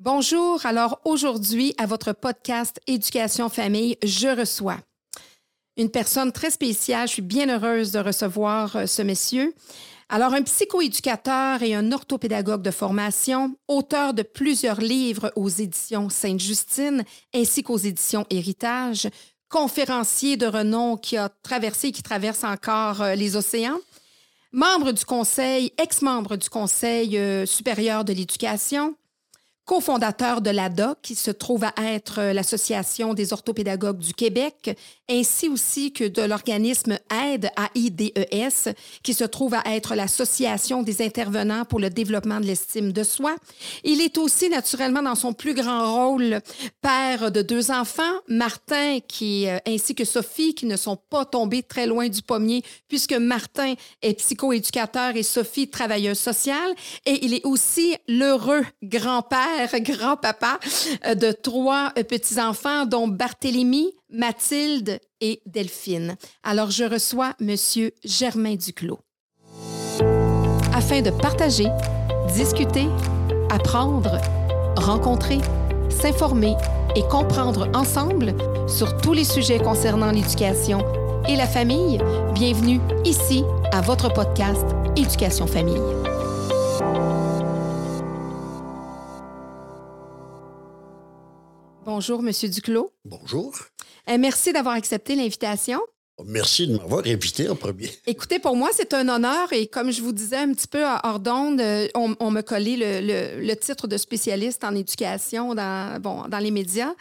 Bonjour. Alors aujourd'hui, à votre podcast Éducation Famille, je reçois une personne très spéciale. Je suis bien heureuse de recevoir euh, ce monsieur. Alors, un psychoéducateur et un orthopédagogue de formation, auteur de plusieurs livres aux éditions Sainte-Justine ainsi qu'aux éditions Héritage, conférencier de renom qui a traversé et qui traverse encore euh, les océans, membre du Conseil, ex-membre du Conseil euh, supérieur de l'éducation, cofondateur de l'ADA, qui se trouve à être euh, l'Association des orthopédagogues du Québec, ainsi aussi que de l'organisme AIDE, AIDES, qui se trouve à être l'Association des intervenants pour le développement de l'estime de soi. Il est aussi naturellement dans son plus grand rôle père de deux enfants, Martin qui, euh, ainsi que Sophie, qui ne sont pas tombés très loin du pommier, puisque Martin est psychoéducateur et Sophie travailleuse sociale. Et il est aussi l'heureux grand-père grand-papa euh, de trois euh, petits-enfants, dont Barthélemy, Mathilde et Delphine. Alors, je reçois Monsieur Germain Duclos. Afin de partager, discuter, apprendre, rencontrer, s'informer et comprendre ensemble sur tous les sujets concernant l'éducation et la famille, bienvenue ici à votre podcast Éducation Famille. Bonjour, Monsieur Duclos. Bonjour. Euh, merci d'avoir accepté l'invitation. Merci de m'avoir invité en premier. Écoutez, pour moi, c'est un honneur et comme je vous disais un petit peu hors d'onde, euh, on, me collait le, titre de spécialiste en éducation dans, bon, dans les médias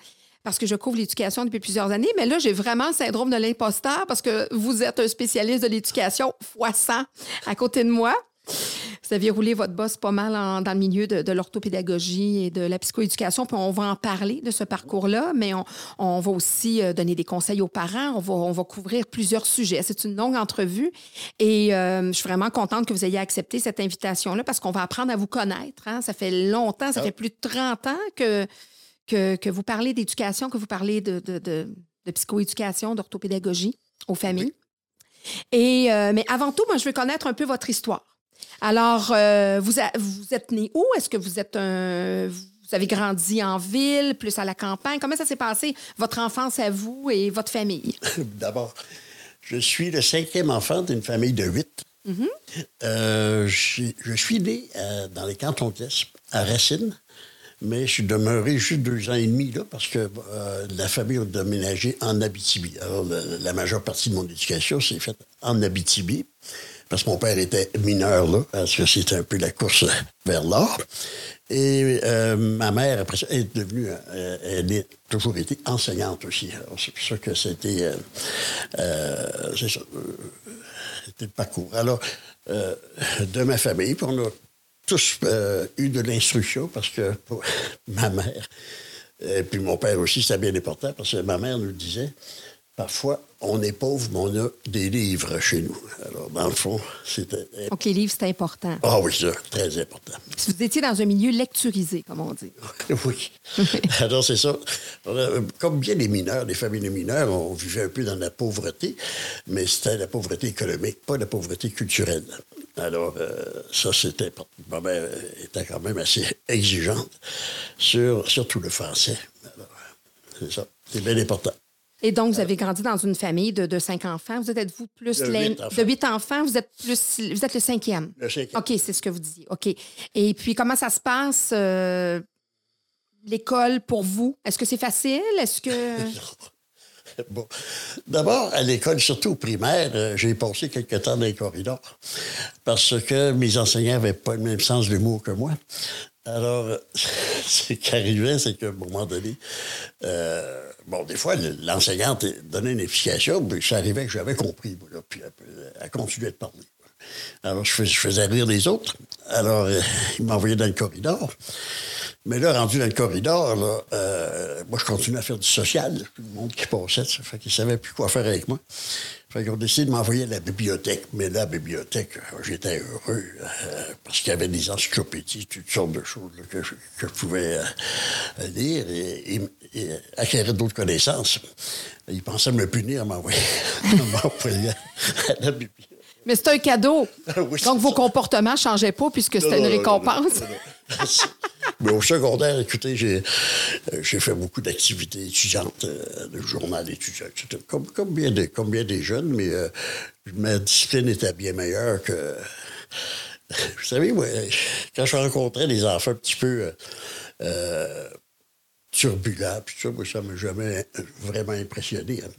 parce que je couvre l'éducation depuis plusieurs années. Mais là, j'ai vraiment le syndrome de l'imposteur parce que vous êtes un spécialiste de l'éducation fois 100 à côté de moi. Vous aviez roulé votre boss pas mal dans le milieu de, l'orthopédagogie et de la psychoéducation, puis on va en parler de ce parcours-là, mais on, va aussi euh, donner des conseils aux parents. On va, couvrir plusieurs sujets. C'est une longue entrevue et euh, je suis vraiment contente que vous ayez accepté cette invitation-là parce qu'on va apprendre à vous connaître. Hein. Ça fait longtemps, ça ah. fait plus de 30 ans que, que, vous parlez d'éducation, que vous parlez de, de, psychoéducation, d'orthopédagogie aux familles. Et, euh, mais avant tout, moi, je veux connaître un peu votre histoire. Alors, euh, vous, vous êtes né où? Est-ce que vous êtes un. Vous avez grandi en ville, plus à la campagne? Comment ça s'est passé, votre enfance à vous et votre famille? D'abord, je suis le cinquième enfant d'une famille de huit. Mm-hmm. Euh, je suis né euh, dans les cantons de à Racine, mais je suis demeuré juste deux ans et demi là parce que la famille a déménagé en Abitibi. Alors, la majeure partie de mon éducation s'est faite en Abitibi parce que mon père était mineur là, parce que c'était un peu la course vers l'or. Et euh, ma mère, après ça, est devenue, euh, elle a toujours été enseignante aussi. C'est pour ça que c'était, euh, ça, c'était le parcours. Alors, de ma famille, on a tous eu de l'instruction parce que ma mère, et puis mon père aussi, c'était bien important parce que ma mère nous disait, Parfois, on est pauvre, mais on a des livres chez nous. Alors, dans le fond, c'était. Donc, les livres, c'est important. Ah oui, c'est très important. Si vous étiez dans un milieu lecturisé, comme on dit. oui. Alors, c'est ça. Comme bien les mineurs, les familles de mineurs, on vivait un peu dans la pauvreté, mais c'était la pauvreté économique, pas la pauvreté culturelle. Alors, euh, ça, c'était. Ma mère était quand même assez exigeante sur surtout le français. Alors, c'est ça. C'est bien important. Et donc, vous avez grandi dans une famille de, cinq enfants. Vous êtes vous plus de huit, enfants. de huit enfants. Vous êtes plus, vous êtes le cinquième. Le cinquième. Ok, c'est ce que vous disiez. Ok. Et puis, comment ça se passe euh, l'école pour vous? Est-ce que c'est facile? Est-ce que D'abord, à l'école, surtout au primaire, euh, j'ai passé quelques temps dans les corridors parce que mes enseignants n'avaient pas le même sens de l'humour que moi. Alors, ce qui arrivait, c'est qu'à un moment donné, euh, bon, des fois, l'enseignante donnait une explication, mais ça arrivait que j'avais compris, puis elle, continuait de parler. Alors, je faisais, rire les autres. Alors, euh, il m'envoyait dans le corridor. Mais là, rendu dans le corridor, là, euh, moi, je continuais à faire du social. Tout le monde qui passait, ça fait qu'ils ne savaient plus quoi faire avec moi. Fait qu'on décidé de m'envoyer à la bibliothèque. Mais là, la bibliothèque, j'étais heureux euh, parce qu'il y avait des encyclopédies, toutes sortes de choses que, je, pouvais euh, lire et, acquérir d'autres connaissances. Ils pensaient me punir, m'envoyer à la bibliothèque. Mais c'est un cadeau. Donc, vos comportements ne changeaient pas puisque c'était une récompense. Mais au secondaire, écoutez, j'ai, euh, j'ai fait beaucoup d'activités étudiantes, euh, de journal étudiant, etc. Comme, comme, bien des, comme bien des jeunes, mais euh, ma discipline était bien meilleure que. Vous savez, moi, quand je rencontrais des enfants un petit peu euh, turbulents, puis ça, moi, ça m'a jamais vraiment impressionné. hein.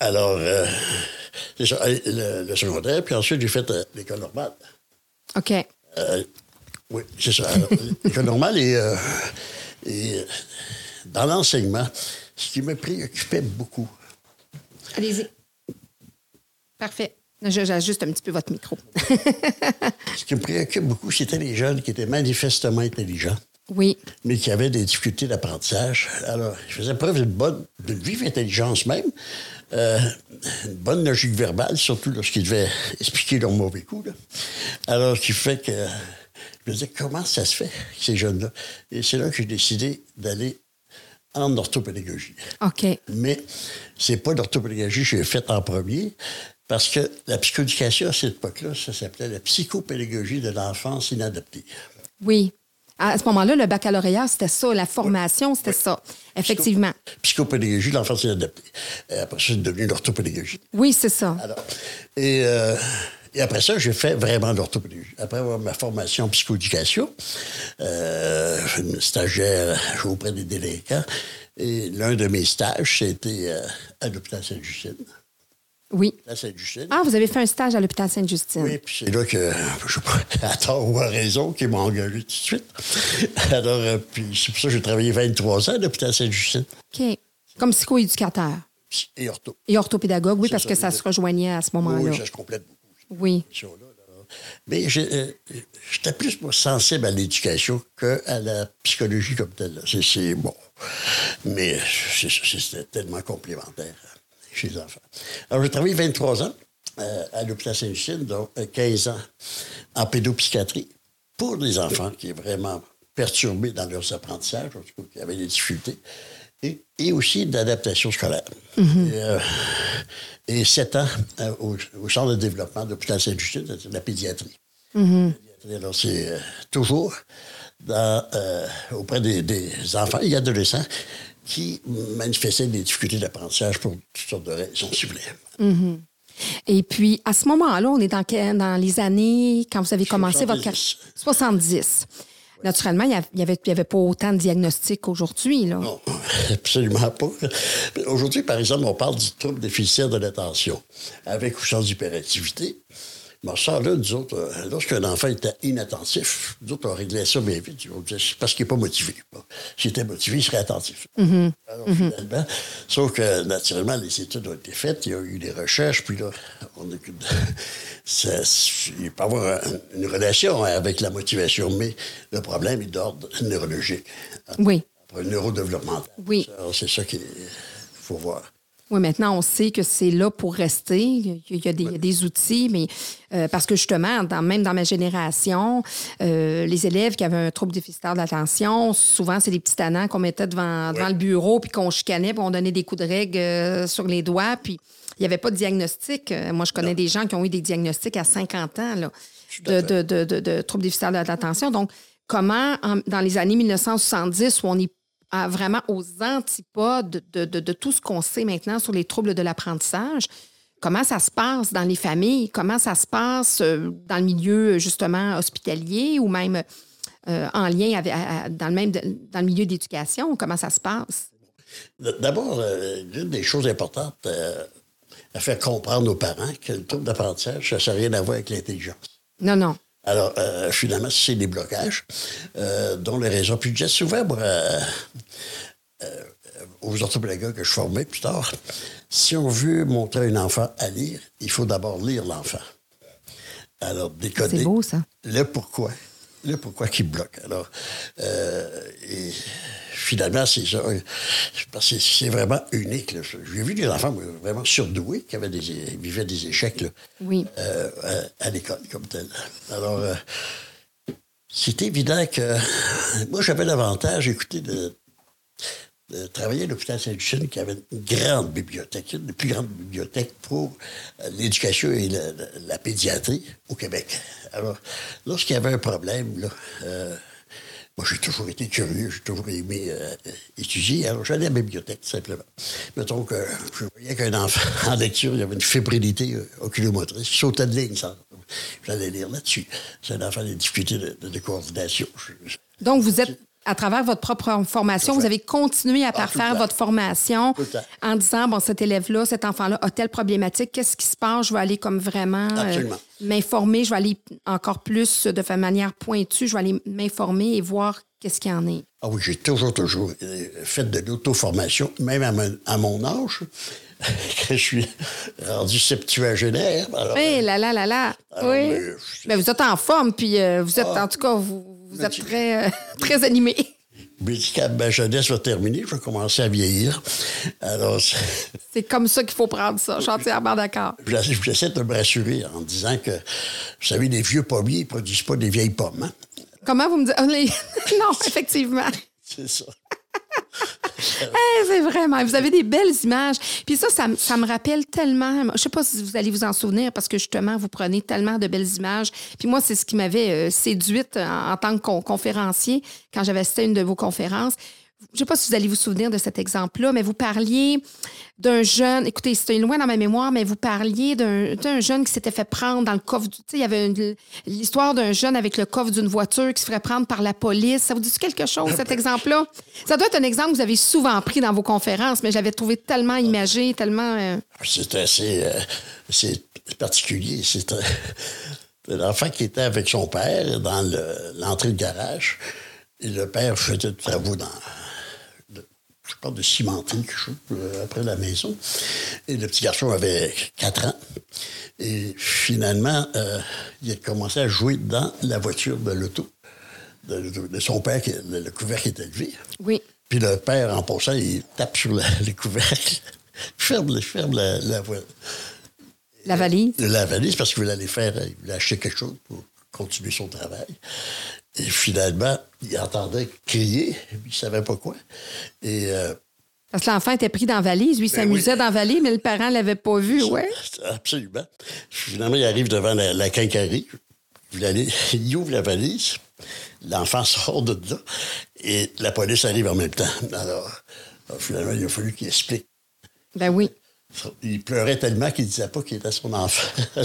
Alors, euh, c'est ça, le, le secondaire, puis ensuite, j'ai fait euh, l'école normale. OK. Euh, oui, c'est ça. L'école normale et, et euh, dans l'enseignement, ce qui me préoccupait beaucoup, Allez-y. Parfait. Je- J'ajuste un petit peu votre micro. ce qui me préoccupait beaucoup, c'était les jeunes qui étaient manifestement intelligents, oui. mais qui avaient des difficultés d'apprentissage. Alors, ils faisaient preuve d'une bonne, d'une vive intelligence même, euh, une bonne logique verbale, surtout lorsqu'ils devaient expliquer leur mauvais coup. là. Alors, ce qui fait que je me disais, comment ça se fait, ces jeunes-là? Et c'est là que j'ai décidé d'aller en orthopédagogie. OK. Mais c'est pas l'orthopédagogie que j'ai faite en premier, parce que la psychoéducation à cette époque-là, ça s'appelait la psychopédagogie de l'enfance inadaptée. Oui. À ce moment-là, le baccalauréat, c'était ça. La formation, c'était ça. Effectivement. Psychopédagogie l'enfance inadaptée. Après ça, c'est devenu l'orthopédagogie. Oui, c'est ça. Alors, et, euh, et après ça, j'ai fait vraiment l'orthopédagogie. Après avoir ma formation en psychoéducation, euh, une stagiaire auprès des délinquants, et l'un de mes stages, c'était euh, à l'hôpital Sainte-Justine. Oui. À Sainte-Justine. Ah, vous avez fait un stage à l'hôpital Sainte-Justine. Oui, puis c'est là que, je sais pas, à tort ou à raison, qu'ils m'ont engagé tout de suite. Alors, euh, puis c'est pour ça que j'ai travaillé 23 ans à l'hôpital Sainte-Justine. OK. Comme psychoéducateur Et ortho. et orthopédagogue, oui, parce ça, que ça se rejoignait à ce moment-là. Oui, ça se complète beaucoup. Oui. Mais euh, j'étais plus moi, sensible à l'éducation qu'à la psychologie comme telle. C'est, bon. Mais c'était tellement complémentaire chez les enfants. Alors, j'ai travaillé 23 ans euh, à l'hôpital Saint-Justine, donc euh, 15 ans en pédopsychiatrie pour des enfants qui sont vraiment perturbés dans leurs apprentissages, en tout cas, qui avaient des difficultés, et, et aussi d'adaptation scolaire. Et, euh, et 7 ans euh, au, au centre de développement de l'hôpital Saint-Justine, c'est de la pédiatrie. Pédiatrie, Alors, c'est euh, toujours dans, euh, auprès des, des enfants et adolescents qui manifestaient des difficultés d'apprentissage pour toutes sortes de raisons, si vous voulez. Et puis, à ce moment-là, on est dans, les années, quand vous avez commencé votre 70. carrière. 70. Naturellement, il n'y avait, il y avait, il y avait pas autant de diagnostics qu'aujourd'hui. là. Non, absolument pas. Aujourd'hui, par exemple, on parle du trouble déficitaire de l'attention, avec ou sans hyperactivité. Mais ça, là, nous autres, euh, lorsqu'un enfant était inattentif, nous autres, on réglait ça bien vite. On disait, c'est parce qu'il n'est pas motivé. Bon, S'il était motivé, il serait attentif. Alors, finalement, sauf que, naturellement, les études ont été faites, il y a eu des recherches, puis là, on a que- ça- il peut y avoir un- une relation avec la motivation, mais le problème est d'ordre neurologique. Oui. Après, neurodéveloppemental. Oui. C'est ça qu'il faut voir. Oui, maintenant, on sait que c'est là pour rester. Il y a, des, outils, mais euh, parce que justement, dans- même dans ma génération, euh, les élèves qui avaient un trouble déficitaire de l'attention, souvent, c'est des petits tannants qu'on mettait devant, devant le bureau, puis qu'on chicanait, puis on donnait des coups de règle euh, sur les doigts, puis il n'y avait pas de diagnostic. Euh, moi, je connais des gens qui ont eu des diagnostics à 50 ans là, de, de, de, de, de troubles déficitaires de l'attention. Donc, comment, en- dans les années 1970, où on est à- vraiment aux antipodes de, de- de tout ce qu'on sait maintenant sur les troubles de l'apprentissage. Comment ça se passe dans les familles? Comment ça se passe euh, dans le milieu, justement, hospitalier ou même euh, en lien avec, à- dans, le même, dans le milieu d'éducation? Comment ça se passe? D'abord, euh, l'une des choses importantes euh, à faire comprendre aux parents que le trouble d'apprentissage, ça n'a rien à voir avec l'intelligence. Non, non. Alors, euh, finalement, c'est des blocages, euh, dont les raisons. Dis souvent, moi, euh, euh, aux orthopédagogues que je formais plus tard, si on veut montrer à un enfant à lire, il faut d'abord lire l'enfant. Alors, décoder C'est beau, ça. le pourquoi. Le pourquoi qui bloque. Alors, euh, et finalement, c'est ça. c'est vraiment unique. J'ai vu des enfants vraiment surdoués qui avaient des, vivaient des échecs là, Oui. euh, à, à l'école comme tel. Alors, euh, c'est évident que moi, j'avais l'avantage, écoutez, de, de travailler à l'hôpital Saint-Lucien, qui avait une grande bibliothèque, une des plus grandes bibliothèques pour euh, l'éducation et la, la- la pédiatrie au Québec. Alors, lorsqu'il y avait un problème, là, euh, Moi, j'ai toujours été curieux, j'ai toujours aimé euh, étudier. Alors, j'allais à la bibliothèque, simplement. Mettons que je voyais qu'un enfant en lecture, il avait une fébrilité euh, oculomotrice, il sautait de ligne, ça. J'allais lire là-dessus. C'est un enfant des difficultés de, coordination. Donc, vous êtes, à travers votre propre formation, vous avez continué à Ah, parfaire votre formation en disant, bon, cet élève-là, cet enfant-là a telle problématique, qu'est-ce qui se passe? Je vais aller comme vraiment euh, m'informer, je vais aller encore plus de manière pointue, je vais aller m'informer et voir qu'est-ce qu'il y en est. Ah oui, j'ai toujours, toujours euh, fait de l'auto-formation, même à mon, à mon âge, quand je suis rendu septuagénaire. Alors, Hé, là, là, là, là. Alors, oui. mais, vous êtes en forme, puis euh, vous êtes, Ah. en tout cas, vous, vous êtes très, euh, très animé. quand ma jeunesse va terminer, je vais commencer à vieillir. Alors, c'est- comme ça qu'il faut prendre ça. Je suis entièrement d'accord. j'essaie de me rassurer en disant que, vous savez, les vieux pommiers ne produisent pas des vieilles pommes. hein? Comment vous me dites? les- non, effectivement. C'est ça. C'est vraiment. Vous avez des belles images. Puis ça, ça, me- rappelle tellement. Je sais pas si vous allez vous en souvenir parce que justement, vous prenez tellement de belles images. Puis moi, c'est ce qui m'avait euh, séduite en, tant que con- conférencier quand j'avais assisté à une de vos conférences. Je sais pas si vous allez vous souvenir de cet exemple-là, mais vous parliez d'un jeune. Écoutez, c'était loin dans ma mémoire, mais vous parliez d'un jeune qui s'était fait prendre dans le coffre. Tu sais, il y avait l'histoire d'un jeune avec le coffre d'une voiture qui se ferait prendre par la police. Ça vous dit quelque chose, cet exemple-là? Ça doit être un exemple que vous avez souvent pris dans vos conférences, mais j'avais trouvé tellement imagé, tellement. euh, C'est assez euh, particulier. C'est un, un enfant qui était avec son père dans le- l'entrée de garage. Et le père faisait des travaux dans. Parle de cimenterie, euh, après la maison. Et le petit garçon avait 4 ans. Et finalement, euh, il a commencé à jouer dans la voiture de l'auto de, de- de son père, qui, le, le couvercle était levé. Oui. Puis le père, en passant, il tape sur la- le couvercle, ferme, ferme la, la, voie- La valise. la valise parce qu'il voulait aller faire, il voulait acheter quelque chose pour continuer son travail. Et finalement, il entendait crier, il ne savait pas quoi. Et euh, Parce que l'enfant était pris dans la valise. Lui, il Ben s'amusait oui. dans la valise, mais le parent ne l'avait pas vu, ouais. absolument. Finalement, il arrive devant la, la quincaillerie. Il, ouvre la valise. L'enfant sort de là. Et la police arrive en même temps. Alors, alors, finalement, il a fallu qu'il explique. Ben oui. Il pleurait tellement qu'il ne disait pas qu'il était son enfant.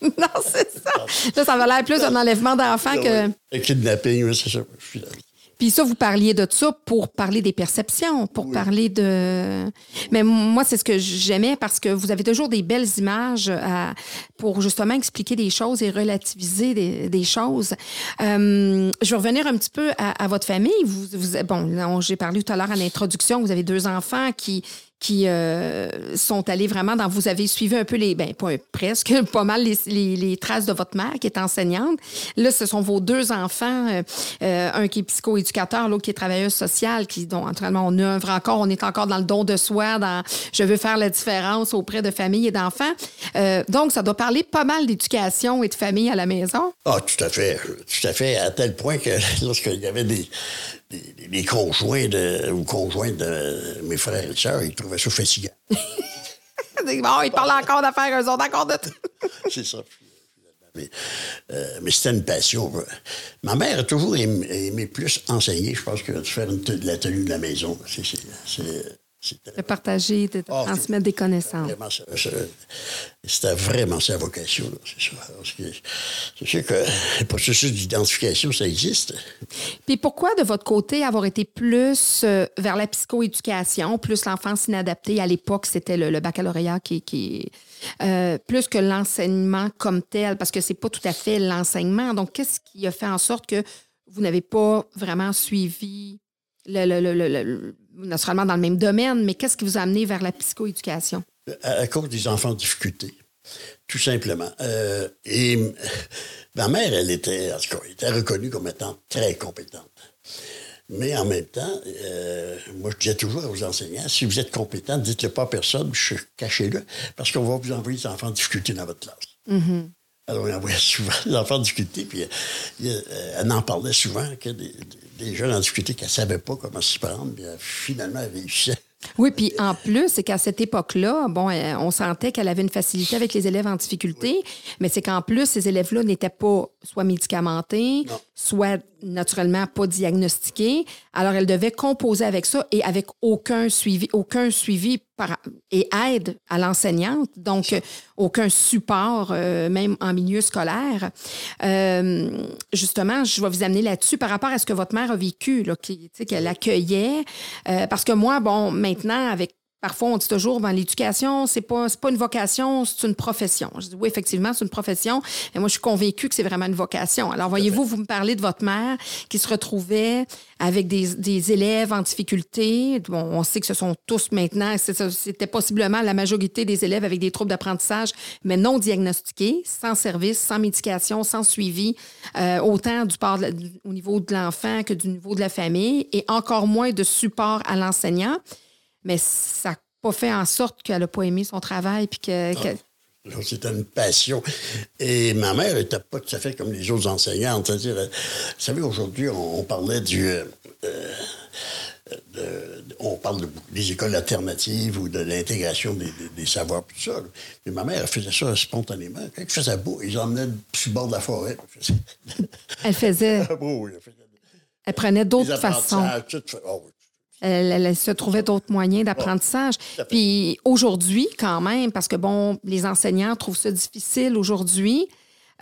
non, c'est ça. Là, ça va l'air plus un enlèvement d'enfant que. Un kidnapping, oui, c'est ça. Finalement. Puis ça, vous parliez de ça pour parler des perceptions, pour parler de... Mais moi, c'est ce que j'aimais parce que vous avez toujours des belles images à- pour justement expliquer des choses et relativiser des, des choses. Euh, je vais revenir un petit peu à, à votre famille. Vous, vous- bon, j'ai parlé tout à l'heure à l'introduction, vous avez deux enfants qui qui euh, sont allés vraiment dans... Vous avez suivi un peu les... Ben, presque, pas mal les, traces de votre mère qui est enseignante. Là, ce sont vos deux enfants, euh, euh, un qui est psychoéducateur, l'autre qui est travailleuse sociale, qui, dont, naturellement, on œuvre encore, on est encore dans le don de soi, dans je veux faire la différence auprès de familles et d'enfants. Donc, ça doit parler pas mal d'éducation et de famille à la maison. Ah, tout à fait. Tout à fait. À tel point que lorsqu'il y avait des, des conjoints de, ou conjointes de mes frères et sœurs, ils trouvaient ça fatigant. Bon, ils parlent encore d'affaires, eux autres, encore de tout. C'est ça. Mais, euh, mais c'était une passion. Ma mère a toujours aimé, aimé plus enseigner, je pense, que de faire une de la tenue de la maison. C'est- De partager, de, de Ah, transmettre des connaissances. c'était vraiment sa vocation. C'est sûr que le processus d'identification, ça existe. Puis pourquoi, de votre côté, avoir été plus euh, vers la psychoéducation, plus l'enfance inadaptée? À l'époque, c'était le, le baccalauréat qui, qui euh, plus que l'enseignement comme tel, parce que c'est pas tout à fait l'enseignement. Donc, qu'est-ce qui a fait en sorte que vous n'avez pas vraiment suivi, le, le- le- le- le- naturellement dans le même domaine, mais qu'est-ce qui vous a amené vers la psychoéducation? à, à cause des enfants en difficulté, tout simplement. Euh, et m- ma mère, elle était, en tout cas, elle était reconnue comme étant très compétente. Mais en même temps, euh, moi, je disais toujours aux enseignants, si vous êtes compétent, dites-le pas à personne, cachez-le, parce qu'on va vous envoyer des enfants en difficulté dans votre classe. Alors, on envoyait souvent des enfants en difficulté, puis euh, euh, elle en parlait souvent, que des, des- jeunes en difficulté qui ne savaient pas comment s'y prendre, puis euh, finalement, elle réussissait. Oui, puis en plus, c'est qu'à cette époque-là, bon, on sentait qu'elle avait une facilité avec les élèves en difficulté, mais c'est qu'en plus, ces élèves-là n'étaient pas soit médicamentés, Non. soit naturellement pas diagnostiquée. Alors, elle devait composer avec ça et avec aucun suivi, aucun suivi par, et aide à l'enseignante, donc aucun support, euh, même en milieu scolaire. Euh, justement, je vais vous amener là-dessus par rapport à ce que votre mère a vécu, qu'elle accueillait. Euh, parce que moi, bon, maintenant, avec Parfois, on dit toujours, ben, l'éducation, c'est pas, pas une vocation, c'est une profession. Je dis, oui, effectivement, c'est une profession. Et moi, je suis convaincue que c'est vraiment une vocation. Alors, voyez-vous, vous me parlez de votre mère qui se retrouvait avec des, des élèves en difficulté. Bon, on sait que ce sont tous maintenant, c'était possiblement la majorité des élèves avec des troubles d'apprentissage, mais non diagnostiqués, sans service, sans médication, sans suivi, euh, autant du part au niveau de l'enfant que du niveau de la famille, et encore moins de support à l'enseignant mais ça n'a pas fait en sorte qu'elle n'a pas aimé son travail. Puis que, ah, C'était une passion. Et ma mère n'était pas tout à fait comme les autres enseignantes. C'est-à-dire, euh, vous savez, aujourd'hui, on, parlait du. Euh, on parle des écoles alternatives ou de l'intégration des, savoirs, tout ça. Mais ma mère, elle faisait ça spontanément. Quand il faisait beau, ils emmenaient sur le bord de la forêt. Elle faisait. Ah, elle prenait d'autres façons. Oh, elle, se trouvait d'autres moyens d'apprentissage. Puis aujourd'hui, quand même, parce que bon, les enseignants trouvent ça difficile aujourd'hui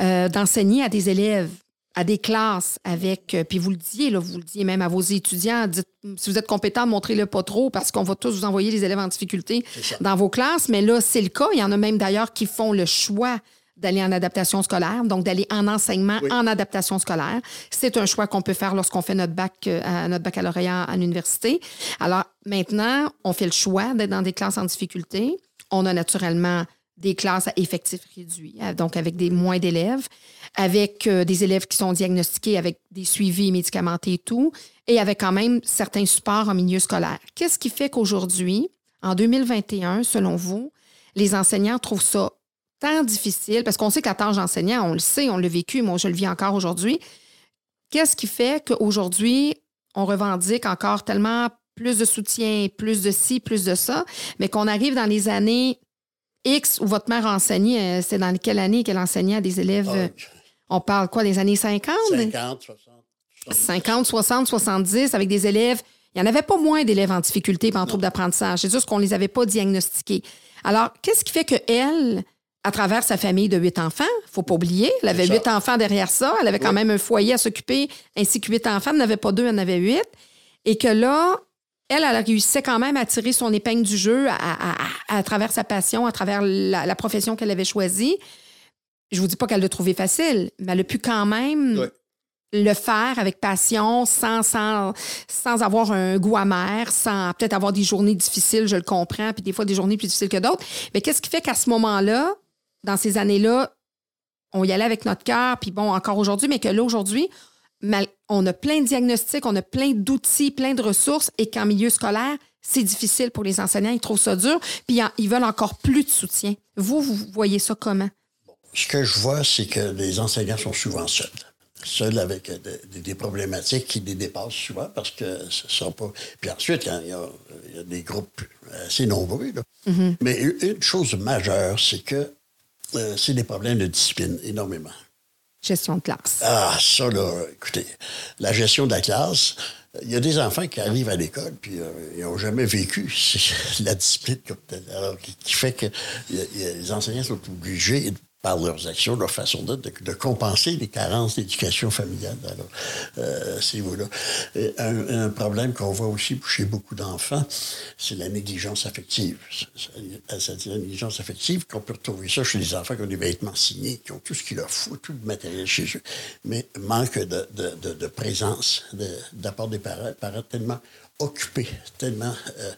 euh, d'enseigner à des élèves, à des classes avec, euh, puis vous le disiez, là, vous le disiez même à vos étudiants, dites, si vous êtes compétent, montrez-le pas trop parce qu'on va tous vous envoyer les élèves en difficulté dans vos classes. Mais là, c'est le cas. Il y en a même d'ailleurs qui font le choix d'aller en adaptation scolaire, donc d'aller en enseignement en adaptation scolaire. C'est un choix qu'on peut faire lorsqu'on fait notre bac, euh, notre baccalauréat à l'université. Alors maintenant, on fait le choix d'être dans des classes en difficulté. On a naturellement des classes à effectifs réduits, euh, donc avec des moins d'élèves, avec euh, des élèves qui sont diagnostiqués avec des suivis médicamentés et tout, et avec quand même certains supports en milieu scolaire. Qu'est-ce qui fait qu'aujourd'hui, en 2021, selon vous, les enseignants trouvent ça tant difficile, parce qu'on sait que la tâche d'enseignant, on le sait, on l'a vécu, moi je le vis encore aujourd'hui. Qu'est-ce qui fait qu'aujourd'hui, on revendique encore tellement plus de soutien, plus de ci, plus de ça, mais qu'on arrive dans les années X où votre mère enseignait, euh, c'est dans quelle année qu'elle enseignait à des élèves? Euh, on parle quoi, des années 50? 50, 60. 50, 60, 70, avec des élèves. Il n'y en avait pas moins d'élèves en difficulté et en trouble d'apprentissage. C'est juste qu'on ne les avait pas diagnostiqués. Alors, qu'est-ce qui fait qu'elle, à travers sa famille de huit enfants. faut pas oublier. Elle avait huit enfants derrière ça. Elle avait quand même un foyer à s'occuper, ainsi que huit enfants. Elle n'avait pas deux, elle en avait huit. Et que là, elle, elle réussi quand même à tirer son épingle du jeu à, travers sa passion, à travers la, profession qu'elle avait choisie. Je vous dis pas qu'elle l'a trouvé facile, mais elle a pu quand même le faire avec passion, sans, sans, sans avoir un goût amer, sans peut-être avoir des journées difficiles, je le comprends, puis des fois des journées plus difficiles que d'autres. Mais qu'est-ce qui fait qu'à ce moment-là, dans ces années-là, on y allait avec notre cœur, puis bon, encore aujourd'hui, mais que là, aujourd'hui, on a plein de diagnostics, on a plein d'outils, plein de ressources, et qu'en milieu scolaire, c'est difficile pour les enseignants, ils trouvent ça dur, puis ils veulent encore plus de soutien. Vous, vous voyez ça comment? Ce que je vois, c'est que les enseignants sont souvent seuls. Seuls avec euh, des, problématiques qui les dépassent souvent parce que ce sont pas. Puis ensuite, il y, a, des groupes assez nombreux. Mm-hmm. Mais une chose majeure, c'est que euh, c'est des problèmes de discipline, énormément. Gestion de classe. Ah, ça, là, écoutez, la gestion de la classe, il y a des enfants qui arrivent à l'école, puis euh, ils n'ont jamais vécu la discipline comme telle. Alors, qui, fait que les enseignants sont obligés par leurs actions, leur façon d'être, de, compenser les carences d'éducation familiale. Alors, euh, voilà. Un, problème qu'on voit aussi chez beaucoup d'enfants, c'est la négligence affective. La négligence affective, qu'on peut retrouver ça chez les enfants qui ont des vêtements signés, qui ont tout ce qu'il leur faut, tout le matériel chez eux, mais manque de, de, de, présence d'apport des parents, parents tellement occupés, tellement euh,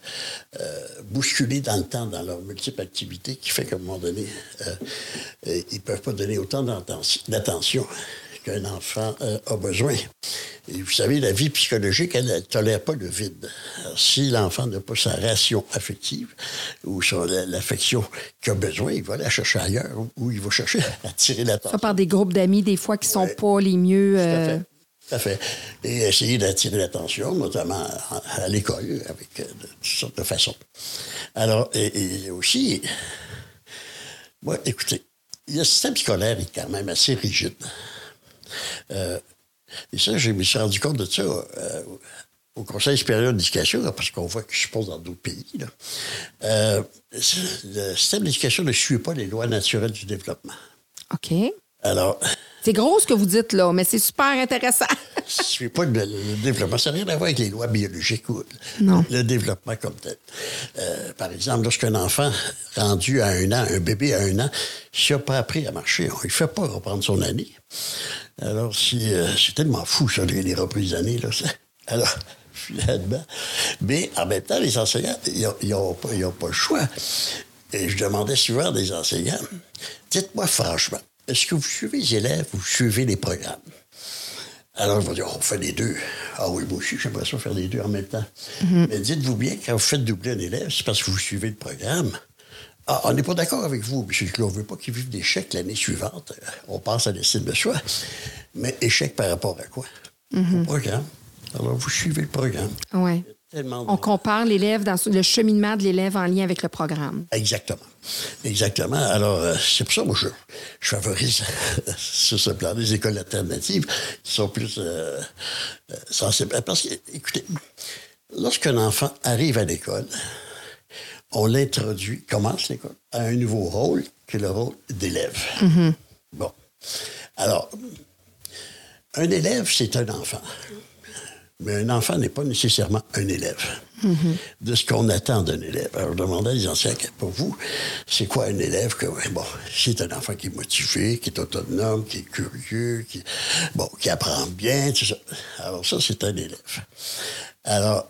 euh, bousculés dans le temps, dans leurs multiples activités, qui fait qu'à un moment donné, euh, ils ne peuvent pas donner autant d'attention qu'un enfant a besoin. Et vous savez, la vie psychologique, elle ne tolère pas le vide. si l'enfant n'a pas sa ration affective ou l'affection qu'il a besoin, il va la chercher ailleurs ou il va chercher à tirer l'attention. Ça par des groupes d'amis, des fois, qui ne sont pas les mieux... Tout à fait. Et essayer d'attirer l'attention, notamment à, l'école, avec euh, de toutes sortes de façons. Alors, et, aussi, moi, écoutez, le système scolaire est quand même assez rigide. Euh, Et ça, je me suis rendu compte de ça euh, au Conseil supérieur d'éducation, parce qu'on voit que je pense dans d'autres pays. Là. Euh, le système d'éducation ne suit pas les lois naturelles du développement. OK. Alors, C'est gros ce que vous dites, là, mais c'est super intéressant. ne suit pas le, le développement. Ça n'a rien à voir avec les lois biologiques ou Non. le développement comme tel. Euh, par exemple, lorsqu'un enfant rendu à un an, un bébé à un an, s'il n'a pas appris à marcher, on ne fait pas reprendre son année. Alors, si, euh, c'est tellement fou, ça, les, les reprises d'année. Là, ça. Alors, finalement. Mais en même temps, les enseignants, ils n'ont pas, pas le choix. Et je demandais souvent à des enseignants, dites-moi franchement, est-ce que vous suivez les élèves ou vous suivez les programmes? Alors, ils vont dire, on fait les deux. Ah oui, moi aussi, j'aimerais ça faire les deux en même temps. Mais dites-vous bien, quand vous faites doubler un élève, c'est parce que vous suivez le programme. Ah, on n'est pas d'accord avec vous, M. Clot. On ne veut pas qu'il vive d'échecs l'année suivante. On pense à l'estime de soi. Mais échec par rapport à quoi? Au programme. Alors, vous suivez le programme. Oui. Tellement On compare l'élève dans le cheminement de l'élève en lien avec le programme. Exactement. Exactement. Alors, euh, c'est pour ça, moi, je, je favorise sur ce plan des écoles alternatives qui sont plus euh, euh, sensibles. Parce que, écoutez, lorsqu'un enfant arrive à l'école, on l'introduit, commence l'école, à un nouveau rôle qui est le rôle d'élève. Bon. Alors, un élève, c'est un enfant. Mais un enfant n'est pas nécessairement un élève de ce qu'on attend d'un élève. Alors, je demandais à les enseignants, pour vous, c'est quoi un élève? Que, bon, c'est un enfant qui est motivé, qui est autonome, qui est curieux, qui, bon, qui apprend bien, tout ça. Alors, ça, c'est un élève. Alors,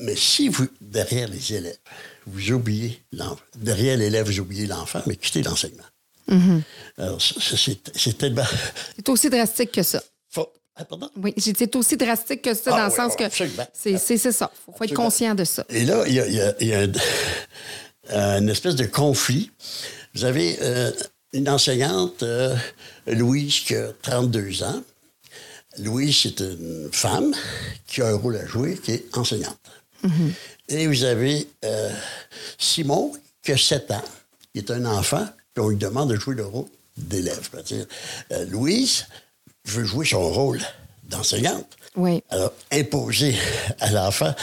mais si vous, derrière les élèves, vous oubliez l'enfant, derrière l'élève, vous oubliez l'enfant, mais quittez l'enseignement. Alors, ça, ça, c'est c'est tellement. C'est aussi drastique que ça. Ah, pardon? Oui, c'est aussi drastique que ça, Ah dans le sens oui, que c'est ça. Il faut, faut être conscient de ça. Et là, il y a, il y a- il y a un- une espèce de conflit. Vous avez euh, une enseignante, euh, Louise, qui a 32 ans. Louise, c'est une femme qui a un rôle à jouer, qui est enseignante. Et vous avez euh, Simon, qui a 7 ans, qui est un enfant, puis on lui demande de jouer le rôle d'élève. Euh, Louise veut jouer son rôle d'enseignante. Oui. Alors, imposer à l'enfant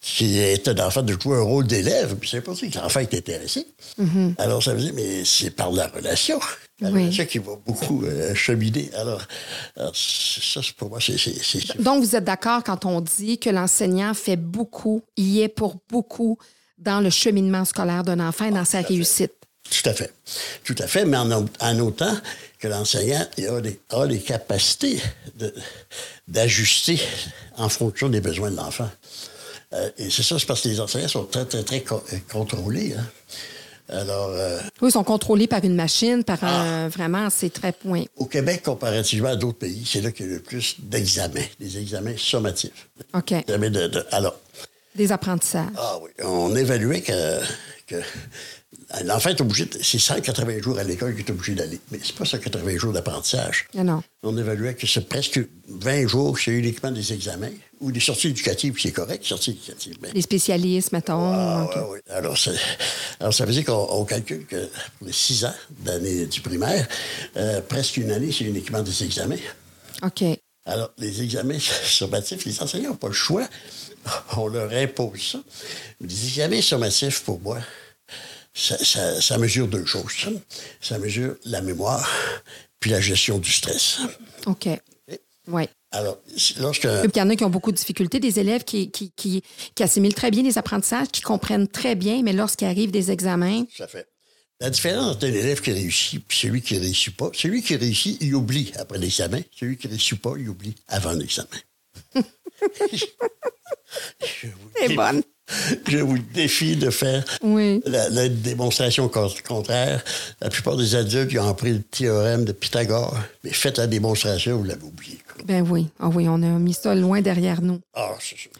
qui est un enfant de jouer un rôle d'élève, puis c'est pas ça que l'enfant est intéressé. Alors, ça veut dire, mais c'est par la relation. La Oui. relation qui va beaucoup euh, cheminer. Alors, alors, ça, c'est pour moi, c'est... Donc, vous êtes d'accord quand on dit que l'enseignant fait beaucoup, y est pour beaucoup dans le cheminement scolaire d'un enfant et dans sa réussite? Tout à fait. Tout à fait, mais en, en autant que l'enseignant a, les, a les capacités d'ajuster en fonction des besoins de l'enfant. Euh, et c'est ça, c'est parce que les enseignants sont très, très, très co- euh, contrôlés. hein. Alors, euh, Oui, ils sont contrôlés par une machine, par Ah. un. Vraiment, c'est très point. au Québec, comparativement à d'autres pays, c'est là qu'il y a le plus d'examens, des examens sommatifs. OK. Examens de- de- alors, Des apprentissages. Ah oui, on évaluait que, que l'enfant est obligé, de- c'est 180 jours à l'école qu'il est obligé d'aller. Mais c'est pas 180 jours d'apprentissage. Non, non. On évaluait que c'est presque 20 jours, c'est uniquement des examens ou des sorties éducatives, c'est correct, sorties éducatives. Mais, Les spécialistes, mettons. ah, OK. ouais, ouais. Alors, alors, ça veut dire qu'on on calcule que pour les 6 ans d'année du primaire, euh, presque une année, c'est uniquement des examens. OK. Alors, les examens sommatifs, les enseignants n'ont pas le choix. On leur impose ça. Les examens sommatifs, pour moi, ça, ça- ça mesure deux choses. Ça. Mesure la mémoire puis la gestion du stress. OK. Oui. Alors, lorsque... Il y en a qui ont beaucoup de difficultés, des élèves qui, qui, qui, qui assimilent très bien les apprentissages, qui comprennent très bien, mais lorsqu'il arrive des examens, Ça fait. La différence entre un élève qui réussit et celui qui ne réussit pas, celui qui réussit, il oublie après l'examen. Celui qui ne réussit pas, il oublie avant l'examen. Je vous c'est bonne. Je vous défie de faire Oui. la, la démonstration con- contraire. La plupart des adultes qui ont appris le théorème de Pythagore, mais faites la démonstration, vous l'avez oublié. Ben oui. Ah oui, on a mis ça loin derrière nous. Ah.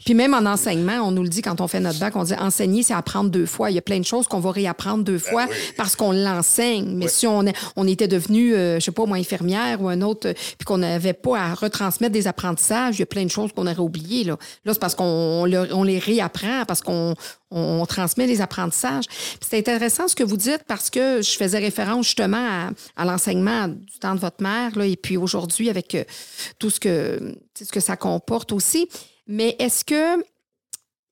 Puis même en enseignement, on nous le dit quand on fait notre bac, on dit enseigner, c'est apprendre deux fois. Il y a plein de choses qu'on va réapprendre deux fois parce qu'on l'enseigne. Mais si on, on était devenu, euh, je sais pas, moi, infirmière ou un autre, euh, puis qu'on n'avait pas à retransmettre des apprentissages, il y a plein de choses qu'on aurait oubliées. Là, là c'est parce qu'on on le- on les réapprend, parce qu'on on, transmet les apprentissages. C'est intéressant ce que vous dites parce que je faisais référence justement à, à l'enseignement du temps de votre mère, là, et puis aujourd'hui, avec euh, tout ce que, ce que ça comporte aussi. Mais est-ce que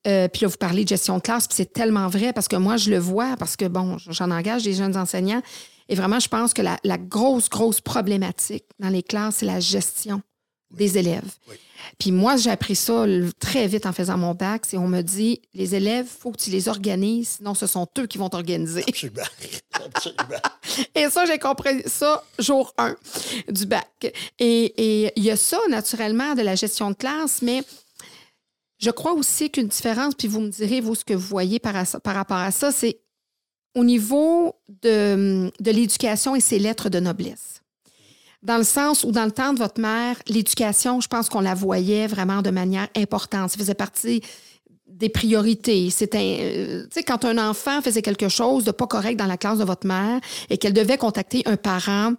euh, puis là, vous parlez de gestion de classe, puis c'est tellement vrai parce que moi, je le vois, parce que, bon, j'en engage des jeunes enseignants. Et vraiment, je pense que la, grosse, grosse problématique dans les classes, c'est la gestion des élèves. Puis moi, j'ai appris ça très vite en faisant mon bac. C'est on me dit, les élèves, il faut que tu les organises, sinon ce sont eux qui vont t'organiser. Absolument. Absolument. et ça, j'ai compris ça jour 1 du bac. Et il y a ça, naturellement, de la gestion de classe, mais je crois aussi qu'une différence, puis vous me direz, vous, ce que vous voyez par, par rapport à ça, c'est au niveau de, de l'éducation et ses lettres de noblesse. Dans le sens où, dans le temps de votre mère, l'éducation, je pense qu'on la voyait vraiment de manière importante. Ça faisait partie des priorités. C'était, euh, tu sais, quand un enfant faisait quelque chose de pas correct dans la classe de votre mère et qu'elle devait contacter un parent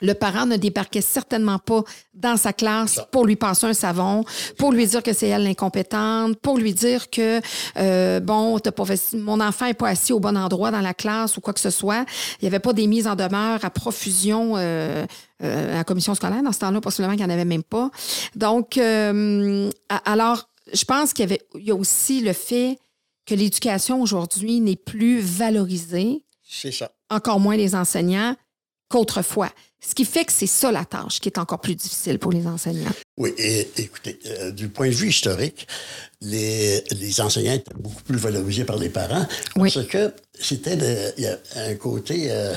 le parent ne débarquait certainement pas dans sa classe pour lui passer un savon, pour lui dire que c'est elle l'incompétente, pour lui dire que euh, bon, pas mon enfant est pas assis au bon endroit dans la classe ou quoi que ce soit. Il n'y avait pas des mises en demeure à profusion euh, euh, à la commission scolaire dans ce temps-là, possiblement qu'il n'y en avait même pas. Donc, alors, je pense qu'il y avait, il y a aussi le fait que l'éducation aujourd'hui n'est plus valorisée. C'est ça. Encore moins les enseignants qu'autrefois. Ce qui fait que c'est ça la tâche qui est encore plus difficile pour les enseignants. Oui, et écoutez, euh, du point de vue historique, les, les, enseignants étaient beaucoup plus valorisés par les parents parce que c'était un côté euh,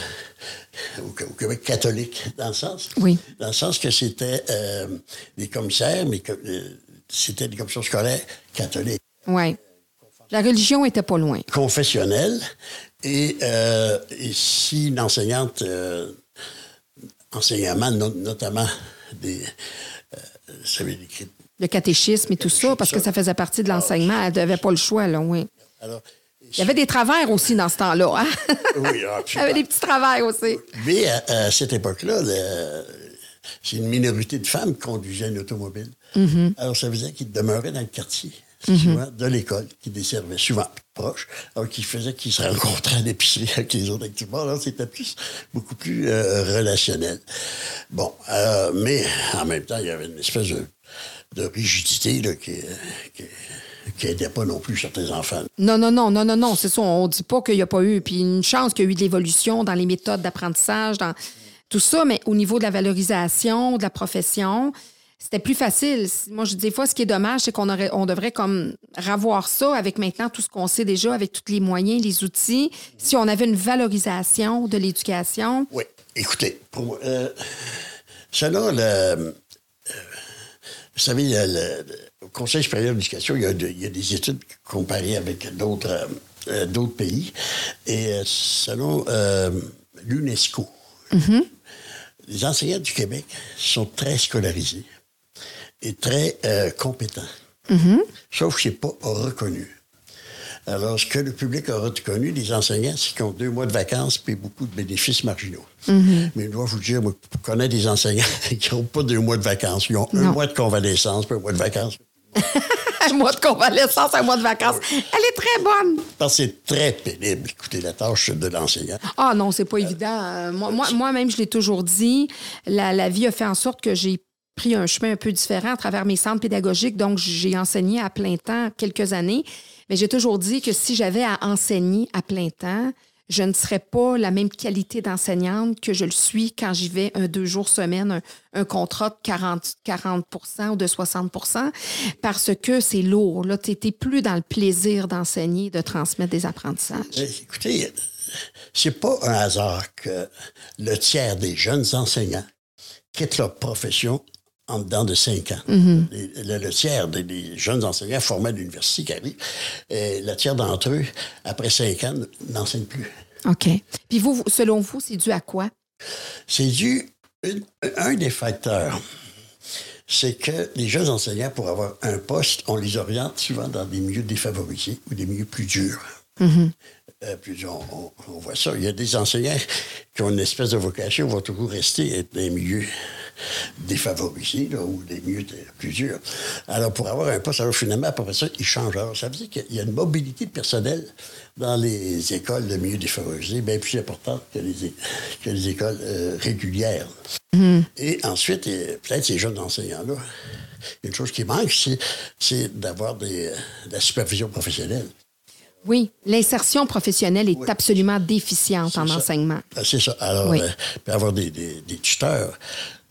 au, Québec catholique dans le sens oui. dans le sens que c'était euh, des commissaires mais que c'était des commissions scolaires catholiques. Oui. La religion était pas loin. Confessionnelle. Et, et si une enseignante enseignement, notamment des, euh, le catéchisme et tout ça, parce que ça faisait partie de ah, l'enseignement. Elle n'avait pas le choix, là, oui. il y avait des travers aussi dans ce temps-là. Hein? Oui, Il y avait des petits travers aussi. Mais à, cette époque-là, c'est une minorité de femmes qui conduisaient une automobile. Mm-hmm. Alors, ça faisait qu'ils demeuraient dans le quartier. Mhm. de l'école, qui desservait souvent proche, alors qui faisait qu'ils se rencontraient à l'épicerie avec les autres activement. Alors, c'était plus, beaucoup plus euh, relationnel. Bon, euh, mais en même temps, il y avait une espèce de, rigidité là, qui, qui n'aidait pas non plus certains enfants. Non, non, non, non, non, non, c'est ça. On ne dit pas qu'il n'y a pas eu. Puis une chance qu'il y a eu de l'évolution dans les méthodes d'apprentissage, dans tout ça, mais au niveau de la valorisation, de la profession, c'était plus facile. Moi, je dis des fois, ce qui est dommage, c'est qu'on aurait, on devrait comme revoir ça avec maintenant tout ce qu'on sait déjà, avec tous les moyens, les outils. Si on avait une valorisation de l'éducation. Oui. Écoutez, pour euh, selon le. Euh, vous savez, le, Conseil supérieur de l'éducation, il, y a des études comparées avec d'autres euh, d'autres pays. Et selon l'UNESCO, mm-hmm. les enseignants du Québec sont très scolarisés est très euh, compétent. Mm-hmm. Sauf que ce n'est pas reconnu. Alors, ce que le public a reconnu, les enseignants, c'est qu'ils ont deux mois de vacances et beaucoup de bénéfices marginaux. Mm-hmm. Mais je dois vous dire, moi, je connais des enseignants qui n'ont pas deux mois de vacances. Ils ont un mois de convalescence, puis un mois de vacances. un mois de convalescence, un mois de vacances. Elle est très bonne. Parce que c'est très pénible, écoutez, la tâche de l'enseignant. Ah non, c'est pas évident. Euh, moi, moi-même, je l'ai toujours dit, la, la vie a fait en sorte que j'ai pris un chemin un peu différent à travers mes centres pédagogiques. Donc, j'ai enseigné à plein temps quelques années. Mais j'ai toujours dit que si j'avais à enseigner à plein temps, je ne serais pas la même qualité d'enseignante que je le suis quand j'y vais un deux jours semaine, un, contrat de 40, 40 ou de 60 parce que c'est lourd. Là, tu n'étais plus dans le plaisir d'enseigner, de transmettre des apprentissages. Eh, écoutez, c'est pas un hasard que le tiers des jeunes enseignants quittent leur profession en dedans de cinq ans. Mm-hmm. le, tiers des, jeunes enseignants formés à l'université qui arrivent, et le tiers d'entre eux, après cinq ans, n'enseignent plus. OK. Puis vous, selon vous, c'est dû à quoi? C'est dû, un des facteurs, c'est que les jeunes enseignants, pour avoir un poste, on les oriente souvent dans des milieux défavorisés ou des milieux plus durs. Euh, puis on, voit ça. Il y a des enseignants qui ont une espèce de vocation, vont toujours rester dans des milieux défavorisés ou des milieux plus durs. Alors, pour avoir un poste, alors finalement, professeur, il change. Alors, ça veut dire qu'il y a une mobilité de personnel dans les écoles de milieux défavorisés bien plus importante que les, que les écoles euh, régulières. Mm-hmm. Et ensuite, peut-être ces jeunes enseignants-là, une chose qui manque, c'est d'avoir de la supervision professionnelle. Oui, l'insertion professionnelle est absolument déficiente en enseignement. Ah, c'est ça. Alors, euh, avoir des, tuteurs,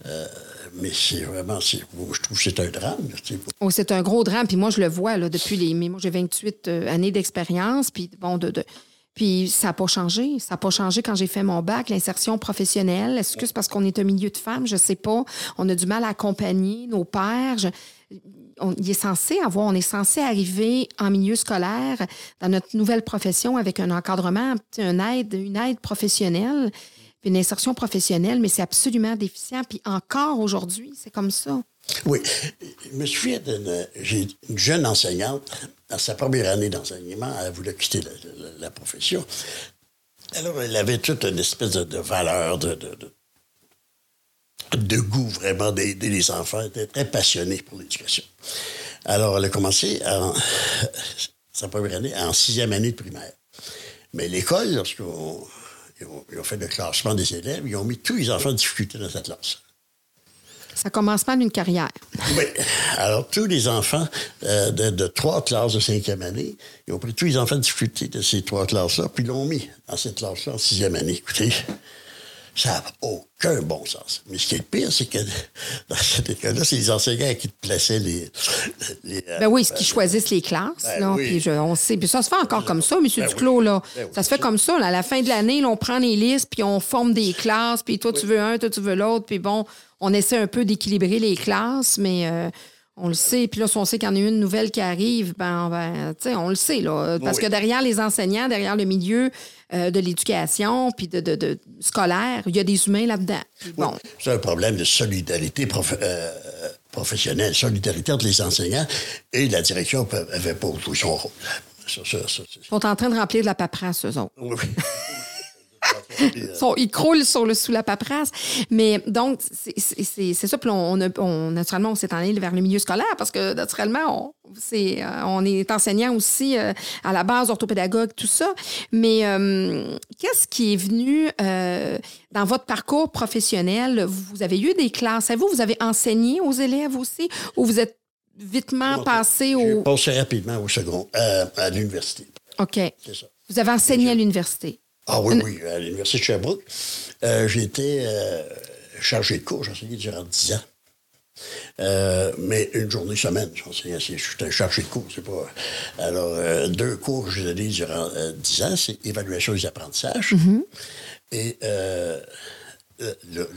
euh, mais c'est vraiment, je trouve que c'est un drame. Oh, c'est un gros drame. Puis moi, je le vois là, depuis les. Moi, j'ai 28 euh, années d'expérience. Puis bon, de, puis ça n'a pas changé. Ça n'a pas changé quand j'ai fait mon bac. L'insertion professionnelle, est-ce que c'est parce qu'on est un milieu de femmes? Je ne sais pas. On a du mal à accompagner nos pères on, est censé avoir, on est censé arriver en milieu scolaire dans notre nouvelle profession avec un encadrement, une aide, une aide professionnelle, une insertion professionnelle, mais c'est absolument déficient. Puis encore aujourd'hui, c'est comme ça. Oui. Je me souviens d'une jeune enseignante, dans sa première année d'enseignement, elle voulait quitter la, profession. Alors, elle avait toute une espèce de, valeur, de, de goût vraiment d'aider les enfants, était très passionné pour l'éducation. Alors, elle a commencé en, sa première année en sixième année de primaire. Mais l'école, lorsqu'ils ont, fait le classement des élèves, ils ont mis tous les enfants en difficulté dans cette classe. Ça commence pas d'une carrière. Oui. Alors, tous les enfants euh, de, trois classes de cinquième année, ils ont pris tous les enfants en difficulté de ces trois classes-là, puis ils l'ont mis dans cette classe-là en sixième année. Écoutez, ça n'a aucun bon sens. Mais ce qui est le pire, c'est que dans cette école-là, c'est les enseignants qui plaçaient les. les ben oui, qui choisissent les classes. Ben là, puis on sait. Puis ça se fait encore comme ça, M. Ben Duclos. Là. Ben ça se fait comme ça. À la fin de l'année, on prend les listes, puis on forme des classes, puis toi, tu veux un, toi, tu veux l'autre. Puis bon, on essaie un peu d'équilibrer les classes, mais. Euh, on le sait. Puis là, si on sait qu'il y en a une nouvelle qui arrive, ben, ben on le sait. Là, parce que derrière les enseignants, derrière le milieu euh, de l'éducation, puis de, de, scolaire, il y a des humains là-dedans. Bon. C'est un problème de solidarité euh, professionnelle, solidarité entre les enseignants et la direction n'avait pas joué son rôle. Ils sont en train de remplir de la paperasse, eux autres. Oui. ils croulent sur le, sous la paperasse. Mais donc, c'est ça. Puis on, on, naturellement, on s'est allé vers le milieu scolaire parce que naturellement, on, est, euh, on est enseignant aussi euh, à la base, orthopédagogue, tout ça. Mais euh, qu'est-ce qui est venu dans votre parcours professionnel? Vous avez eu des classes. Vous, vous avez enseigné aux élèves aussi ou vous êtes vitement passé au. Passé rapidement au second, à l'université. OK. C'est ça. Vous avez enseigné à l'université. Ah oui, oui, à l'Université de Sherbrooke. Euh, j'ai été euh, chargé de cours, j'enseignais durant 10 ans. Euh, mais une journée semaine, j'enseignais, j'étais chargé de cours, c'est pas. Alors, deux cours que j'ai donnés durant 10 ans, c'est évaluation des apprentissages mm-hmm. et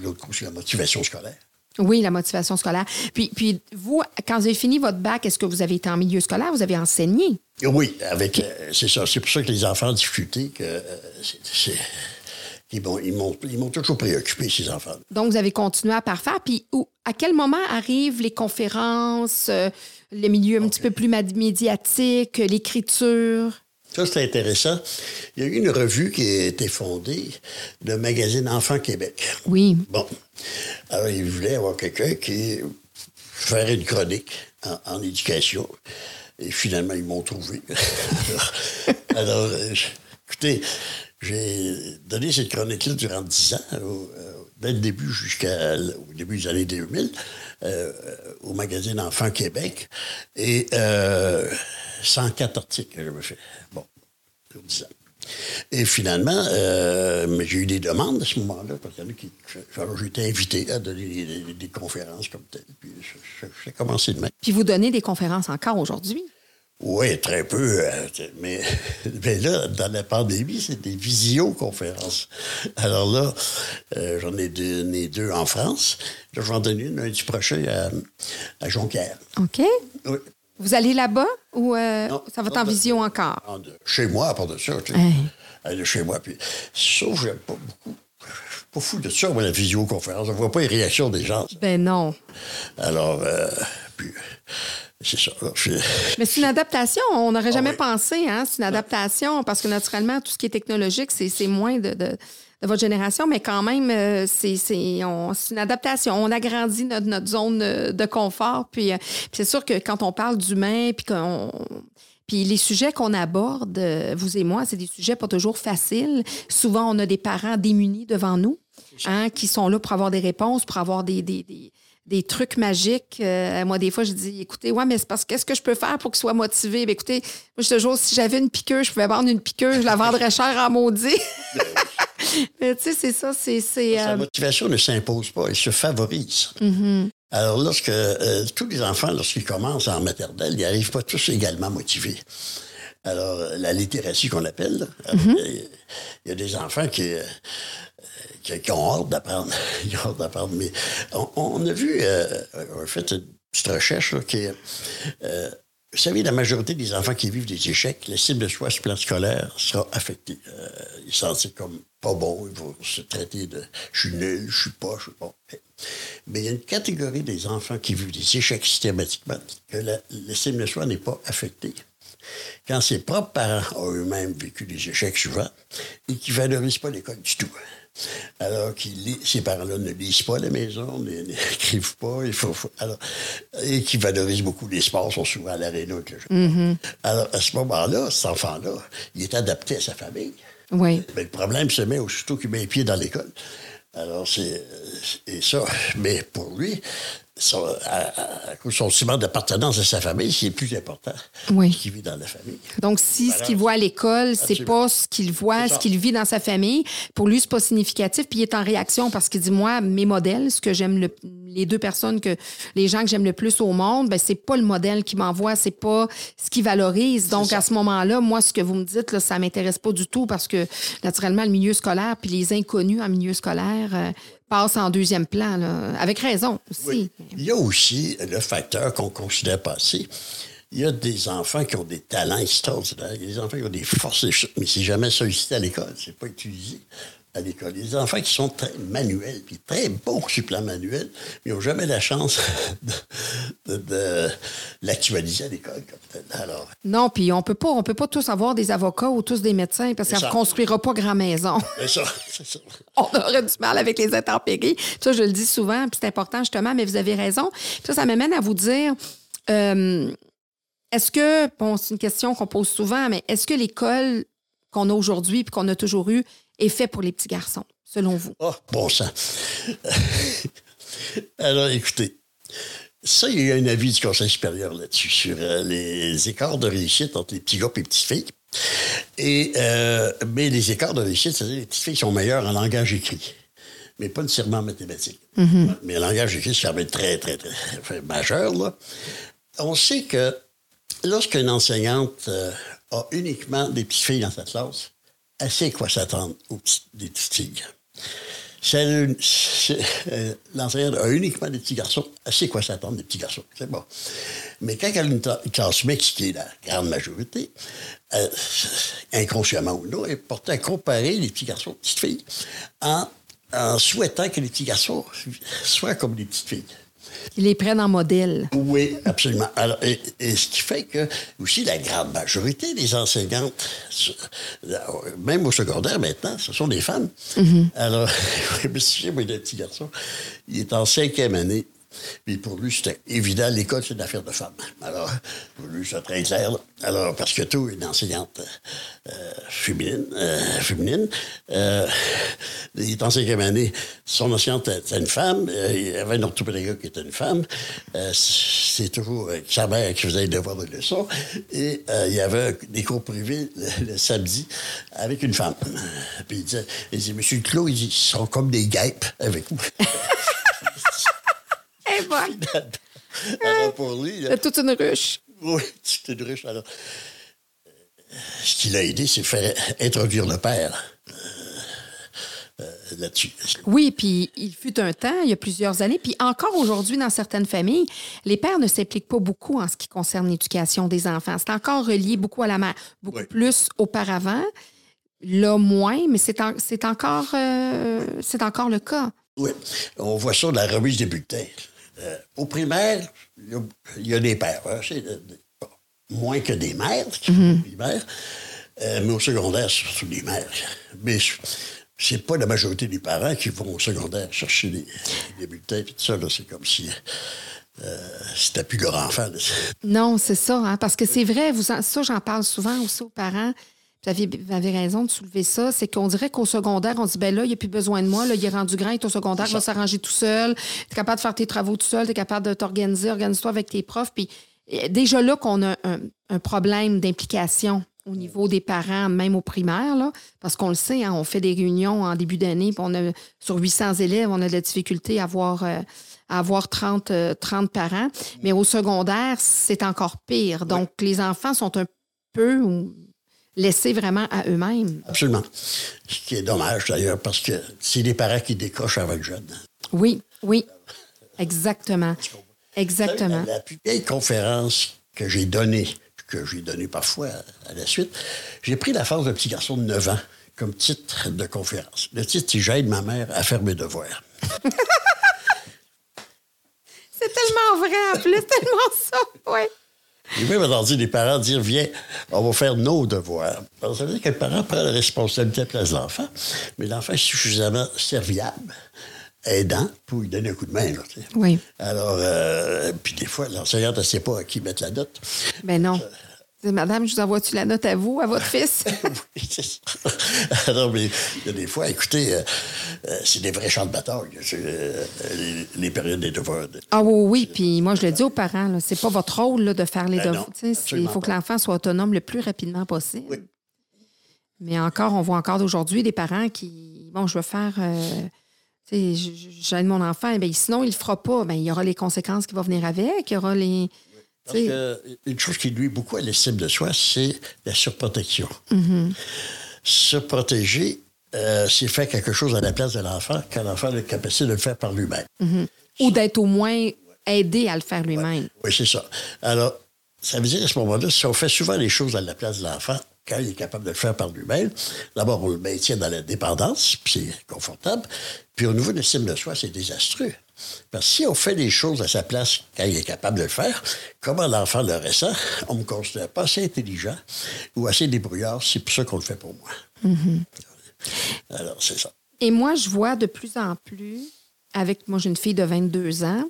l'autre cours, c'est la motivation scolaire. Oui, la motivation scolaire. Puis, puis vous, quand vous avez fini votre bac, est-ce que vous avez été en milieu scolaire? Vous avez enseigné? Oui, avec euh, c'est ça. C'est pour ça que les enfants en difficulté, que, euh, ils m'ont toujours préoccupé, ces enfants. Donc, vous avez continué à parfaire. Puis, où, à quel moment arrivent les conférences, euh, les milieux un petit peu plus médiatiques, l'écriture? Ça, c'est intéressant. Il y a eu une revue qui a été fondée, le magazine Enfants Québec. Oui. Bon. Alors, ils voulaient avoir quelqu'un qui ferait une chronique en, éducation. Et finalement, ils m'ont trouvé. alors, euh, écoutez, j'ai donné cette chronique-là durant dix ans, euh, dès le début jusqu'au début des années 2000, euh, au magazine Enfants Québec. Et 104 articles que j'avais fait. Bon, 10 ans. Et finalement, euh, j'ai eu des demandes à ce moment-là, parce qu'il y en a qui. J'ai été invité à donner des, conférences comme telles. Puis j'ai commencé de même. Puis vous donnez des conférences encore aujourd'hui? Oui, très peu. Euh, mais, mais, là, dans la pandémie, c'est des visioconférences. Alors là, euh, j'en ai donné deux en France. Là, je vais en donner une lundi prochain à, à Jonquière. OK. Oui. Vous allez là-bas ou euh, ça va être en vision encore? chez moi, à part de ça. Tu sais. chez moi. Puis, sauf que j'aime pas beaucoup. Je suis pas fou de ça, moi, la visioconférence. Je ne vois pas les réactions des gens. Ben non. Alors, euh, puis, c'est ça. Mais c'est une adaptation. On n'aurait ah jamais pensé. Hein? C'est une adaptation parce que naturellement, tout ce qui est technologique, c'est moins de, de votre génération, mais quand même, euh, c'est c'est on- c'est une adaptation. On agrandit notre, notre zone euh, de confort. Puis, euh, puis c'est sûr que quand on parle d'humain, puis qu'on. Puis les sujets qu'on aborde, vous et moi, c'est des sujets pas toujours faciles. Souvent, on a des parents démunis devant nous, hein, qui sont là pour avoir des réponses, pour avoir des, des, des, des trucs magiques. Euh, moi, des fois, je dis, écoutez, ouais, mais c'est parce qu'est-ce que je peux faire pour qu'ils soient motivés? Ben, écoutez, moi, je te jure, si j'avais une piqûre, je pouvais vendre une piqûre, je la vendrais cher en maudit. Mais tu sais, c'est ça, c'est. c'est, Sa euh, motivation ne s'impose pas, elle se favorise. Alors, lorsque euh, tous les enfants, lorsqu'ils commencent en maternelle, ils n'arrivent pas tous également motivés. Alors, la littératie qu'on appelle, alors, il y a des enfants qui, qui, ont hâte d'apprendre. Ils ont hâte d'apprendre. Mais on, a vu, euh, on a fait une petite recherche là, qui euh, vous savez, la majorité des enfants qui vivent des échecs, l'estime de soi sur le plan scolaire sera affectée. Euh, ils se sentent comme pas bon, ils vont se traiter de je suis nul, je suis pas, je suis pas. Mais il y a une catégorie des enfants qui vivent des échecs systématiquement, que l'estime de soi n'est pas affectée. Quand ses propres parents ont eux-mêmes vécu des échecs souvent et qui ne valorisent pas l'école du tout. Alors que ces parents-là ne lisent pas à la maison, n'écrivent pas, il faut, alors, et qui valorisent beaucoup les sports, sont souvent à l'aréna. le jeu. Alors, à ce moment-là, cet enfant-là, il est adapté à sa famille. oui. Mais le problème se met aussitôt qu'il met les pieds dans l'école. Alors, c'est et ça. Mais pour lui, son, à, à- de son sentiment d'appartenance à sa famille, c'est plus important Oui. qu'il vit dans la famille. Donc, si ce qu'il voit à l'école, c'est pas ce qu'il voit, ce qu'il vit dans sa famille, pour lui, c'est pas significatif. Puis il est en réaction parce qu'il dit Moi, mes modèles, ce que j'aime le les deux personnes que les gens que j'aime le plus au monde, ben c'est pas le modèle qui m'envoie, c'est pas ce qui valorise. Donc à ce moment-là, moi ce que vous me dites là, ça m'intéresse pas du tout parce que naturellement le milieu scolaire puis les inconnus en milieu scolaire euh, passent en deuxième plan avec raison aussi. Il y a aussi le facteur qu'on considère pas. Il y a des enfants qui ont des talents extraordinaires. Il y a des enfants qui ont des forces, mais c'est jamais sollicité à l'école. C'est pas utilisé à l'école. Des enfants qui sont très manuels, puis très bons sur le plan manuel, mais ils n'ont jamais la chance de, de- de l'actualiser à l'école comme tel. Alors, Non, puis on peut pas on peut pas tous avoir des avocats ou tous des médecins parce qu'on ça. ne construira pas grand maison. c'est ça, c'est ça. on aurait du mal avec les intempéries. Ça, je le dis souvent, puis c'est important justement, mais vous avez raison. Ça, ça m'amène à vous dire, euh, est-ce que, bon, c'est une question qu'on pose souvent, mais est-ce que l'école qu'on a aujourd'hui puis qu'on a toujours eu est fait pour les petits garçons, selon vous? Oh, bon sang. Alors, écoutez, ça, il y a un avis du Conseil supérieur là-dessus, sur euh, les écarts de réussite entre les petits gars et les petites filles. Et, euh, mais les écarts de réussite, c'est-à-dire les petites filles sont meilleures en langage écrit, mais pas nécessairement en mathématiques. Mais en langage écrit, c'est quand même très, très, très majeur. Là. On sait que lorsqu'une enseignante euh, a uniquement des petites filles dans sa classe, sait quoi s'attendre aux petites, des si, euh, a uniquement des petits garçons, elle quoi s'attendre des petits garçons. C'est bon. Mais quand elle a une classe mixte, qui est la grande majorité, euh, inconsciemment ou non, elle est portée à comparer les petits garçons aux petites filles en, en souhaitant que les petits garçons soient comme les petites filles. Ils les prennent en modèle. Oui, absolument. Alors, et, et ce qui fait que, aussi, la grande majorité des enseignantes, euh, même au secondaire maintenant, ce sont des femmes. Alors, je me souviens, moi, d'un petit garçon, il est en cinquième année. Puis pour lui, c'était évident, l'école, c'est une affaire de femmes. Alors, pour lui, c'est très clair. Alors, parce que tout, une enseignante euh, féminine, euh, féminine euh, il est en cinquième année. Son enseignante était une femme. il y avait une orthopédagogue qui était une femme. C'est toujours sa mère qui faisait les devoirs de leçon. Et il y avait des cours privés le, samedi avec une femme. Puis il disait, il disait Monsieur Clos, ils sont comme des guêpes avec vous. Eh ben, Alors pour lui, là, c'est toute une ruche. oui, c'était une riche. Alors, euh, ce qui l'a aidé, c'est faire introduire le père euh, euh, là-dessus. Oui, puis il fut un temps, il y a plusieurs années, puis encore aujourd'hui, dans certaines familles, les pères ne s'impliquent pas beaucoup en ce qui concerne l'éducation des enfants. C'est encore relié beaucoup à la mère, beaucoup Oui. plus auparavant. Là, moins, mais c'est en- c'est encore, euh, c'est encore le cas. Oui, on voit ça dans la remise des bulletins. Euh, au primaire, il y a, il y a des pères. hein, c'est bon, moins que des mères qui font le primaire. Euh, mais au secondaire, c'est surtout des mères. Mais c'est pas la majorité des parents qui vont au secondaire chercher des, des bulletins tout ça. C'est comme si euh, c'était plus leur enfant. là. Non, c'est ça, hein, parce que c'est vrai, vous en- ça, j'en parle souvent aussi aux parents. Vous avez, vous avez raison de soulever ça. C'est qu'on dirait qu'au secondaire, on dit ben là, il n'y a plus besoin de moi. Là, il est rendu grand, il est au secondaire, il va s'arranger tout seul. Tu es capable de faire tes travaux tout seul, tu es capable de t'organiser, organise-toi avec tes profs. Puis euh, déjà là qu'on a un, un problème d'implication au niveau des parents, même au primaire, là, parce qu'on le sait, hein, on fait des réunions en début d'année, puis on a sur 800 élèves, on a de la difficulté à avoir, euh, à avoir 30, euh, 30 parents. Mais au secondaire, c'est encore pire. Donc, les enfants sont un peu ou, laissés vraiment à eux-mêmes. Absolument. Ce qui est dommage d'ailleurs, parce que c'est les parents qui décochent avec le jeune. Oui, oui, exactement. Exactement. La, la plus vieille conférence que j'ai donnée, que j'ai donnée parfois à, la suite, j'ai pris la phase de petit garçon de 9 ans comme titre de conférence. Le titre, c'est J'aide ma mère à faire mes devoirs. C'est tellement vrai en plus, tellement ça. Oui. J'ai même entendu des parents dire Viens, on va faire nos devoirs. Alors, ça veut dire que le parent prend la responsabilité à la place de l'enfant, mais l'enfant est suffisamment serviable, aidant, pour lui donner un coup de main. là. Oui. Alors, euh, puis des fois, l'enseignante ne sait pas à qui mettre la note. Ben non. Madame, je vous envoie-tu la note à vous, à votre fils? Oui, c'est ça. Alors, mais il y a des fois, écoutez, euh, euh, c'est des vrais champs de bataille, euh, les, les périodes des devoirs. de- Ah oui, oui. Puis moi, je le dis aux parents, là, c'est pas votre rôle là, de faire les Ben devoirs. non, Il faut que l'enfant soit autonome le plus rapidement possible. Oui. Mais encore, on voit encore d'aujourd'hui des parents qui, bon, je veux faire, j'aide mon enfant, eh bien, sinon, il le fera pas. Ben, il y aura les conséquences qui vont venir avec, il y aura les. Parce que une chose qui nuit beaucoup à l'estime de soi, c'est la surprotection. Mm-hmm. Surprotéger, euh, c'est faire quelque chose à la place de l'enfant quand l'enfant a la capacité de le faire par lui-même. Ou d'être au moins aidé à le faire lui-même. Oui, c'est ça. Alors, ça veut dire à ce moment-là, si on fait souvent les choses à la place de l'enfant, quand il est capable de le faire par lui-même, d'abord, on le maintient dans la dépendance, puis c'est confortable. Puis au niveau de l'estime de soi, c'est désastreux. Parce que si on fait les choses à sa place quand il est capable de le faire, comment l'enfant le ressent? On me considère pas assez intelligent ou assez débrouillard, c'est pour ça qu'on le fait pour moi. Alors, c'est ça. Et moi, je vois de plus en plus, avec moi, j'ai une fille de 22 ans,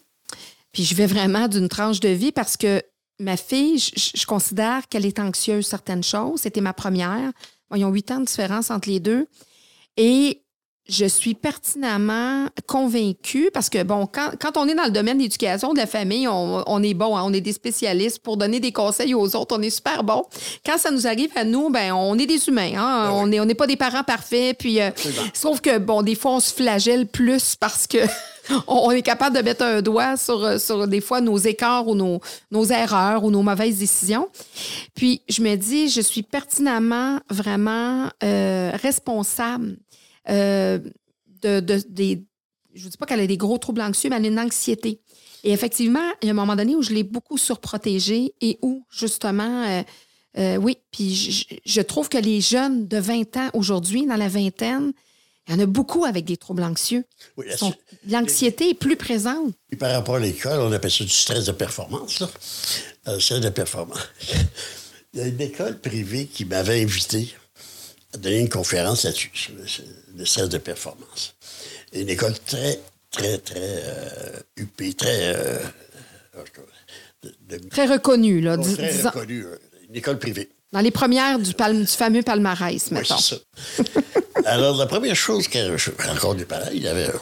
puis je vais vraiment d'une tranche de vie parce que ma fille, je, je- je considère qu'elle est anxieuse certaines choses. C'était ma première. Bon, ils ont huit ans de différence entre les deux. Et je suis pertinemment convaincue parce que, bon, quand, quand on est dans le domaine d'éducation de la famille, on, on est bon, hein, on est des spécialistes pour donner des conseils aux autres, on est super bon. Quand ça nous arrive à nous, ben, on est des humains, hein, on n'est on n'est pas des parents parfaits. Puis, euh, sauf que, bon, des fois, on se flagelle plus parce que on on est capable de mettre un doigt sur, euh, sur des fois nos écarts ou nos, nos erreurs ou nos mauvaises décisions. Puis, je me dis, je suis pertinemment vraiment euh, responsable euh, de, de- des. Je ne dis pas qu'elle a des gros troubles anxieux, mais elle a une anxiété. Et effectivement, il y a un moment donné où je l'ai beaucoup surprotégée et où, justement, euh, euh, oui, puis je, trouve que les jeunes de 20 ans aujourd'hui, dans la vingtaine, il y en a beaucoup avec des troubles anxieux. Oui, L'anxiété est plus présente. Puis par rapport à l'école, on appelle ça du stress de performance. Là. Euh, stress de performance. Il y a une école privée qui m'avait invité à donner une conférence là-dessus, le stress de performance. Une école très, très, très euh, huppée, très. euh, de- de- Très reconnue, là. très disons- reconnue, euh, une école privée. dans les premières du, palme- du fameux palmarès, Oui, mettons. c'est ça. Alors, la première chose, quand je rencontre des parents, il y avait euh,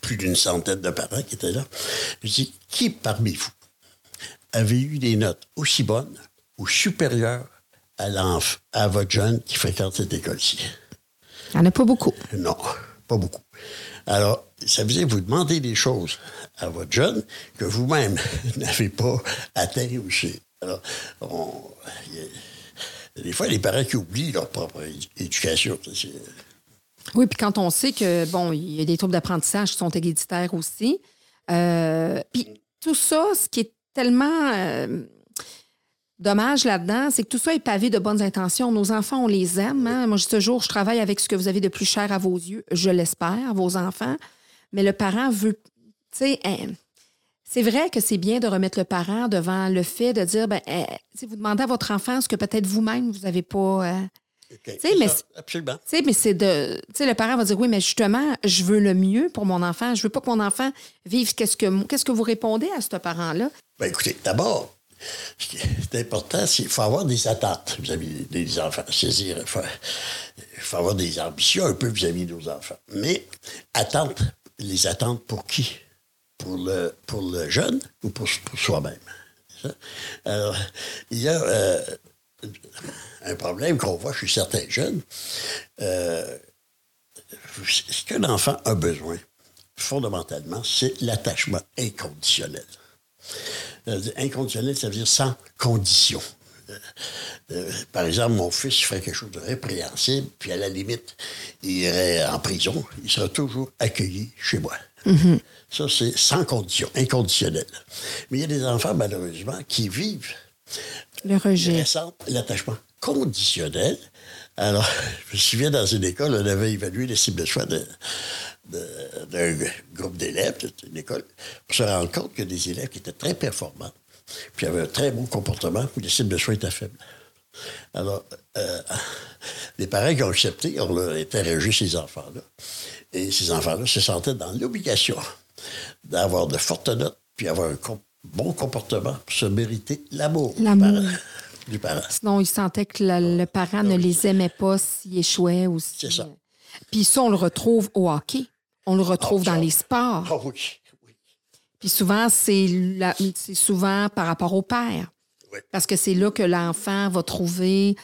plus d'une centaine de parents qui étaient là. Je dis, qui parmi vous avait eu des notes aussi bonnes ou supérieures à, à votre jeune qui fréquente cette école-ci? Il n'y en a pas beaucoup. Non, pas beaucoup. Alors, ça veut dire que vous demandez des choses à votre jeune que vous-même n'avez pas atteint aussi. Alors, on- il y a- des fois, les parents qui oublient leur propre éducation. Oui, puis quand on sait que, bon, il y a des troubles d'apprentissage qui sont héréditaires aussi. euh, puis tout ça, ce qui est tellement euh, dommage là-dedans, c'est que tout ça est pavé de bonnes intentions. Nos enfants, on les aime. hein. Moi, je dis toujours, je travaille avec ce que vous avez de plus cher à vos yeux, je l'espère, vos enfants. Mais le parent veut, tu sais, hein, c'est vrai que c'est bien de remettre le parent devant le fait de dire, ben, hein, si vous demandez à votre enfant ce que peut-être vous-même, vous n'avez pas... euh, sais, mais c'est- Absolument. Tu sais, mais c'est de. Tu sais, le parent va dire oui, mais justement, je veux le mieux pour mon enfant. Je veux pas que mon enfant vive. Qu'est-ce que, qu'est-ce que vous répondez à ce parent-là? Ben, écoutez, d'abord, ce qui est important, c'est qu'il faut avoir des attentes vis-à-vis des enfants. C'est-à-dire, il faut, avoir des ambitions un peu vis-à-vis de nos enfants. Mais attentes, les attentes pour qui? Pour le, pour le jeune ou pour, pour soi-même? Alors, il y a euh, un problème qu'on voit chez certains jeunes. Euh, ce qu'un enfant a besoin, fondamentalement, c'est l'attachement inconditionnel. Euh, Inconditionnel, ça veut dire sans condition. Euh, euh, par exemple, mon fils ferait quelque chose de répréhensible, puis à la limite, il irait en prison, il sera toujours accueilli chez moi. Ça, c'est sans condition, inconditionnel. Mais il y a des enfants, malheureusement, qui vivent Le rejet. ressentent l'attachement conditionnel. Alors, je me souviens, dans une école, on avait évalué l'estime de soi de- de- d'un groupe d'élèves, c'était une école, pour se rendre compte que des élèves qui étaient très performants, puis avaient un très bon comportement, puis l'estime de soi était faible. Alors, euh, les parents qui ont accepté, on leur interrogé ces enfants-là. Et ces enfants-là se sentaient dans l'obligation d'avoir de fortes notes, puis avoir un com- bon comportement pour se mériter l'amour du parent- du parent. Sinon, ils sentaient que la- le parent ne les aimait pas s'ils échouaient ou si- C'est ça. Puis ça, on le retrouve au hockey. On le retrouve Ah, dans les sports. Ah oui, oui. Puis souvent, c'est souvent par rapport au père. Oui. Parce que c'est là que l'enfant va trouver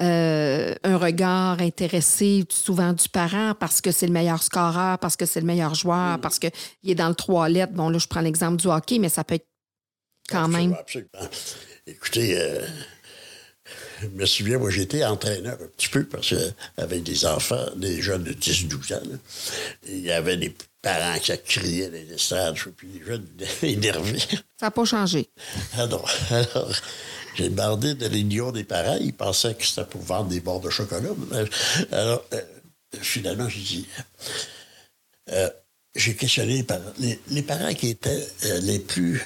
euh, un regard intéressé souvent du parent parce que c'est le meilleur scoreur, parce que c'est le meilleur Mm. joueur, parce qu'il est dans le trois lettres. Bon, là, je prends l'exemple du hockey, mais ça peut être quand même. Absolument. Écoutez, euh, je me souviens, moi, j'étais entraîneur un petit peu parce que avec des enfants, des jeunes de 10-12 ans, là, il y avait des parents qui criaient dans les estrades, puis les jeunes énervés. Ça n'a pas changé. Alors, alors j'ai demandé de réunion des parents. Ils pensaient que c'était pour vendre des barres de chocolat. Alors, euh, finalement, j'ai dit... euh, j'ai questionné les parents. Les, les parents qui étaient euh, les plus...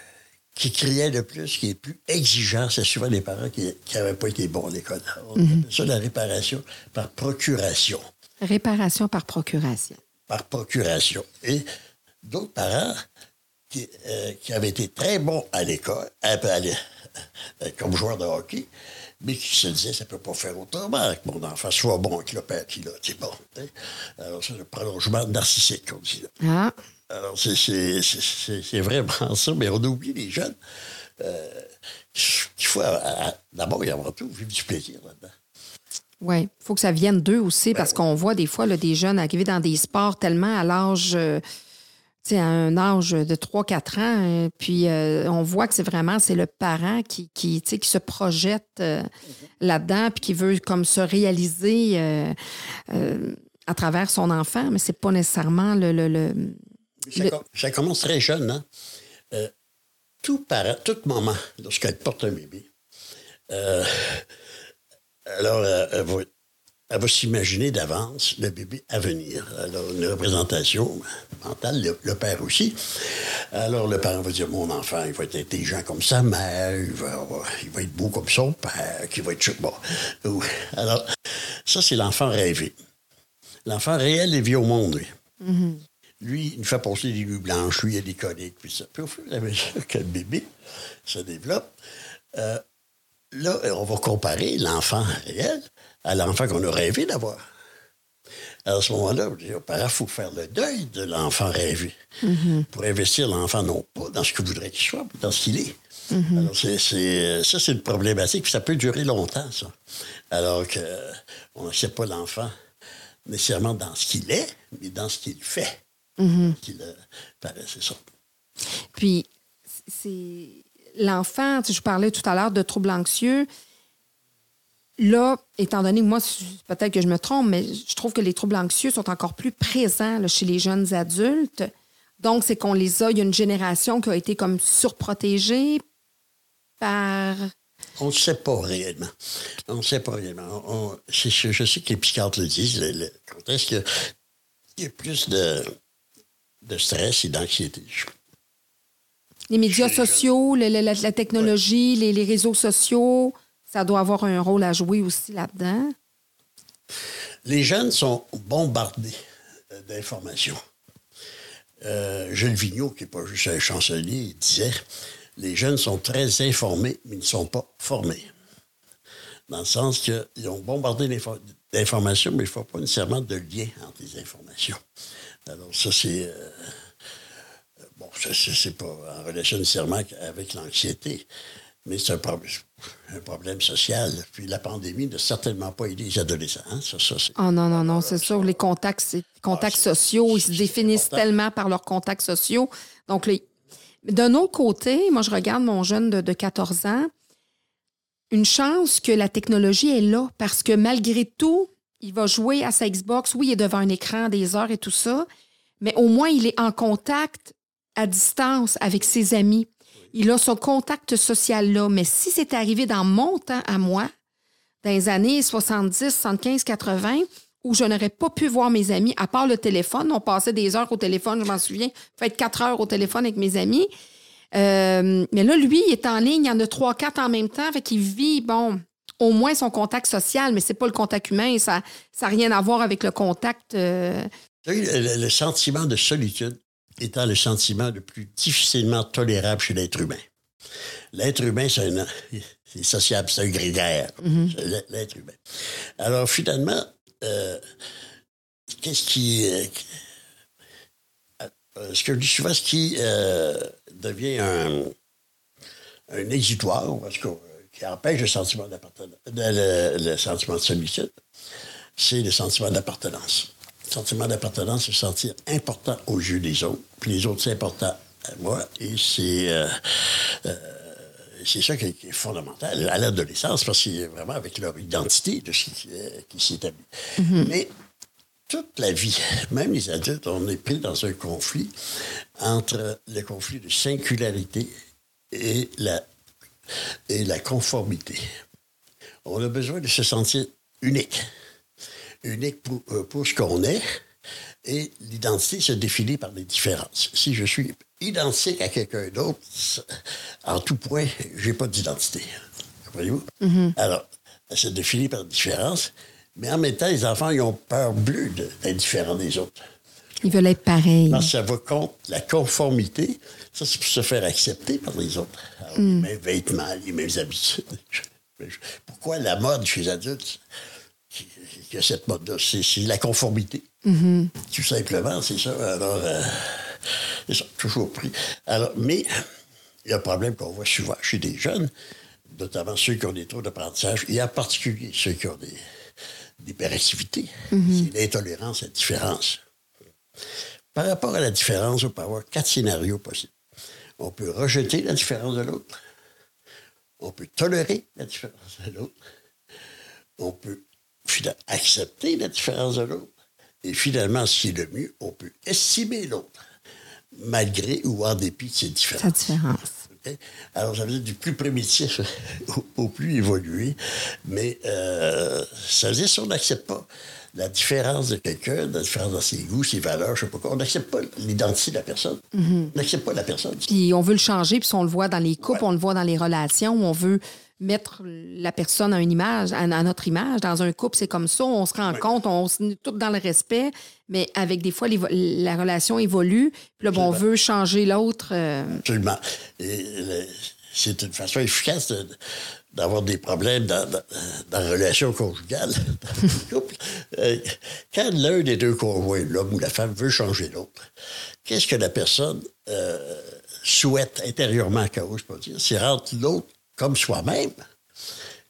qui criaient le plus, qui étaient plus exigeants, c'est souvent les parents qui n'avaient pas été bons à l'école. On appelle ça la réparation par procuration Réparation par procuration. par procuration. Et d'autres parents qui, euh, qui avaient été très bons à l'école, euh, comme joueurs de hockey, mais qui se disaient, ça ne peut pas faire autrement que mon enfant soit bon avec le père qu'il a. C'est bon. hein. Alors, c'est le prolongement narcissique, on dit. Ah, Alors, c'est- vraiment ça, mais on oublie les jeunes. Euh, qu'il faut, à- d'abord et avant tout, vivre du plaisir là-dedans. oui. Il faut que ça vienne d'eux aussi parce qu'on voit des fois là, des jeunes arriver dans des sports tellement à l'âge. euh, tu sais, à un âge de 3-4 ans, euh, puis euh, on voit que c'est vraiment c'est le parent qui, qui, qui se projette euh, là-dedans, puis qui veut comme se réaliser euh, euh, à travers son enfant, mais c'est pas nécessairement le, le- le- Ça, Le- com- ça commence très jeune, hein? Euh, tout parent, toute maman, lorsqu'elle porte un bébé, euh, alors euh, elle va, s'imaginer d'avance le bébé à venir. Alors, une représentation mentale, le, le père aussi. Alors, le parent va dire Mon enfant, il va être intelligent comme sa mère, il va, il va être beau comme son père, qui va être. Bon. Alors, ça, c'est l'enfant rêvé. L'enfant réel, il vit au monde, lui. Lui, il nous fait passer des nuits blanches, lui, il a des coliques, puis ça. Puis au fur et à mesure que le bébé se développe, euh, là, on va comparer l'enfant réel à l'enfant qu'on a rêvé d'avoir. À ce moment-là, il faut faire le deuil de l'enfant rêvé pour investir l'enfant non pas dans ce que voudrait qu'il soit, mais dans ce qu'il est. Alors, c'est, c'est- ça, c'est une problématique, puis ça peut durer longtemps, ça. Alors qu'on n'accepte pas l'enfant nécessairement dans ce qu'il est, mais dans ce qu'il fait. Euh, paraît, c'est ça. Puis, c'est l'enfant, tu sais, je parlais tout à l'heure de troubles anxieux. Là, étant donné que moi, peut-être que je me trompe, mais je trouve que les troubles anxieux sont encore plus présents là, chez les jeunes adultes. Donc, c'est qu'on les a, il y a une génération qui a été comme surprotégée par. On ne sait pas réellement. On ne sait pas réellement. On- je, sais que les psychiatres le disent. Le, le- quand est-ce qu'il y y a plus de, de stress et d'anxiété? Les médias sociaux, le- le- la, la technologie, les, les réseaux sociaux, ça doit avoir un rôle à jouer aussi là-dedans. Les jeunes sont bombardés euh, d'informations. Euh, Jules Vigneault, qui n'est pas juste un chancelier, disait Les jeunes sont très informés, mais ils ne sont pas formés. Dans le sens qu'ils ont bombardé d'informations, mais il ne faut pas nécessairement de lien entre les informations. Alors, ça, c'est. Euh, bon, c'est pas en relation nécessairement avec l'anxiété, mais c'est un problème, un problème social. Puis la pandémie n'a certainement pas aidé les adolescents. Hein. Ça, ça, oh non, non, non, c'est sûr. Les contacts, contacts ah, sociaux, ils se définissent tellement par leurs contacts sociaux. Donc, les... d'un autre côté, moi, je regarde mon jeune de, de 14 ans. Une chance que la technologie est là parce que malgré tout, il va jouer à sa Xbox. Oui, il est devant un écran des heures et tout ça, mais au moins, il est en contact à distance avec ses amis. Il a son contact social-là. Mais si c'est arrivé dans mon temps à moi, dans les années 70, 75, 80, où je n'aurais pas pu voir mes amis, à part le téléphone, on passait des heures au téléphone, je m'en souviens, fait quatre heures au téléphone avec mes amis. Euh, mais là, lui, il est en ligne, il y en a trois, quatre en même temps, fait qu'il vit, bon, au moins son contact social, mais c'est pas le contact humain, ça n'a rien à voir avec le contact. Euh, le, sentiment de solitude étant le sentiment le plus difficilement tolérable chez l'être humain. L'être humain, c'est sociable, c'est un grégaire, mm-hmm. l'être humain. Alors, finalement, euh, qu'est-ce qui. Euh, ce que je dis souvent, ce qui devient un, un exitoire, parce que qui empêche le sentiment d'appartenance, le, sentiment de solitude, c'est le sentiment d'appartenance. Le sentiment d'appartenance, c'est se sentir important aux yeux des autres, puis les autres, c'est important à moi, et c'est... Euh, euh, c'est ça qui est, fondamental à l'adolescence, parce que c'est vraiment avec leur identité de ce qui, euh, s'établit. Mm-hmm. Mais toute la vie, même les adultes, on est pris dans un conflit entre le conflit de singularité et la et la conformité. On a besoin de se sentir unique. Unique pour, euh, pour ce qu'on est. Et l'identité se définit par des différences. Si je suis identique à quelqu'un d'autre, en tout point, j'ai pas d'identité. Comprenez-vous? Mm-hmm. Alors, elle se définit par des différences, mais en même temps, les enfants, ils ont peur bleue d'être différents des autres. Ils veulent être pareils. Parce que ça va contre la conformité. Ça, c'est pour se faire accepter par les autres. Les hmm. mêmes vêtements, les mêmes habitudes. Pourquoi la mode chez les adultes, qui, a cette mode-là, c'est, la conformité. Mm-hmm. Tout simplement, c'est ça. Alors, euh, c'est ça, toujours pris. Alors, mais il y a un problème qu'on voit souvent chez des jeunes, notamment ceux qui ont des troubles d'apprentissage, et en particulier ceux qui ont des, des hyperactivités. Mm-hmm. C'est l'intolérance à la différence. Par rapport à la différence, on peut avoir quatre scénarios possibles. On peut rejeter la différence de l'autre. On peut tolérer la différence de l'autre. On peut accepter la différence de l'autre. Et finalement, ce qui est le mieux, on peut estimer l'autre, malgré ou en dépit de ses différences. Sa différence. Alors, ça veut dire du plus primitif au, plus évolué, mais euh, ça veut dire si on n'accepte pas la différence de quelqu'un, la différence dans ses goûts, ses valeurs, je sais pas quoi. On n'accepte pas l'identité de la personne. Mhm. On n'accepte pas la personne. Puis on veut le changer, puis on le voit dans les couples, on le voit dans les relations, on veut mettre la personne à une image, à, notre image. Dans un couple, c'est comme ça. On se rend compte, on est tout dans le respect, mais avec des fois, la relation évolue. Puis là, bon, on veut changer l'autre. Euh. Absolument. c'est une façon efficace de, d'avoir des problèmes dans, la relation conjugale, euh, quand l'un des deux conjoints, l'homme ou la femme, veut changer l'autre, qu'est-ce que la personne euh, souhaite intérieurement, je peux dire? C'est rendre l'autre comme soi-même,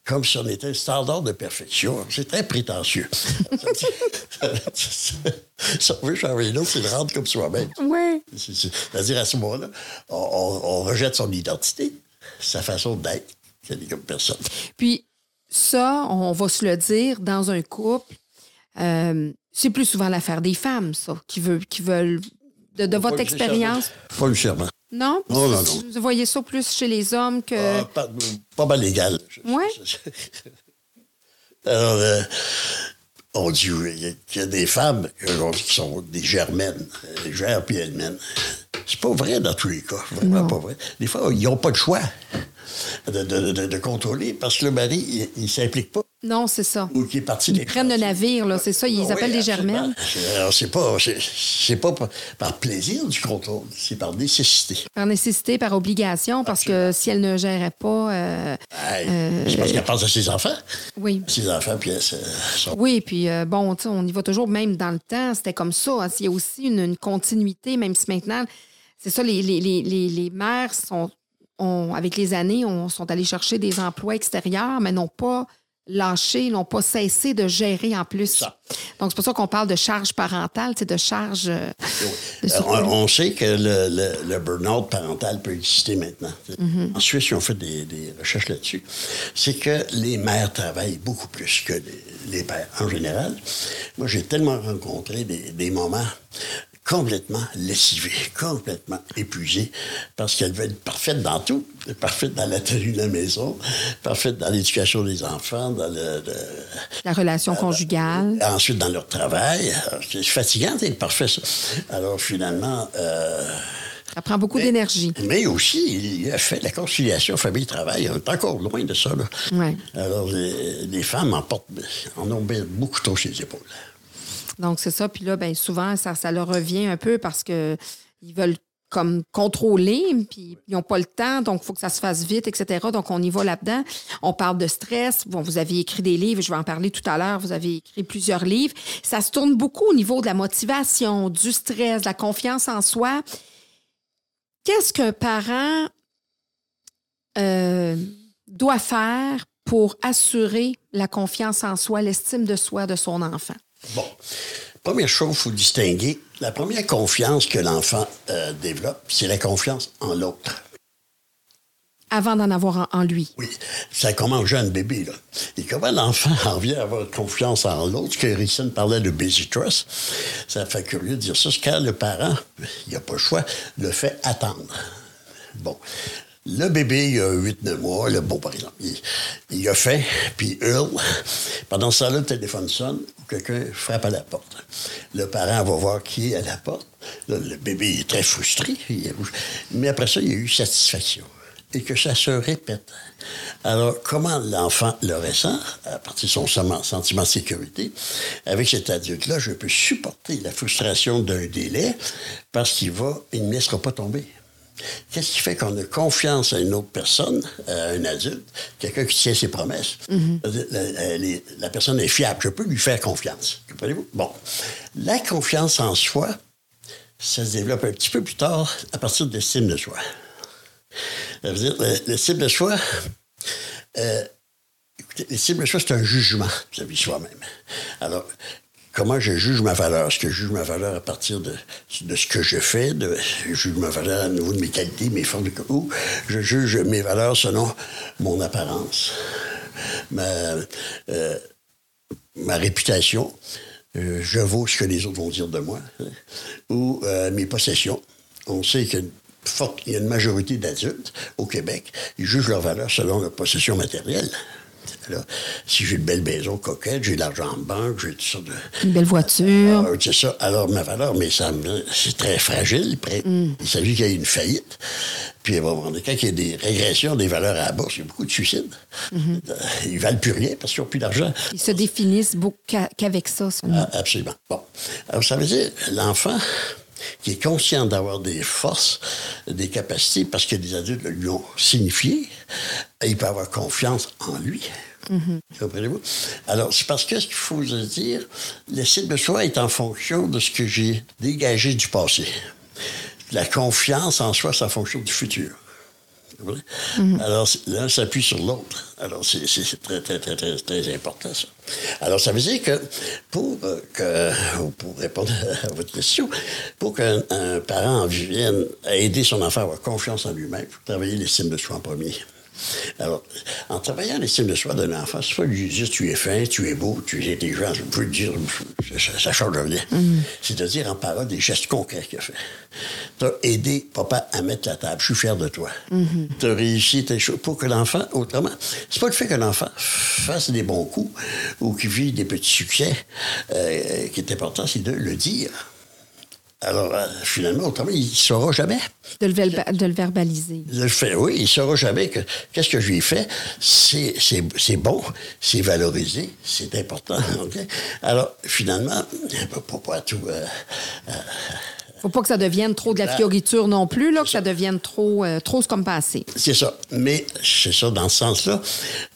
comme si on était un standard de perfection. C'est très prétentieux. si on veut changer l'autre, c'est le rendre comme soi-même. Oui. C'est-à-dire, à ce moment-là, on rejette son identité, sa façon d'être comme personne. Puis ça, on va se le dire, dans un couple, euh, c'est plus souvent l'affaire des femmes, ça, qui, veut, qui veulent, de, votre expérience. Pas nécessairement. Non? Non, non, non. Vous voyez ça plus chez les hommes que. Ah, pas, pas, mal égal. Oui. Alors, euh, on dit qu'il y a des femmes qui sont des germaines, gèrent puis elles mènent. C'est pas vrai dans tous les cas, vraiment pas vrai. Des fois, ils n'ont pas de choix. De, de, de, de contrôler parce que le mari, il ne s'implique pas. Non, c'est ça. Ou qui est parti Ils prennent le navire, là, c'est ça. Ils appellent des germaines. Alors, c'est pas, c'est, pas par, plaisir du contrôle, c'est par nécessité. Par nécessité, par obligation, parce que si elle ne gérait pas. euh, Hey, c'est parce qu'elle pense à ses enfants. oui. Ses enfants, puis elle, sont- Oui, puis euh, bon, tu sais, on y va toujours, même dans le temps, c'était comme ça. hein. Il y a aussi une, une continuité, même si maintenant, c'est ça, les, les, les, les, les mères sont, avec les années, on, sont allées chercher des emplois extérieurs, mais n'ont pas lâché, n'ont pas cessé de gérer en plus. Ça. Donc, c'est pour ça qu'on parle de charge parentale, c'est de charge. euh, de Euh, on, on sait que le, le, le burn-out parental peut exister maintenant. Mm-hmm. En Suisse, ils ont fait des, des recherches là-dessus. C'est que les mères travaillent beaucoup plus que les, les pères en général. Moi, j'ai tellement rencontré des, des moments complètement lessivés, complètement épuisés, parce qu'elles veulent être parfaites dans tout, parfaites dans la tenue de la maison, parfaites dans l'éducation des enfants, dans le- le, la relation conjugale. Ensuite, dans leur travail. C'est fatigant d'être parfait, ça. Alors, finalement, euh, Ça prend beaucoup d'énergie. mais aussi, il a fait la conciliation famille-travail. On est encore loin de ça, là. Ouais. Alors, les, les femmes en, portent, en ont beaucoup trop sur les épaules. Donc, c'est ça. Puis là, ben, souvent, ça, ça leur revient un peu parce que ils veulent comme contrôler, puis ils n'ont pas le temps, donc il faut que ça se fasse vite, etc. Donc, on y va là-dedans. On parle de stress. Bon, vous avez écrit des livres, je vais en parler tout à l'heure. Vous avez écrit plusieurs livres. Ça se tourne beaucoup au niveau de la motivation, du stress, de la confiance en soi. Qu'est-ce qu'un parent euh, doit faire pour assurer la confiance en soi, l'estime de soi de son enfant? Bon. Première chose, il faut distinguer. La première confiance que l'enfant euh, développe, c'est la confiance en l'autre. avant d'en avoir en, en lui. Oui, ça commence jeune bébé, là. Et comment l'enfant en vient à avoir confiance en l'autre, ce que Ricin parlait de busy trust, ça fait curieux de dire ça, c'est quand le parent, il n'a pas le choix, le fait attendre. Bon. Le bébé, il a 8-9 mois, le bon, par exemple, il, a faim, puis il hurle. Pendant ce temps-là, le téléphone sonne ou quelqu'un frappe à la porte. Le parent va voir qui est à la porte. Là, le bébé est très frustré. Mais après ça, il y a eu satisfaction et que ça se répète. Alors, comment l'enfant le ressent, à partir de son sentiment de sécurité, avec cet adulte-là, je peux supporter la frustration d'un délai parce qu'il va, il ne laissera pas tomber. Qu'est-ce qui fait qu'on a confiance à une autre personne, à un adulte, quelqu'un qui tient ses promesses? la, la- personne est fiable, je peux lui faire confiance. Comprenez-vous? Bon. La confiance en soi, ça se développe un petit peu plus tard à partir de l'estime de soi. Ça veut dire, le- l'estime de soi, euh, écoutez, l'estime de soi, c'est un jugement vis-à-vis de soi-même. Alors, comment je juge ma valeur? Est-ce que je juge ma valeur à partir de, ce que je fais? De, je juge ma valeur à niveau de mes qualités, mes formes de... Ou je juge mes valeurs selon mon apparence, ma, euh, ma réputation, euh, je vaux ce que les autres vont dire de moi, ou euh, mes possessions. On sait qu'il y a une forte- il y a une majorité d'adultes au Québec, ils jugent leur valeur selon leur possession matérielle. Alors, si j'ai une belle maison coquette, j'ai de l'argent en banque, j'ai tout ça de... Une belle voiture. Ah, c'est ça. Alors, ma valeur, mais ça, c'est très fragile. Près- Il s'agit qu'il y ait une faillite. Puis, à un moment donné, quand il y a des régressions des valeurs à la bourse, il y a beaucoup de suicides. Euh, Ils valent plus rien parce qu'ils n'ont plus d'argent. Ils se définissent qu'avec ça. Ah, absolument. Bon. Alors, ça veut dire, l'enfant qui est conscient d'avoir des forces, des capacités, parce que des adultes lui ont signifié, il peut avoir confiance en lui. Comprenez-vous? Alors, c'est parce que ce qu'il faut se dire, l'estime de soi est en fonction de ce que j'ai dégagé du passé. La confiance en soi, c'est en fonction du futur. Comprenez? Alors, l'un s'appuie sur l'autre. Alors, c'est très, très, très, très, très important, ça. Alors, ça veut dire que pour, euh, que, ou pour répondre à votre question, pour qu'un un parent en vienne à aider son enfant à avoir confiance en lui-même, il faut travailler l'estime de soi en premier. Alors, en travaillant l'estime de soi d'un enfant, c'est pas lui dire tu es fin, tu es beau, tu es intelligent, je peux le dire, ça, ça change rien. C'est-à-dire en parole des gestes concrets qu'il a fait. Tu as aidé papa à mettre la table, je suis fier de toi. Tu as réussi tes choses pour que l'enfant, autrement, c'est pas le fait que l'enfant fasse des bons coups ou qu'il vive des petits succès euh, qui est important, c'est de le dire. Alors, euh, finalement, autrement, il ne saura jamais. De le, verba- de le verbaliser. Le oui, il ne saura jamais que qu'est-ce que je lui ai fait. C'est, bon, c'est valorisé, c'est important. OK? Alors, finalement, pourquoi tout. euh, Faut pas que ça devienne trop de la fioriture non plus, là, que ça devienne trop, euh, trop comme passé. c'est ça. Mais c'est ça, dans ce sens-là.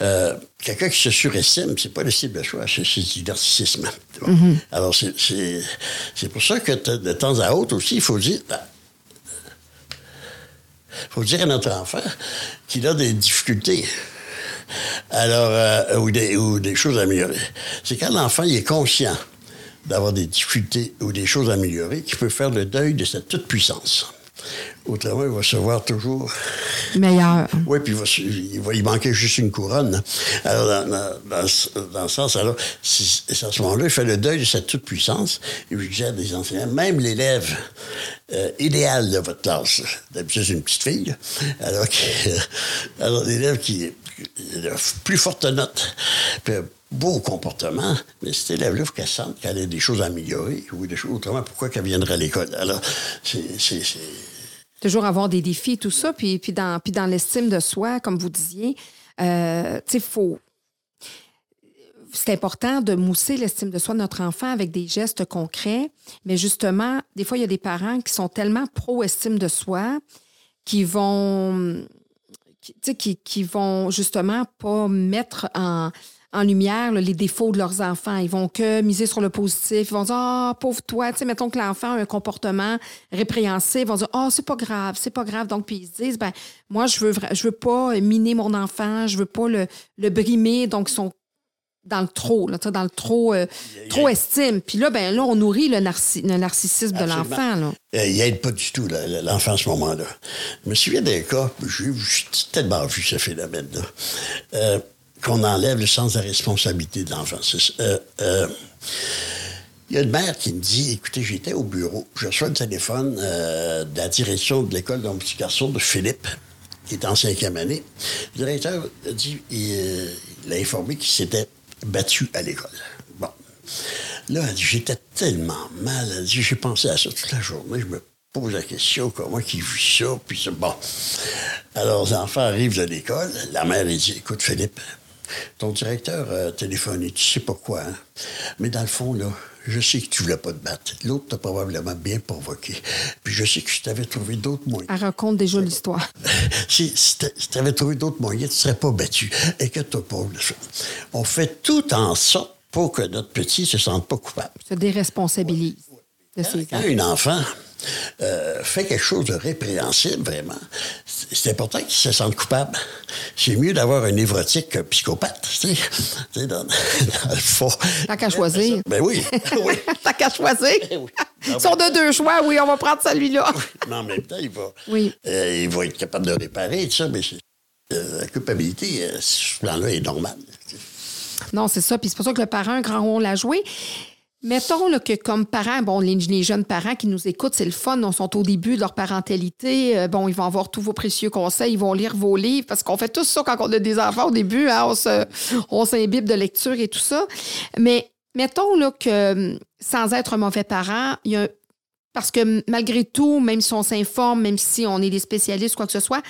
Euh, quelqu'un qui se surestime, c'est pas le style de choix, c'est, du narcissisme. tu vois. Alors, c'est, pour ça que de temps à autre aussi, il faut dire. ben, faut dire à notre enfant qu'il a des difficultés. Alors, euh, ou, des, ou des choses à améliorer. C'est quand l'enfant il est conscient d'avoir des difficultés ou des choses à améliorer qu'il peut faire le deuil de sa toute-puissance. Autrement, il va se voir toujours. Meilleur. Oui, puis il va, il va y manquer juste une couronne. Alors, dans, dans- dans ce- sens, alors, à ce moment-là, il fait le deuil de sa toute-puissance. Et puis, j'ai des enseignants, même l'élève euh, idéal de votre classe, d'habitude, c'est une petite fille, alors, que- alors l'élève qui qui a plus forte note, puis beau comportement, mais cet élève-là, qu'elle sente qu'elle a des choses à améliorer, ou des choses, autrement, pourquoi qu'elle viendrait à l'école? Alors, c'est- Toujours avoir des défis, tout ça. Puis, puis dans, puis dans l'estime de soi, comme vous disiez, euh, tu sais, faut. C'est important de mousser l'estime de soi de notre enfant avec des gestes concrets. Mais justement, des fois, il y a des parents qui sont tellement pro-estime de soi qui vont, qui, qui, qui vont justement pas mettre en, en lumière là, les défauts de leurs enfants. Ils vont que miser sur le positif. Ils vont dire Ah, pauvre toi. Tu sais, mettons que l'enfant a un comportement répréhensible. Ils vont dire Ah, c'est pas grave, c'est pas grave. Donc, puis ils se disent ben, Moi, je veux, je veux pas miner mon enfant, je veux pas le, le brimer. Donc, ils sont dans le trop, là, dans le trop, euh, trop estime. Puis là, ben là, on nourrit le, narci- le narcissisme de l'enfant. là. Euh, il n'aide pas du tout l'enfant à ce moment-là. Je me souviens d'un cas, j'ai j'ai tellement vu ce phénomène-là, euh, qu'on enlève le sens de la responsabilité de l'enfant. Euh, il y a une mère qui me dit, écoutez, j'étais au bureau, je reçois le téléphone de la direction de l'école mon petit garçon, de Philippe, qui est en cinquième année. Le directeur a dit, il, il a informé qu'il s'était battu à l'école. Bon. Là, elle dit, j'étais tellement mal. Elle dit, j'ai pensé à ça toute la journée. Je me pose la question, comment qu'il vit ça? Puis bon. Alors, les enfants arrivent de l'école. La mère, dit, écoute, Philippe, ton directeur a téléphoné, tu sais pourquoi, hein? Mais dans le fond, là, je sais que tu voulais pas te battre. L'autre t'a probablement bien provoqué. Puis je sais que je t'avais trouvé d'autres moyens. Elle raconte déjà l'histoire. Si, si tu avais trouvé d'autres moyens, tu ne serais pas battu. Et que toi pas. On fait tout en sorte pour que notre petit ne se sente pas coupable. Se déresponsabilise de ses Quand un enfant euh, fait quelque chose de répréhensible, vraiment, c'est important qu'il se sente coupable. C'est mieux d'avoir un névrotique qu'un psychopathe, tu sais, Tu sais, dans, dans le fond. Tant qu'à choisir. Ben oui, oui. T'as qu'à choisir. oui. Si on a deux choix, oui, on va prendre celui-là. Mais en même temps, il va, Oui. euh, il va être capable de réparer, tout ça, mais euh, la culpabilité, ce plan-là est normal. Non, c'est ça. Puis c'est pour ça que le parent a un grand rôle à jouer. Mettons là, que comme parents, bon, les, les jeunes parents qui nous écoutent, c'est le fun, ils sont au début de leur parentalité. Euh, bon, ils vont avoir tous vos précieux conseils, ils vont lire vos livres, parce qu'on fait tout ça quand on a des enfants au début, hein, on, se, on s'imbibe de lecture et tout ça. Mais mettons là, que sans être un mauvais parent, il y a un- parce que malgré tout, même si on s'informe, même si on est des spécialistes, quoi que ce soit,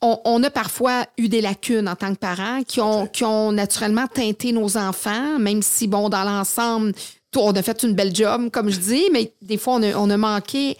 on, on a parfois eu des lacunes en tant que parents qui ont, qui ont naturellement teinté nos enfants, même si, bon, dans l'ensemble, on a fait une belle job, comme je dis, mais des fois, on a, on a manqué.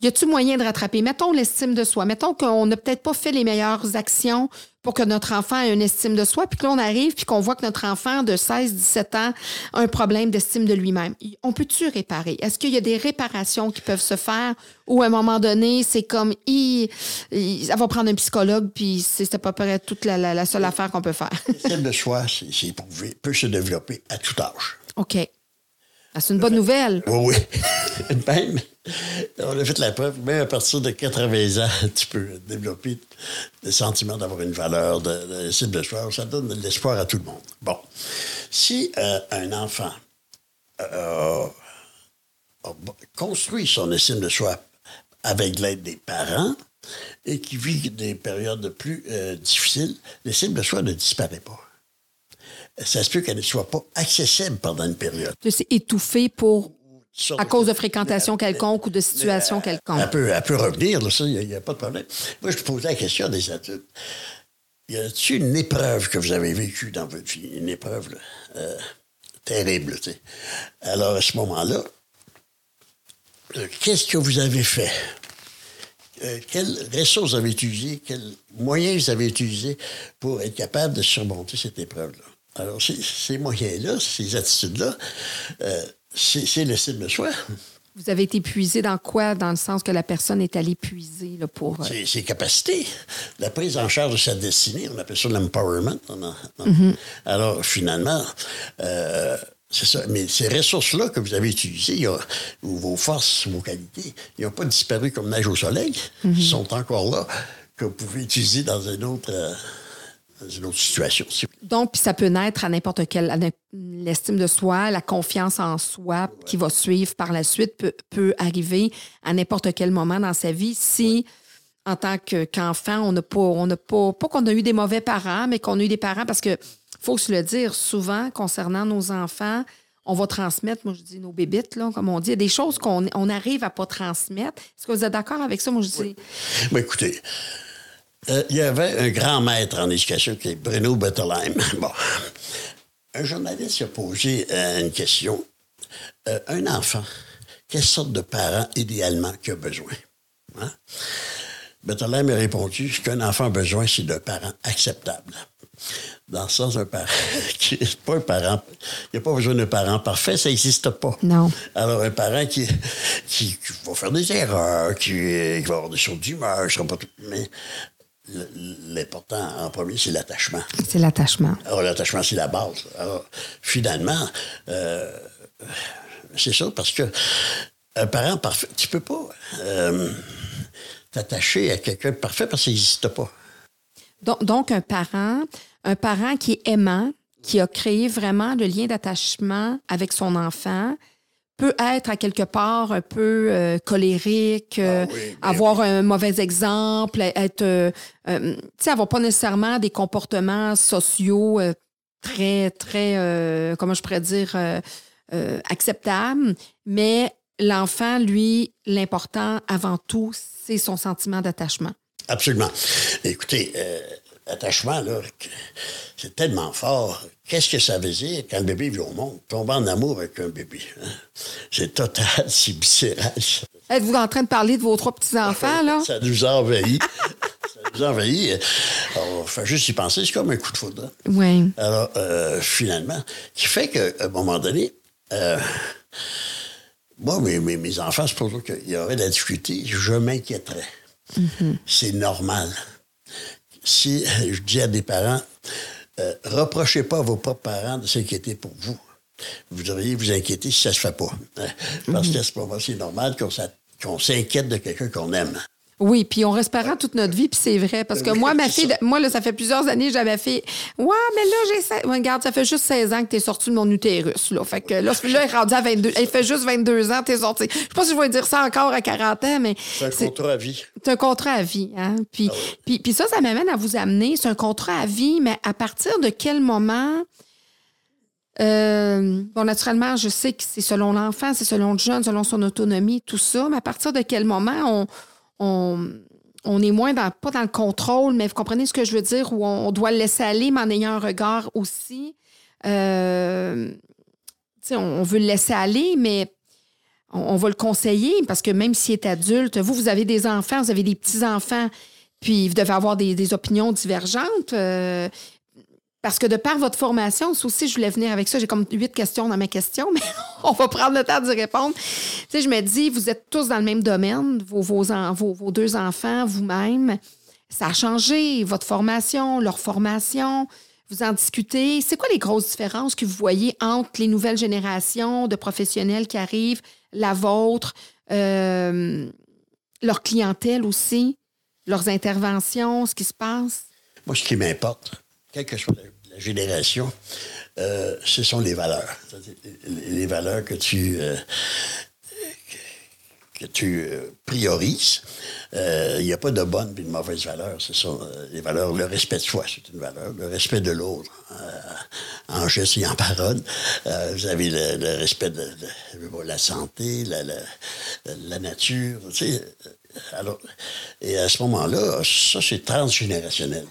Y a-t-il moyen de rattraper? Mettons l'estime de soi. Mettons qu'on n'a peut-être pas fait les meilleures actions pour que notre enfant ait une estime de soi, puis que là, on arrive, puis qu'on voit que notre enfant de 16, 17 ans a un problème d'estime de lui-même. On peut-tu réparer? Est-ce qu'il y a des réparations qui peuvent se faire ou à un moment donné, c'est comme, il, il- ça va prendre un psychologue, puis c'est à peu près toute la, la- la seule affaire qu'on peut faire? L'estime de soi, c'est c'est éprouvé, peut se développer à tout âge. OK. Ah, c'est une bonne nouvelle. Oui, oui. Même, on a fait la preuve, même à partir de 80 ans, tu peux développer le sentiment d'avoir une valeur, de, de de soi. Ça donne de l'espoir à tout le monde. Bon. Si euh, un enfant euh, construit son estime de soi avec l'aide des parents et qui vit des périodes plus euh, difficiles, l'estime de soi ne disparaît pas. Ça se peut qu'elle ne soit pas accessible pendant une période. C'est étouffé pour À cause de fréquentation quelconque ou de situation quelconque. Elle peut, elle peut revenir, là, ça, il n'y a, pas de problème. Moi, je posais la question des adultes. Y a-t-il une épreuve que vous avez vécue dans votre vie? Une épreuve là, euh, terrible, tu sais. Alors, à ce moment-là, euh, qu'est-ce que vous avez fait? Euh, quelles ressources vous avez utilisées, quels moyens vous avez utilisés pour être capable de surmonter cette épreuve-là? Alors, ces, moyens-là, ces attitudes-là, euh, c'est l'estime de soi. Vous avez été puisé dans quoi? Dans le sens que la personne est allée puiser là, pour. Euh, ses capacités. La prise en charge de sa destinée. On appelle ça l'empowerment. Mm-hmm. Alors, finalement, euh, c'est ça. Mais ces ressources-là que vous avez utilisées, vos forces, vos qualités, ils n'ont pas disparu comme neige au soleil. Ils mm-hmm. sont encore là, que vous pouvez utiliser dans une autre, dans une autre situation. Donc, puis ça peut naître à n'importe quelle. L'estime de soi, la confiance en soi qui va suivre par la suite peut, arriver à n'importe quel moment dans sa vie si, en tant qu'enfant, on n'a pas, on n'a pas, pas qu'on a eu des mauvais parents, mais qu'on a eu des parents parce que, faut se le dire, souvent, concernant nos enfants, on va transmettre, moi je dis nos bébites, là, comme on dit. Il y a des choses qu'on on arrive à pas transmettre. Est-ce que vous êtes d'accord avec ça? Moi, je dis. Ben, écoutez, euh, il y avait un grand maître en éducation qui est Bruno Bettelheim. Bon. Un journaliste a posé euh, une question. Euh, un enfant, quelle sorte de parent idéalement qu'il a besoin? Hein? Bettelheim a répondu ce qu'un enfant a besoin, c'est de parents acceptables. Dans le sens d'un parent qui n'est pas un parent. Il n'y a pas besoin d'un parent parfait, ça n'existe pas. Non. Alors, un parent qui, qui, va faire des erreurs, qui, va avoir des choses d'humeur, je ne pas tout. Mais l'important en premier, c'est l'attachement. C'est l'attachement. Alors, l'attachement, c'est la base. Alors, finalement, euh, c'est ça, parce que un parent parfait, tu peux pas euh, t'attacher à quelqu'un de parfait parce qu'il n'existe pas. Donc, donc, un parent, un parent qui est aimant, qui a créé vraiment le lien d'attachement avec son enfant, peut être à quelque part un peu euh, colérique, euh, ah avoir un mauvais exemple, être, euh, tu sais, avoir pas nécessairement des comportements sociaux très, très, comment je pourrais dire, acceptables, mais l'enfant, lui, l'important avant tout, c'est son sentiment d'attachement. Absolument. Écoutez, attachement, là, c'est tellement fort. Qu'est-ce que ça veut dire quand le bébé vit au monde? Tomber en amour avec un bébé. Hein? C'est total, c'est viscéral. Êtes-vous en train de parler de vos trois petits-enfants, là? Ça nous a envahis. ça nous a envahis. On fait juste y penser, c'est comme un coup de foudre. Hein? Oui. Alors, euh, finalement, qui fait qu'à un moment donné, euh, moi, mes, mes, enfants, c'est pour ça qu'il y aurait de la difficulté, je m'inquiéterais. Mm-hmm. C'est normal si je dis à des parents, euh, reprochez pas à vos propres parents de s'inquiéter pour vous. Vous devriez vous inquiéter si ça se fait pas. Hein. Parce que c'est normal qu'on s'inquiète de quelqu'un qu'on aime. Oui, puis on reste parents toute notre vie, puis c'est vrai. Parce que moi, ma fille, moi, là, ça fait plusieurs années, j'avais fait Ouais, mais là, j'ai. Regarde, ça fait juste 16 ans que tu es sorti de mon utérus. Là. Fait que là, là, elle est rendue à 22. Elle fait juste 22 ans, tu es sorti. Je sais pas si je vais dire ça encore à 40 ans, mais. C'est un contrat à vie. C'est un contrat à vie. Hein? Puis, ah puis, puis ça, ça m'amène à vous amener. C'est un contrat à vie, mais à partir de quel moment. Euh, bon, naturellement, je sais que c'est selon l'enfant, c'est selon le jeune, selon son autonomie, tout ça, mais à partir de quel moment on on, est moins dans, pas dans le contrôle, mais vous comprenez ce que je veux dire, où on, doit le laisser aller, mais en ayant un regard aussi. Euh, on, veut le laisser aller, mais on, va le conseiller parce que même s'il est adulte, vous, vous avez des enfants, vous avez des petits-enfants, puis vous devez avoir des, opinions divergentes. Euh, parce que de par votre formation, aussi, je voulais venir avec ça. J'ai comme huit questions dans ma question, mais on va prendre le temps d'y répondre. Tu sais, je me dis, vous êtes tous dans le même domaine, vos, deux enfants, vous-même. Ça a changé, votre formation, leur formation. Vous en discutez. C'est quoi les grosses différences que vous voyez entre les nouvelles générations de professionnels qui arrivent, la vôtre, euh, leur clientèle aussi, leurs interventions, ce qui se passe? Moi, ce qui m'importe, quelle que soit la génération, euh, ce sont les valeurs. Les valeurs que tu, euh, que tu euh, priorises. Il n'y a pas de bonnes et de mauvaises valeurs. Ce sont les valeurs. Le respect de soi, c'est une valeur. Le respect de l'autre en gestes et en paroles. Vous avez le, respect de, la santé, la, la, nature. Tu sais. Alors, et à ce moment-là, ça, c'est transgénérationnel.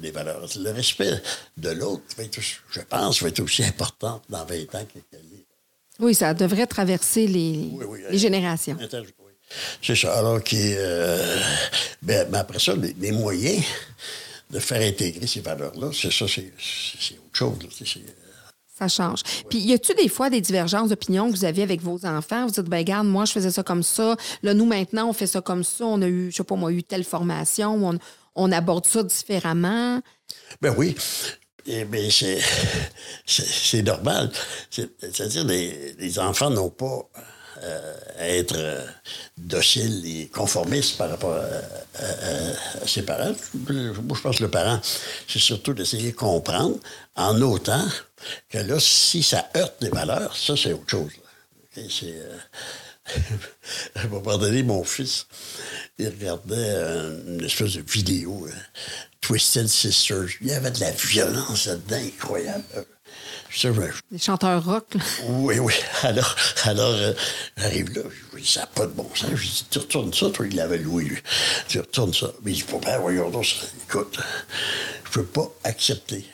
Les valeurs. Le respect de l'autre, je pense, va être aussi important dans 20 ans que Oui, ça devrait traverser les, les générations. C'est ça. Alors, qui, ben, après ça, les moyens de faire intégrer ces valeurs-là, c'est ça, c'est autre chose. Euh, ça change. Puis, y a-tu des fois des divergences d'opinion que vous avez avec vos enfants? Vous dites, ben regarde, moi, je faisais ça comme ça. Là, nous, maintenant, on fait ça comme ça. On a eu, je sais pas moi, eu telle formation. On, on aborde ça différemment? Ben oui. mais c'est normal. C'est-à-dire, les, les enfants n'ont pas euh, être euh, docile et conformiste par rapport à, ses parents. Moi, je pense que le parent, c'est surtout d'essayer de comprendre en autant que là, si ça heurte les valeurs, ça, c'est autre chose. C'est... Euh, mon fils, il regardait une espèce de vidéo, Twisted Sisters. Il y avait de la violence là-dedans, incroyable. Des chanteurs rock. Oui, oui. Alors, alors euh, j'arrive là, je dis, ça n'a pas de bon sens. Je dis, tu retournes ça, toi, il l'avait loué, lui. Tu retournes ça. Mais il dit, papa, voyons donc, écoute, je peux pas accepter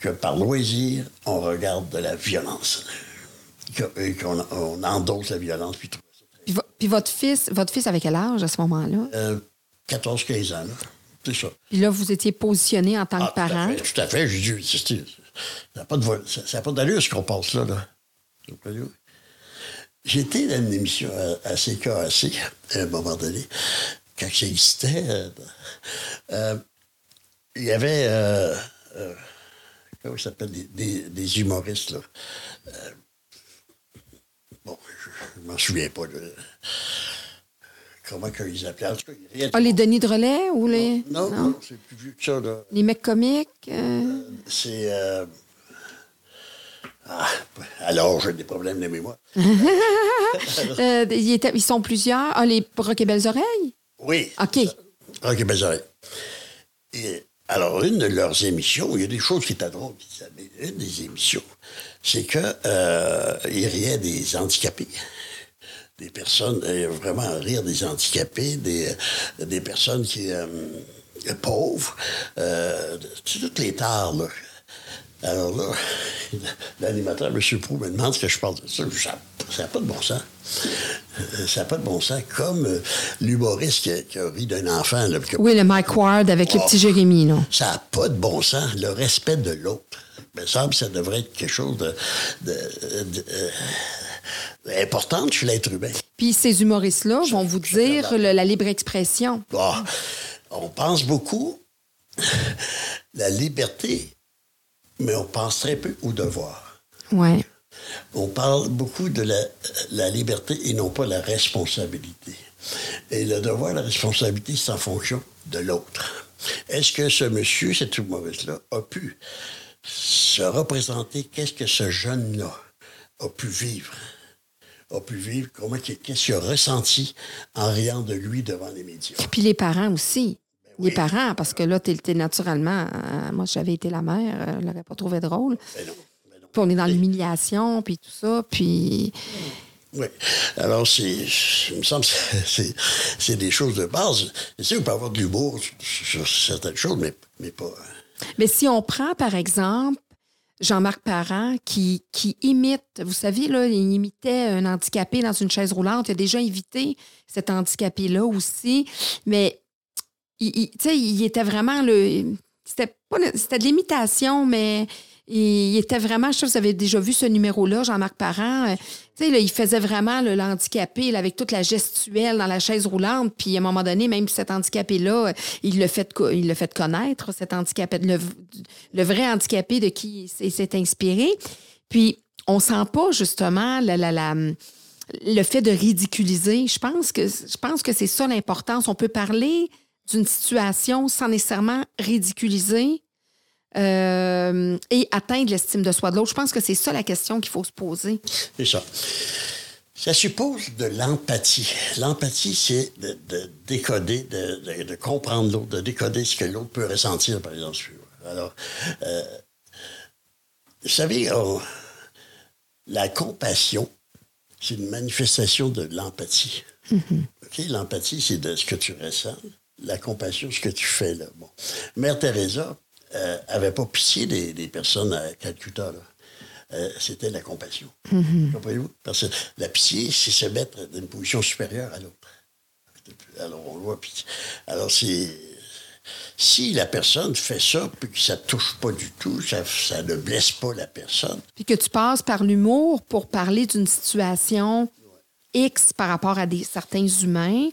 que par loisir, on regarde de la violence. Qu'on on endosse la violence. Puis, puis, votre fils, votre fils avait quel âge à ce moment-là? Euh, 14-15 ans, C'est ça. Puis là, vous étiez positionné en tant que ah, parent? Tout à fait. J'ai dit, ça n'a pas, d'allure ce qu'on passe là. là. J'étais dans une émission à, CKAC, à un moment donné, quand ça existait. Euh, euh, il y avait. Euh, comment ça s'appelle des, humoristes, là. bon, je ne m'en souviens pas. Comment ils appelaient. ah, les Denis de relais ou les. Non, non, c'est plus vieux que ça. Là. Les mecs comiques. c'est. Ah, alors, j'ai des problèmes de mémoire. euh, ils, sont plusieurs. Ah, les Rock et Belles Oreilles? Oui. OK. Rock et Belles Oreilles. Et, alors, une de leurs émissions, il y a des choses qui étaient drôles. Une des émissions, c'est qu'ils euh, riaient des handicapés des personnes, euh, vraiment rire des handicapés, des, des personnes qui euh, pauvres, euh, toutes les tares, là. Alors là, l'animateur, M. Prou, me demande ce que je pense de ça. Ça n'a pas de bon sens. Euh, ça n'a pas de bon sens. Comme euh, l'humoriste qui, a ri d'un enfant. oui, le Mike Ward avec le oh, petit Jérémy. Là. Ça n'a pas de bon sens. Le respect de l'autre. Il me semble que ça devrait être quelque chose de, euh, important chez l'être humain. Puis ces humoristes-là vont vous dire la libre expression. Ah, on pense beaucoup la liberté mais on pense très peu au devoir. Ouais. On parle beaucoup de la, liberté et non pas la responsabilité. Et le devoir, la responsabilité, c'est en fonction de l'autre. Est-ce que ce monsieur, cet humoriste-là, a pu se représenter? Qu'est-ce que ce jeune-là a pu vivre? A pu vivre, comment, qu'est-ce qu'il a ressenti en riant de lui devant les médias. Puis les parents aussi les parents, parce que là, tu es, naturellement. Euh, moi, j'avais été la mère, je euh, ne l'aurais pas trouvé drôle. Ben ben puis on est dans l'humiliation, puis tout ça, puis. Oui. Alors, c'est, il me semble que c'est, des choses de base. Tu sais, on peut avoir de l'humour sur, certaines choses, mais, mais pas. Hein. Mais si on prend, par exemple, Jean-Marc Parent qui, qui imite, vous savez, là, il imitait un handicapé dans une chaise roulante. Il a déjà invité cet handicapé-là aussi. Mais il, il était vraiment le. C'était, pas, c'était de l'imitation, mais il, était vraiment. Je sais que vous avez déjà vu ce numéro-là, Jean-Marc Parent. Euh, tu sais, il faisait vraiment le, l'handicapé avec toute la gestuelle dans la chaise roulante. Puis à un moment donné, même cet handicapé-là, il le fait, il le fait connaître, cet handicapé, le, le vrai handicapé de qui il s'est inspiré. Puis on sent pas justement la, la le fait de ridiculiser. Je pense que je pense que c'est ça l'importance. On peut parler d'une situation sans nécessairement ridiculiser euh, et atteindre l'estime de soi de l'autre. Je pense que c'est ça la question qu'il faut se poser. C'est ça. Ça suppose de l'empathie. L'empathie, c'est de, décoder, de, comprendre l'autre, de décoder ce que l'autre peut ressentir, par exemple. Alors, euh, vous savez, on- la compassion, c'est une manifestation de l'empathie. OK? L'empathie, c'est de ce que tu ressens. La compassion, ce que tu fais. Là. Bon. Mère Teresa euh, avait pas pitié des, des personnes à Calcutta. Euh, C'était la compassion. Comprenez-vous? Parce que la pitié, c'est se mettre dans une position supérieure à l'autre. Alors, on voit. puis- alors, c'est. Si la personne fait ça, puis que ça ne touche pas du tout, ça, ça ne blesse pas la personne, Puis que tu passes par l'humour pour parler d'une situation X par rapport à des, certains humains,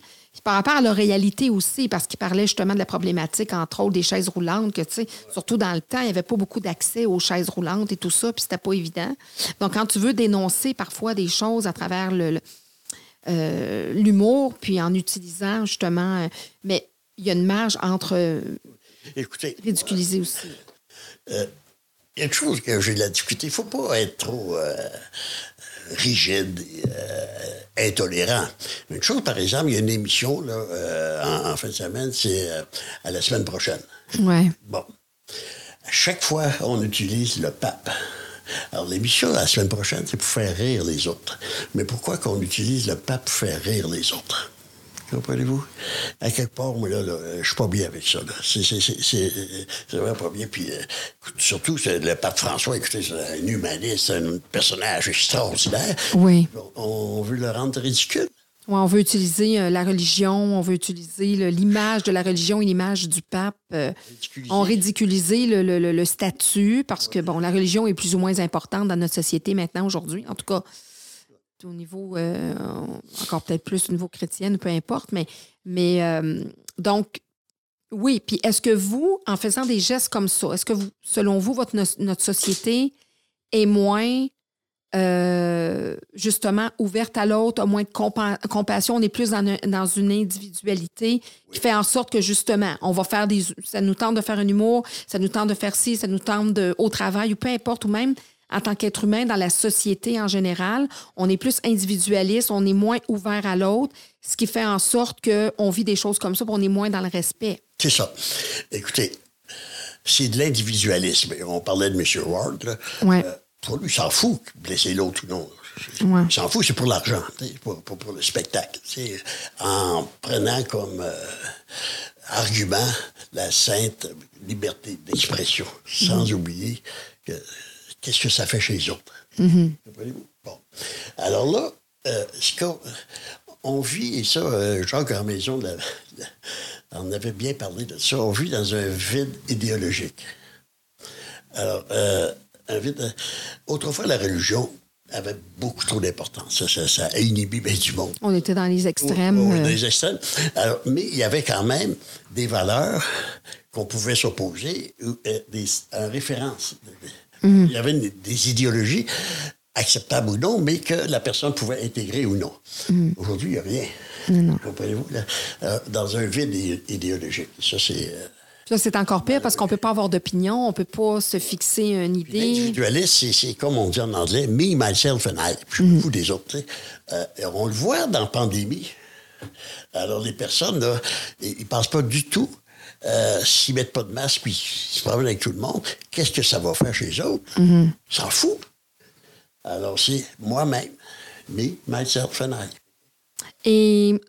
par rapport à leur réalité aussi, parce qu'il parlait justement de la problématique, entre autres, des chaises roulantes, que tu sais, surtout dans le temps, il n'y avait pas beaucoup d'accès aux chaises roulantes et tout ça, puis c'était pas évident. Donc, quand tu veux dénoncer parfois des choses à travers le- le, euh, l'humour, puis en utilisant justement. euh, mais il y a une marge entre euh, écoutez, ridiculiser aussi. il y a une chose que j'ai de la difficulté. Il ne faut pas être trop rigide euh, intolérant. Une chose, par exemple, il y a une émission là, euh, en, en fin de semaine, c'est euh, à la semaine prochaine. Ouais. Bon. À chaque fois, on utilise le pape. Alors, l'émission la semaine prochaine, c'est pour faire rire les autres. Mais pourquoi qu'on utilise le pape pour faire rire les autres? Comprenez-vous? À quelque part, moi, là, là je suis pas bien avec ça. C'est, vraiment pas bien. Puis, euh, surtout, le pape François, écoutez, c'est un humaniste, un personnage extraordinaire. Oui. On, on veut le rendre ridicule. Ouais, on veut utiliser euh, la religion, on veut utiliser l'image de la religion et l'image du pape. euh, Ridiculiser. on le, le- le- le statut parce que, bon, la religion est plus ou moins importante dans notre société maintenant, aujourd'hui. En tout cas, au niveau, euh, encore peut-être plus au niveau chrétien, peu importe. Mais, mais euh, donc, oui. Puis est-ce que vous, en faisant des gestes comme ça, est-ce que vous, selon vous, votre, no- notre société est moins euh, justement ouverte à l'autre, a moins de compa- compassion, on est plus dans, un- dans une individualité qui fait en sorte que justement, on va faire des. Ça nous tente de faire un humour, ça nous tente de faire ci, ça nous tente de, au travail ou peu importe, ou même en tant qu'être humain dans la société en général, on est plus individualiste, on est moins ouvert à l'autre, ce qui fait en sorte qu'on vit des choses comme ça, puis on est moins dans le respect. C'est ça. Écoutez, c'est de l'individualisme. On parlait de M. Ward. Là. Ouais. Euh, pour lui, il s'en fout blesser l'autre ou non. Ouais. Il s'en fout, c'est pour l'argent, pour, pour, pour le spectacle. En prenant comme euh, argument la sainte liberté d'expression, sans oublier que qu'est-ce que ça fait chez les autres? Comprenez-vous? Bon. Alors là, euh, ce qu'on- on vit, et ça, euh, Jacques Grandmaison l'a- l'a- en avait bien parlé de ça, on vit dans un vide idéologique. Alors, euh, un vide. euh, Autrefois, la religion avait beaucoup trop d'importance. Ça, ça, bien du monde. On était dans les extrêmes. Euh, dans les extrêmes. Alors, mais il y avait quand même des valeurs qu'on pouvait s'opposer, ou, des, en référence. Il y avait une- des idéologies acceptables ou non, mais que la personne pouvait intégrer ou non. Aujourd'hui, il n'y a rien. Comprenez-vous? Euh, dans un vide idé- idéologique. Ça, c'est... euh, Ça, c'est encore pire parce qu'on ne peut pas avoir d'opinion, on ne peut pas se fixer une idée. L'individualiste, c'est- comme on dit en anglais, me, myself and I. Je me fous des autres. Euh, on le voit dans la pandémie. Alors, les personnes, là, ils ne pensent pas du tout. Euh, S'ils mettent pas de masque puis ils se promènent avec tout le monde, qu'est-ce que ça va faire chez les autres? Ils s'en foutent. Alors, c'est moi-même, me, myself and I. Et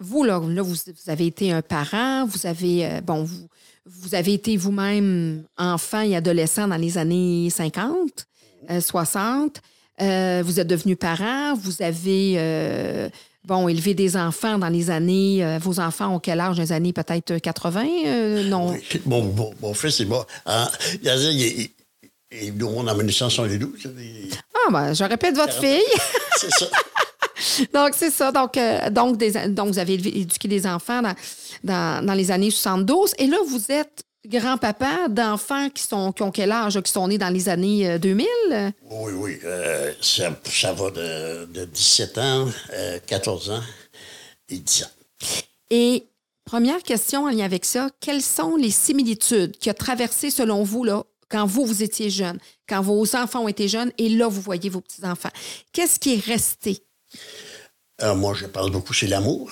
vous, là, là, vous, vous avez été un parent, vous avez, euh, bon, vous, vous avez été vous-même enfant et adolescent dans les années 50, euh, 60. Euh, vous êtes devenu parent, vous avez, euh, bon, élevé des enfants dans les années, euh, vos enfants ont quel âge? Dans les années peut-être 80? Euh, non? Oui. Mon, mon, mon fils est mort. en- il, a- il, il, il monde en 1972. il- Ah, ben, je répète votre fille. C'est ça. Donc, c'est ça. Donc, euh, donc, des- donc, vous avez éduqué des enfants dans, dans, dans les années 72. Et là, vous êtes grand-papa d'enfants qui, sont, qui ont quel âge? Qui sont nés dans les années euh, 2000? Oui, oui. euh, ça, ça va de, de 17 ans, euh, 14 ans et 10 ans. Et première question en lien avec ça, quelles sont les similitudes qui ont traversé, selon vous, là, quand vous, vous étiez jeune, quand vos enfants ont été jeunes, et là, vous voyez vos petits-enfants? Qu'est-ce qui est resté? Moi, je pense beaucoup, c'est l'amour.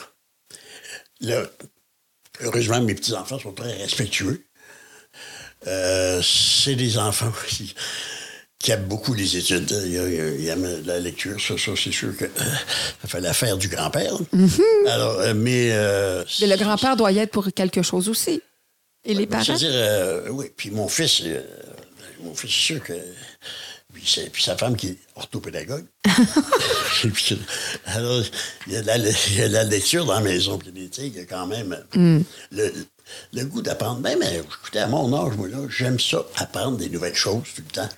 Heureusement, mes petits-enfants sont très respectueux. Euh, c'est des enfants qui, qui aime beaucoup les études. Il, aime la lecture, ça, c'est sûr qu'il euh, fallait faire du grand-père. Mm-hmm. Alors, euh, mais... le grand-père doit y être pour quelque chose aussi. Et les parents? C'est-à-dire, oui, puis mon fils, mon fils, c'est sûr que puis, sa femme qui est orthopédagogue. alors, il y, a la, il y, a la, lecture dans la maison. Puis, il y a quand même mm. le, le, goût d'apprendre. Même, écoutez, à mon âge, moi, j'aime ça, apprendre des nouvelles choses tout le temps.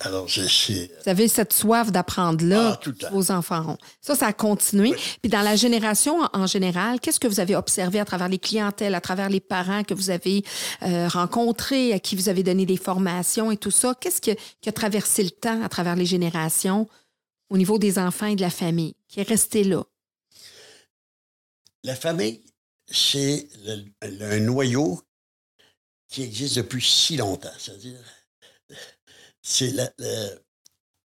alors, c'est, Vous avez cette soif d'apprendre là, ah, vos enfants ont. Ça, ça a continué. Puis dans la génération en, général, qu'est-ce que vous avez observé à travers les clientèles, à travers les parents que vous avez euh, rencontrés, à qui vous avez donné des formations et tout ça? Qu'est-ce qui a traversé le temps à travers les générations au niveau des enfants et de la famille, qui est resté là? La famille, c'est un noyau qui existe depuis si longtemps. C'est-à-dire c'est la,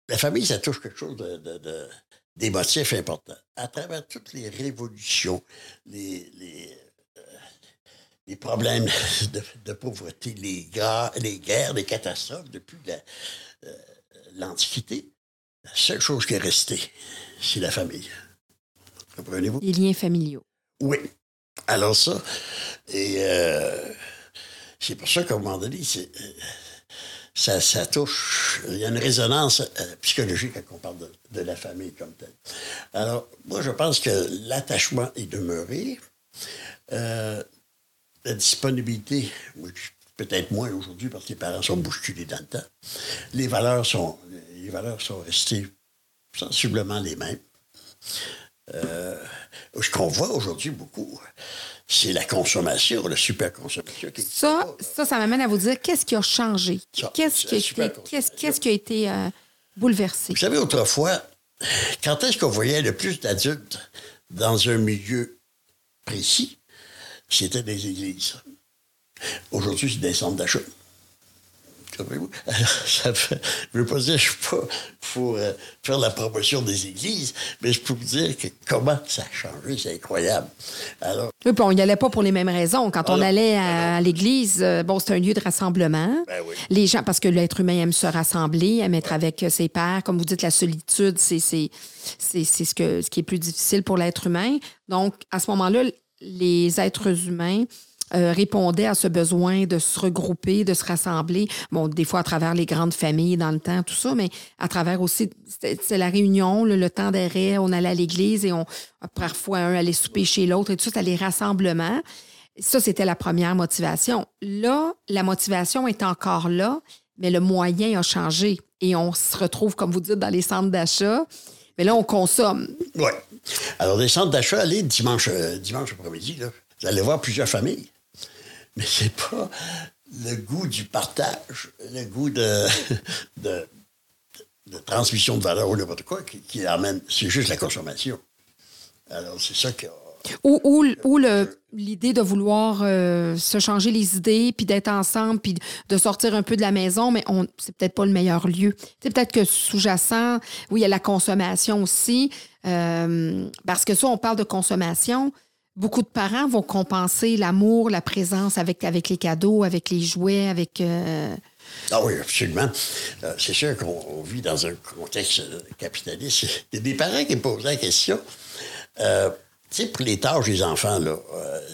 la, famille, ça touche quelque chose de, de, d'émotif important. À travers toutes les révolutions, les, les, euh, problèmes de, pauvreté, les, les guerres, les catastrophes depuis euh, l'Antiquité, la seule chose qui est restée, c'est la famille. Comprenez-vous? Les liens familiaux. Oui. Alors ça, et euh, c'est pour ça qu'à un moment donné, c'est ça, touche. Il y a une résonance euh, psychologique quand on parle de, la famille comme telle. Alors, moi, je pense que l'attachement est demeuré. Euh, la disponibilité, peut-être moins aujourd'hui parce que les parents sont bousculés dans le temps. Les valeurs sont, les valeurs sont restées sensiblement les mêmes. Euh, ce qu'on voit aujourd'hui beaucoup, c'est la consommation, la super-consommation. Ça, ça, ça m'amène à vous dire qu'est-ce qui a changé? Qu'est-ce qui, qui, a été euh, bouleversé? Vous savez, autrefois, quand est-ce qu'on voyait le plus d'adultes dans un milieu précis? C'était des églises. Aujourd'hui, c'est des centres d'achat. ça fait, je ne veux pas dire que je suis pas pour euh, faire la promotion des églises, mais je peux vous dire que comment ça a changé, c'est incroyable. Alors, oui, puis on n'y allait pas pour les mêmes raisons. Quand on allait à, l'église, euh, bon, c'est un lieu de rassemblement. Ben oui. Les gens, parce que l'être humain aime se rassembler, aime être avec euh, ses pères. Comme vous dites, la solitude, c'est, ce, que, ce qui est plus difficile pour l'être humain. Donc, à ce moment-là, les êtres humains euh, répondait à ce besoin de se regrouper, de se rassembler. Bon, des fois à travers les grandes familles dans le temps, tout ça, mais à travers aussi, c'est la réunion, le, temps d'arrêt, on allait à l'église et on, parfois un allait souper chez l'autre et tout ça, c'était les rassemblements. Ça, c'était la première motivation. Là, la motivation est encore là, mais le moyen a changé et on se retrouve, comme vous dites, dans les centres d'achat. Mais là, on consomme. Oui. Alors, les centres d'achat, allez dimanche, euh, dimanche après-midi, vous allez voir plusieurs familles mais c'est pas le goût du partage, le goût de, de, transmission de valeur ou n'importe quoi qui, amène. C'est juste la consommation. Alors, c'est ça qui Ou, ou, ou l'idée de vouloir euh, se changer les idées, puis d'être ensemble, puis de sortir un peu de la maison, mais on c'est peut-être pas le meilleur lieu. C'est peut-être que sous-jacent, oui, il y a la consommation aussi, euh, parce que ça, on parle de consommation, beaucoup de parents vont compenser l'amour, la présence avec, avec les cadeaux, avec les jouets, avec... Euh, ah oui, absolument. Euh, c'est sûr qu'on vit dans un contexte capitaliste. Il y a des parents qui posent la question. Euh, tu sais, pour les tâches des enfants, là,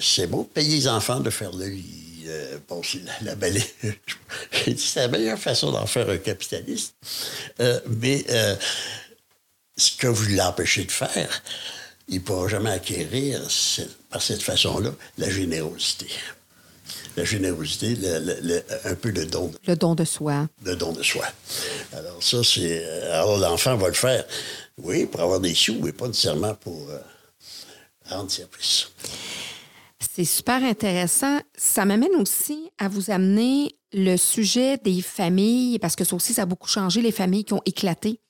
c'est beau payer les enfants de faire le lit, la, dit, c'est la meilleure façon d'en faire un capitaliste. mais ce que vous l'empêchez de faire, il ne pourra jamais acquérir par cette façon-là la générosité. La générosité, un peu le don. le don de soi. Le don de soi. Alors ça, c'est... Alors l'enfant va le faire, oui, pour avoir des sous, mais pas nécessairement pour euh, rendre service. C'est super intéressant. Ça m'amène aussi à vous amener le sujet des familles, parce que ça aussi, ça a beaucoup changé, les familles qui ont éclaté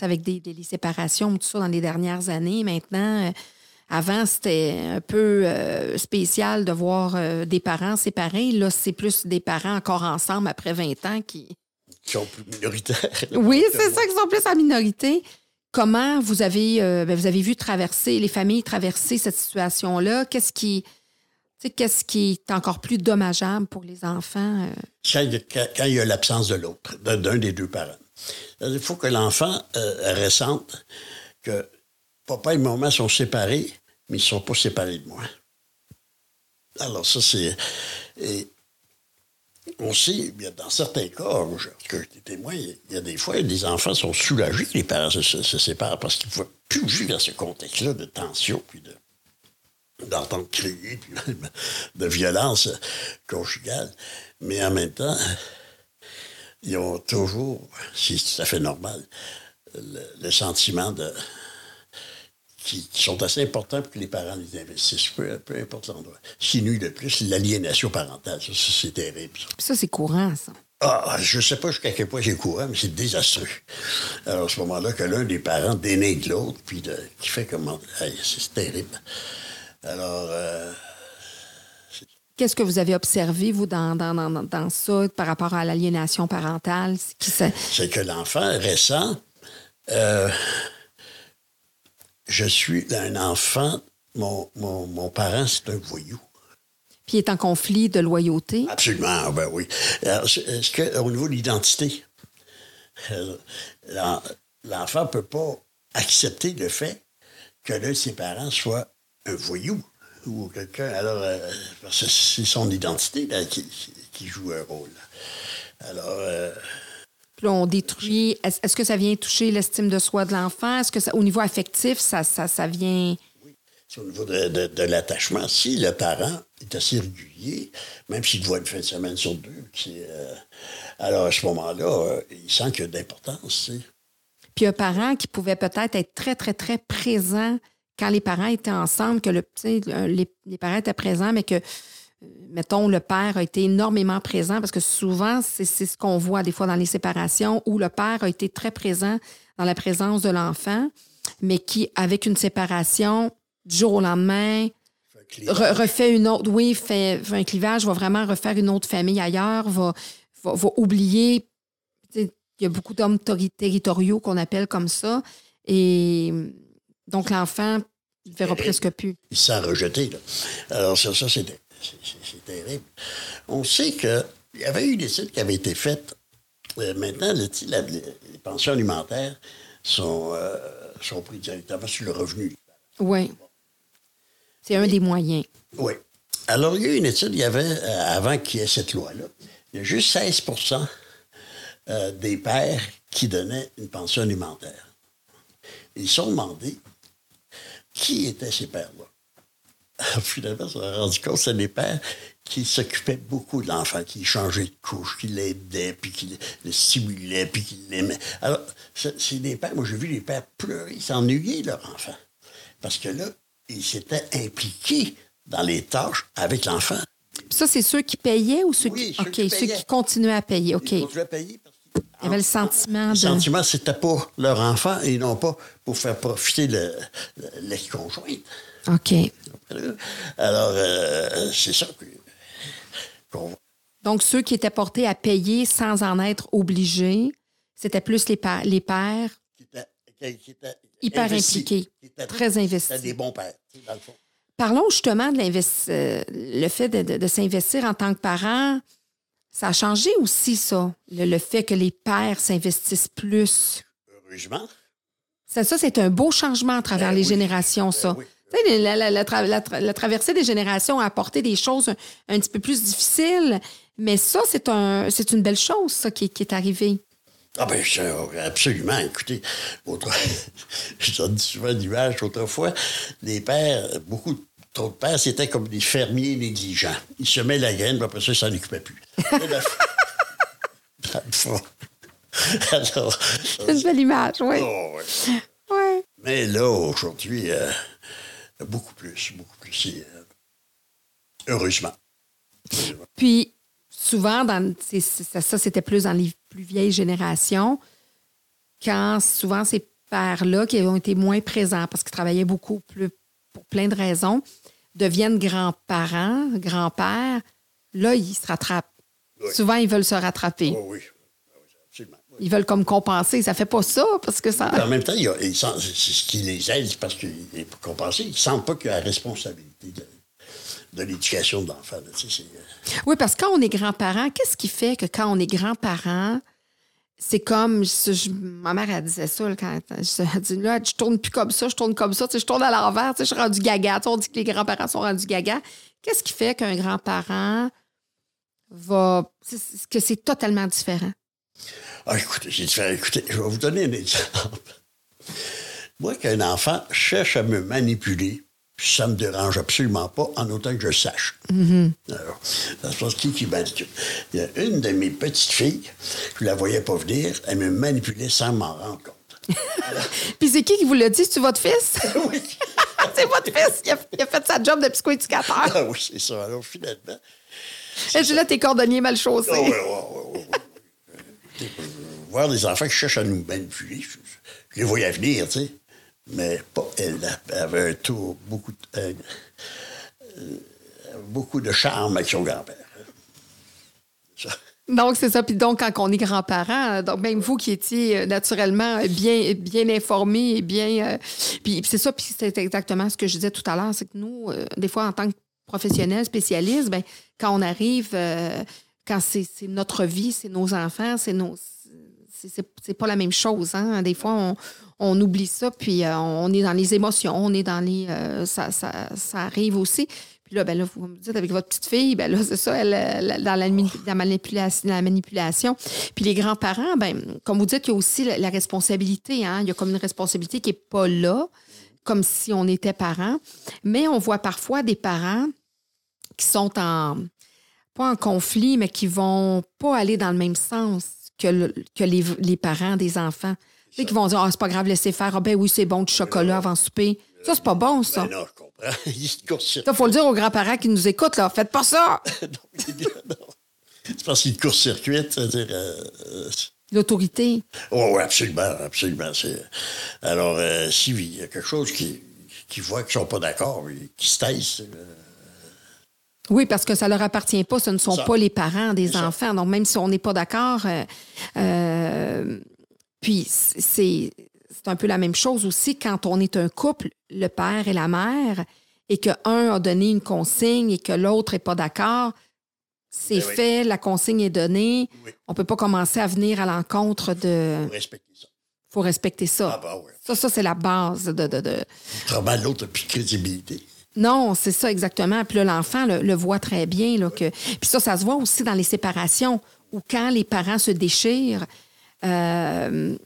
avec des, séparations, tout ça, dans les dernières années. Maintenant, euh, avant, c'était un peu euh, spécial de voir euh, des parents séparés. Là, c'est plus des parents encore ensemble après 20 ans qui. Qui sont plus minoritaires. oui, c'est ça, qui sont plus en minorité. Comment vous avez, ben, vous avez vu traverser, les familles traverser cette situation-là? Qu'est-ce qui. Qu'est-ce qui est encore plus dommageable pour les enfants? Quand, il y a l'absence de l'autre, d'un des deux parents. Il faut que l'enfant euh, ressente que papa et maman sont séparés, mais ils ne sont pas séparés de moi. Alors ça, c'est... on sait, dans certains cas, que j'étais témoin, il y a des fois, les enfants sont soulagés que les parents se, séparent parce qu'ils ne peuvent plus vivre dans ce contexte-là de tension, puis de d'entendre crier, puis de violence conjugale. Mais en même temps, ils ont toujours, c'est tout à fait normal, le, le sentiment de qui, qui sont assez importants pour que les parents les investissent, peu, peu importe l'endroit. Ce qui nuit le plus, l'aliénation parentale. Ça, ça, c'est terrible. ça. Puis ça, c'est courant, ça. Ah, je sais pas jusqu'à quel point c'est courant, mais c'est désastreux. Alors, à ce moment-là, que l'un des parents dénigre l'autre, puis de- qui fait comment. Hey, c'est terrible. Alors, euh, Qu'est-ce que vous avez observé, vous, dans, dans, dans, dans ça, par rapport à l'aliénation parentale? C'est que l'enfant ressent euh, je suis un enfant, mon, mon, mon parent, c'est un voyou. Puis il est en conflit de loyauté? Absolument, ah ben oui. Est-ce qu'au niveau de l'identité, euh, l'en- l'enfant ne peut pas accepter le fait que l'un de ses parents soit un voyou ou quelqu'un. Alors, euh, parce que c'est son identité là, qui, qui joue un rôle. Alors, euh, Puis là, on détruit. Est-ce que ça vient toucher l'estime de soi de l'enfant? Est-ce que ça, au niveau affectif, ça, ça, ça vient? c'est au niveau de, de- de l'attachement. Si le parent est assez régulier, même s'il voit une fin de semaine sur deux, euh, alors à ce moment-là, euh, il sent qu'il y a d'importance. tu sais. Puis un parent qui pouvait peut-être être très, très, très présent quand les parents étaient ensemble, que le, les, les parents étaient présents, mais que, euh, mettons, le père a été énormément présent, parce que souvent, c'est ce qu'on voit des fois dans les séparations, où le père a été très présent dans la présence de l'enfant, mais qui, avec une séparation, du jour au lendemain, re- refait une autre, oui, fait, fait un clivage, va vraiment refaire une autre famille ailleurs, va, va, va oublier. Il y a beaucoup d'hommes tori- territoriaux qu'on appelle comme ça. Et donc, l'enfant ne verra presque plus. il se sent rejeté. Là. Alors, ça, ça c'est, terrible. On sait qu'il y avait eu une étude qui avait été faite. Euh, maintenant, le- la- les, pensions alimentaires sont, euh, sont prises directement sur le revenu. Oui. C'est un des moyens. Oui. Alors, il y a eu une étude, il y avait, euh, avant qu'il y ait cette loi-là, il y a juste 16% euh, des pères qui donnaient une pension alimentaire. Ils se sont demandé qui étaient ces pères-là. Finalement, on s'est rendu compte que c'était des pères qui s'occupaient beaucoup de l'enfant, qui changeaient de couche, qui l'aidaient, puis qui le- stimulaient, puis qui l'aimaient. Alors, c'est c'est des pères, moi j'ai vu les pères pleurer, s'ennuyer leur enfant. Parce que là, ils s'étaient impliqués dans les tâches avec l'enfant. Puis ça, c'est ceux qui payaient ou ceux Oui, qui. ceux qui ceux qui continuaient à payer. OK. Ils Il continuaient à payer y avait le sentiment Le sentiment, c'était pour leur enfant et non pas pour faire profiter le- le- l'ex-conjointe. OK. Alors, euh, c'est ça que- qu'on Donc, ceux qui étaient portés à payer sans en être obligés, c'était plus les, pa- les pères qui étaient, qui- qui étaient Hyper investis, impliqués, qui étaient- très investis. Des bons pères, tu sais, dans le fond. Parlons justement de euh, le fait de, de- de s'investir en tant que parent. Ça a changé aussi, ça, le, le fait que les pères s'investissent plus. Heureusement. Ça, ça c'est un beau changement à travers Ben les oui. générations, ça. Ben oui. Tu sais, La, la- la tra- la tra- la traversée des générations a apporté des choses un, un petit peu plus difficiles, mais ça, c'est un, une belle chose, ça, qui, qui est arrivé. Ah ben, c'est- absolument. Écoutez, autre... je donne souvent l'image autrefois, les pères, beaucoup trop de pères, c'était comme des fermiers négligents. Ils semaient la graine, puis après ça, ils s'en occupaient plus. Alors, C'est une belle image, oui. oh, ouais. Ouais. Mais là, aujourd'hui, euh, beaucoup plus, beaucoup plus. euh, heureusement. Puis, souvent, dans, ça, ça, c'était plus dans les plus vieilles générations, quand souvent ces pères-là, qui ont été moins présents parce qu'ils travaillaient beaucoup plus, pour plein de raisons, deviennent grands-parents, grands-pères, là, ils se rattrapent. Oui. Souvent, ils veulent se rattraper. Oh oui, Ah oui, absolument. oui. Ils veulent comme compenser. Ça fait pas ça parce que ça. En même temps, il y a- ce qui les aide, c'est parce qu'ils, pour compenser, ils ne sentent pas qu'il y a la responsabilité. de- de l'éducation de l'enfant. Tu sais, oui, parce que quand on est grand-parent, qu'est-ce qui fait que quand on est grand-parent, c'est comme, ma mère, elle disait ça, quand elle dit, là, je tourne plus comme ça, je tourne comme ça, tu sais, je tourne à l'envers, tu sais, je suis rendu gaga. Tu sais, on dit que les grands-parents sont rendus gaga. Qu'est-ce qui fait qu'un grand-parent va, que c'est totalement différent? Ah, écoutez, différent. Écoutez, je vais vous donner un exemple. Moi, qu'un enfant cherche à me manipuler, ça ne me dérange absolument pas, en autant que je sache. Mm-hmm. Alors, ça se passe qui qui manipule? Il y a une de mes petites filles, je ne la voyais pas venir, elle me manipulait sans m'en rendre compte. Puis c'est qui qui vous l'a dit? C'est votre fils? oui. c'est votre fils. Il a, il a, fait sa job de psychoéducateur. Ah oui, c'est ça. Alors, finalement. Et là, t'es cordonnier mal chaussé. Oh, oui, oui, oui, Voir des enfants qui cherchent à nous manipuler, je, je les voyais venir, tu sais mais pas elle. Avait un tour, beaucoup, euh, euh, beaucoup de charme avec son grand-père. Donc, c'est ça. Puis donc, quand on est grand-parent, donc même vous qui étiez euh, naturellement bien, bien informé et bien... puis, c'est ça, puis c'est exactement ce que je disais tout à l'heure, c'est que nous, des fois, en tant que professionnels, spécialistes, ben, quand on arrive, quand c'est notre vie, c'est nos enfants, c'est nos... C'est pas la même chose. Hein? Des fois, on, on oublie ça, puis euh, on est dans les émotions, on est dans les. Euh, ça, ça, ça, arrive aussi. Puis là, ben là, vous me dites avec votre petite fille, ben là, c'est ça, elle, dans la, la, manipulation, la manipulation. Puis les grands-parents, ben, comme vous dites, il y a aussi la, responsabilité. Hein? Il y a comme une responsabilité qui n'est pas là, comme si on était parents. Mais on voit parfois des parents qui sont en pas en conflit, mais qui vont pas aller dans le même sens que, que les, les parents des enfants. Tu sais, qui vont dire, ah, c'est pas grave, laissez faire. Ah, ben oui, c'est bon, du chocolat avant souper. Ça, c'est pas bon, ça. Ben non, je comprends. Il faut le dire aux grands-parents qui nous écoutent, là. Faites pas ça! non, C'est parce qu'il court-circuite, c'est-à-dire. Euh, L'autorité. Oui, oui, absolument, absolument. Alors, euh, s'il y a quelque chose qui, qui voit qu'ils ne sont pas d'accord, qui se taisent. Euh, oui, parce que ça leur appartient pas, ce ne sont pas les parents des enfants. Donc, même si on n'est pas d'accord, euh, puis c'est un peu la même chose aussi quand on est un couple, le père et la mère, et qu'un a donné une consigne et que l'autre n'est pas d'accord. C'est ben fait, la consigne est donnée. On ne peut pas commencer à venir à l'encontre de. Il faut respecter ça. faut respecter ça. Ah, bah Ça, ça c'est la base de. de, de... l'autre plus de crédibilité. Non, c'est ça exactement. Puis l'enfant le, voit très bien. Là. Puis ça, ça se voit aussi dans les séparations, où quand les parents se déchirent, euh,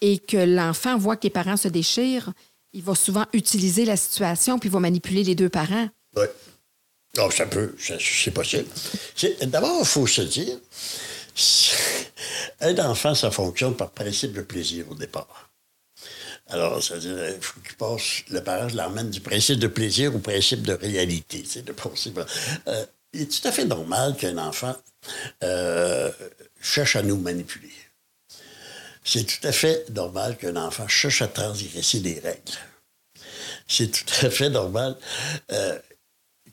et que l'enfant voit que les parents se déchirent, il va souvent utiliser la situation puis il va manipuler les deux parents. Oui. Non, ça peut, c'est possible. D'abord, il faut se dire, un enfant, ça fonctionne par principe de plaisir au départ. Alors, c'est-à-dire, il faut qu'il passe, le parent l'emmène du principe de plaisir au principe de réalité. C'est de euh, il est tout à fait normal qu'un enfant euh, cherche à nous manipuler. C'est tout à fait normal qu'un enfant cherche à transgresser des règles. C'est tout à fait normal euh,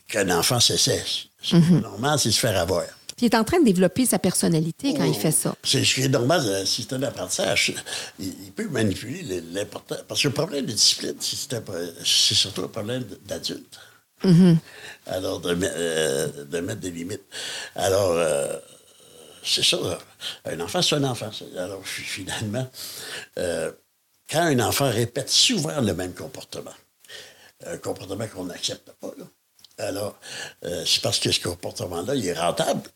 qu'un enfant s'essaie. C'est mm normal, c'est se faire avoir. Il est en train de développer sa personnalité quand il fait ça. C'est ce qui est normal, euh, si c'est un apprentissage. Il, peut manipuler l'important. Parce que le problème de discipline, c'est surtout un problème d'adulte. Mm-hmm. Alors, de, euh, de, mettre des limites. Alors, c'est ça. Un enfant, c'est un enfant. Alors, finalement, euh, quand un enfant répète souvent le même comportement, un comportement qu'on n'accepte pas, alors, euh, c'est parce que ce comportement-là, il est rentable.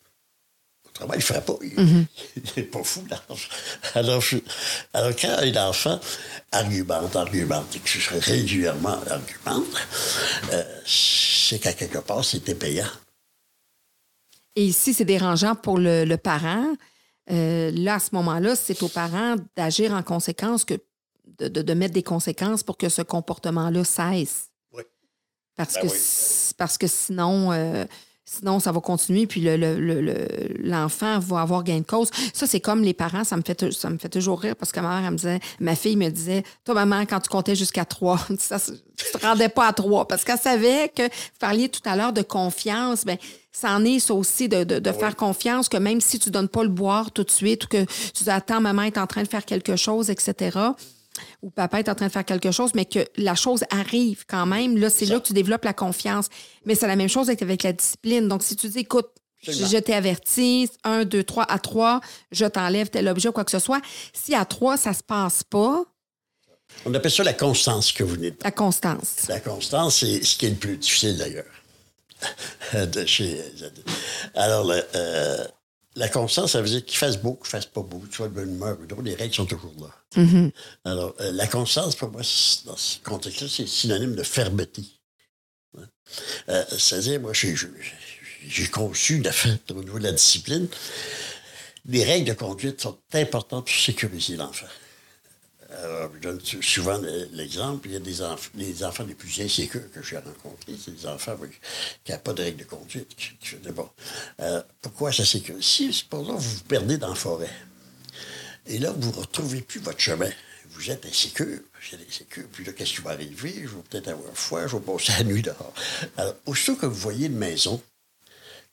Autrement, il ne ferait pas. Il n'est pas fou, alors, alors, quand un enfant argumente, argumente, et que régulièrement argumente, euh, c'est qu'à quelque part, c'était payant. Et si c'est dérangeant pour le, parent, euh, là, à ce moment-là, c'est aux parents d'agir en conséquence, que, de, mettre des conséquences pour que ce comportement-là cesse. Oui. Parce, ben que, parce que sinon, euh, Sinon, ça va continuer, puis l'enfant va avoir gain de cause. Ça, c'est comme les parents, ça me, fait, ça me fait toujours rire parce que ma mère, elle me disait, ma fille me disait, toi, maman, quand tu comptais jusqu'à trois, ça, tu te rendais pas à trois. Parce qu'elle savait que, vous parliez tout à l'heure de confiance, ben ça en est ça aussi de, de, faire confiance que même si tu donnes pas le boire tout de suite ou que tu attends, maman est en train de faire quelque chose, etc., ou papa est en train de faire quelque chose, mais que la chose arrive quand même, là, c'est là que tu développes la confiance. Mais c'est la même chose avec, la discipline. Donc, si tu dis, écoute, je t'ai averti, un, deux, trois, à trois, je t'enlève tel objet ou quoi que ce soit. Si à trois, ça se passe pas. On appelle ça la constance que vous venez de La constance. La constance, c'est ce qui est le plus difficile d'ailleurs. Alors, euh, la constance, ça veut dire qu'il fasse beau, qu'il fasse pas beau, tu vois, de bonne humeur ou les règles sont toujours là. Mm-hmm. Alors, euh, la constance, pour moi, dans ce contexte-là, c'est synonyme de fermeté. Euh, c'est-à-dire, moi, j'ai conçu la fête au niveau de la discipline. Les règles de conduite sont importantes pour sécuriser l'enfant. Alors, je donne souvent l'exemple. Il y a des enfants, les enfants les plus insécures que j'ai rencontrés, c'est des enfants qui n'ont pas de règles de conduite. Qui, bon. Euh, pourquoi ça sécurise? Si, là, vous vous perdez dans la forêt, et là, vous ne retrouvez plus votre chemin, vous êtes insécure, vous êtes insécure. Puis là, qu'est-ce qui va arriver? Je vais peut-être avoir froid, je vais passer la nuit dehors. Alors, aussitôt que vous voyez une maison,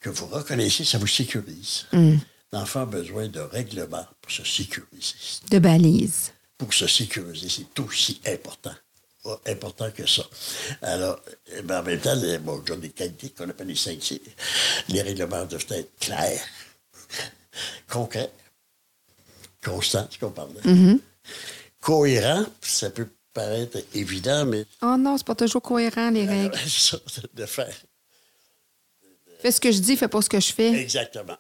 que vous reconnaissez, ça vous sécurise. Mm. L'enfant a besoin de règlements pour se sécuriser. De balises pour se sécuriser. C'est aussi important. important que ça. Alors, eh ben, en même temps, les, bon, des qualités qu'on appelle les 5 C. Les règlements doivent être clairs, concrets, constants, ce qu'on parle. Mm-hmm. Cohérents, ça peut paraître évident, mais. Oh non, c'est pas toujours cohérent, les règles. ça, de faire. Fais ce que je dis, fais pas ce que je fais. Exactement.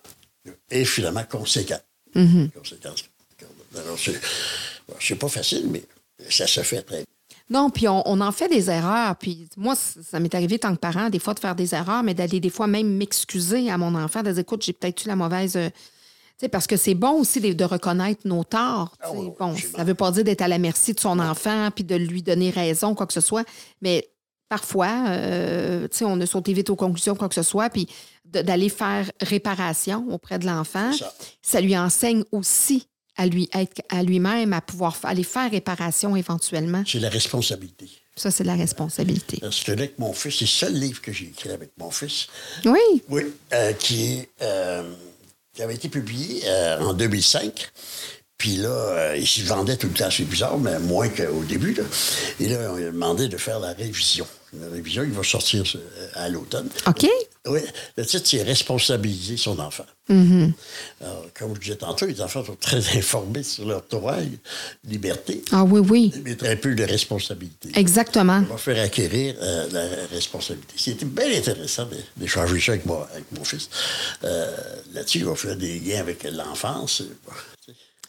Et finalement, conséquent. Mm-hmm. Conséquence. Alors, c'est pas facile, mais ça se fait très bien. Non, puis on, en fait des erreurs. Puis moi, ça m'est arrivé tant que parent, des fois, de faire des erreurs, mais d'aller des fois même m'excuser à mon enfant, de dire écoute, j'ai peut-être eu la mauvaise. Euh, parce que c'est bon aussi de, reconnaître nos torts. Ah bon, ça ne veut pas dire d'être à la merci de son enfant puis de lui donner raison, quoi que ce soit. Mais parfois, euh, on a sauté vite aux conclusions, quoi que ce soit, puis d'aller faire réparation auprès de l'enfant, ça lui enseigne aussi à lui être à lui-même, à pouvoir aller faire réparation éventuellement. C'est la responsabilité. Ça, c'est la responsabilité. Parce que avec mon fils, c'est le seul livre que j'ai écrit avec mon fils. Oui. Oui, euh, qui, euh, qui avait été publié euh, en 2005. Puis là, il se vendait tout le temps, c'est bizarre, mais moins qu'au début. Là. Et là, on lui a demandé de faire la révision. La révision, il va sortir à l'automne. OK. Oui, le titre, c'est responsabiliser son enfant. Mm-hmm. Alors, comme je disais tantôt, les enfants sont très informés sur leur travail, liberté. Ah oui, oui. Mais très peu de responsabilité. Exactement. On va faire acquérir euh, la responsabilité. C'était bien intéressant d'échanger ça avec, moi, avec mon fils. Euh, là-dessus, on va faire des liens avec l'enfance.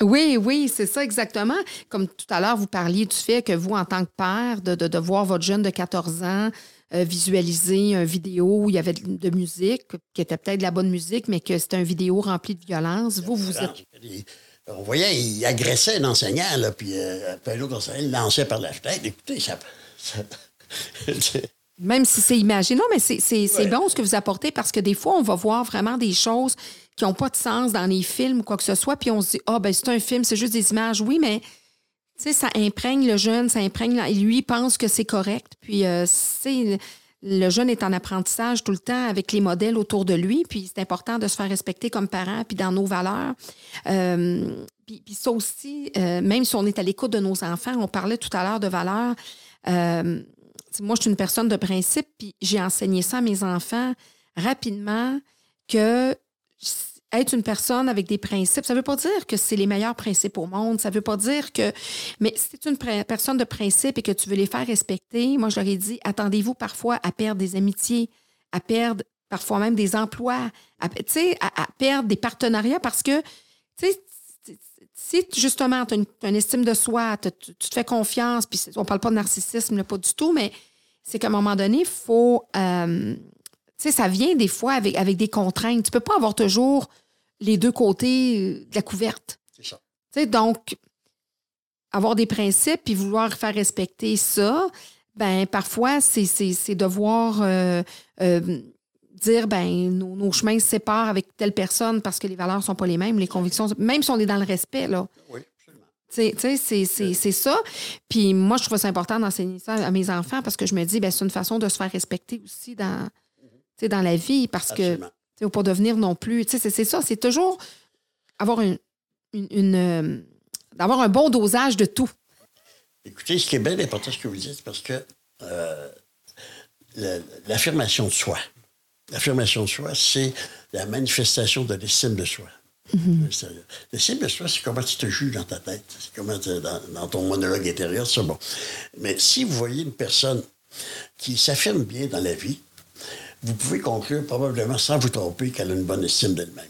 Oui, oui, c'est ça exactement. Comme tout à l'heure, vous parliez du fait que vous, en tant que père, de, de, de voir votre jeune de 14 ans euh, visualiser une vidéo où il y avait de, musique, qui était peut-être de la bonne musique, mais que c'était une vidéo remplie de violence. Vous, vous êtes... On voyait, il agressait un enseignant, là, puis euh, l'autre enseignant il lançait par la fenêtre. Écoutez, ça... Même si c'est imagé. Non, mais c'est bon ce que vous apportez parce que des fois, on va voir vraiment des choses qui n'ont pas de sens dans les films ou quoi que ce soit, puis on se dit, ah, ben c'est un film, c'est juste des images. Oui, mais ça imprègne le jeune, ça imprègne. Lui pense que c'est correct. Puis, euh, le jeune est en apprentissage tout le temps avec les modèles autour de lui. Puis, c'est important de se faire respecter comme parent, puis dans nos valeurs. Euh, puis, puis, ça aussi, euh, même si on est à l'écoute de nos enfants, on parlait tout à l'heure de valeurs. moi, je suis une personne de principe, puis j'ai enseigné ça à mes enfants rapidement que être une personne avec des principes, ça ne veut pas dire que c'est les meilleurs principes au monde. Ça ne veut pas dire que. Mais si tu es une personne de principe et que tu veux les faire respecter, moi, ai dit attendez-vous parfois à perdre des amitiés, à perdre parfois même des emplois, à, à, perdre des partenariats parce que, si justement tu as, une, estime de soi, tu, te fais confiance, puis on ne parle pas de narcissisme, pas du tout, mais c'est qu'à un moment donné, il faut. Euh, tu sais, ça vient des fois avec, avec des contraintes. Tu ne peux pas avoir toujours les deux côtés euh, de la couverte. C'est ça. sais, donc, avoir des principes puis vouloir faire respecter ça, ben parfois, c'est devoir euh, euh, dire ben nos, chemins se séparent avec telle personne parce que les valeurs ne sont pas les mêmes, les convictions, même si on est dans le respect, là. Oui. Tu sais, c'est ça. Puis moi, je trouve ça important d'enseigner ça à mes enfants parce que je me dis, ben, c'est une façon de se faire respecter aussi dans, dans la vie parce que ou pour devenir non plus. C'est ça, c'est toujours avoir une, une, euh, d'avoir un bon dosage de tout. Écoutez, ce qui est bien important, ce que vous dites, parce que euh, la- l'affirmation de soi, l'affirmation de soi, c'est la manifestation de l'estime de soi. C'est- L'estime de soi, c'est comment tu te juges dans ta tête, c'est comment dans ton monologue intérieur, c'est bon. Mais si vous voyez une personne qui s'affirme bien dans la vie, vous pouvez conclure probablement sans vous tromper qu'elle a une bonne estime d'elle-même.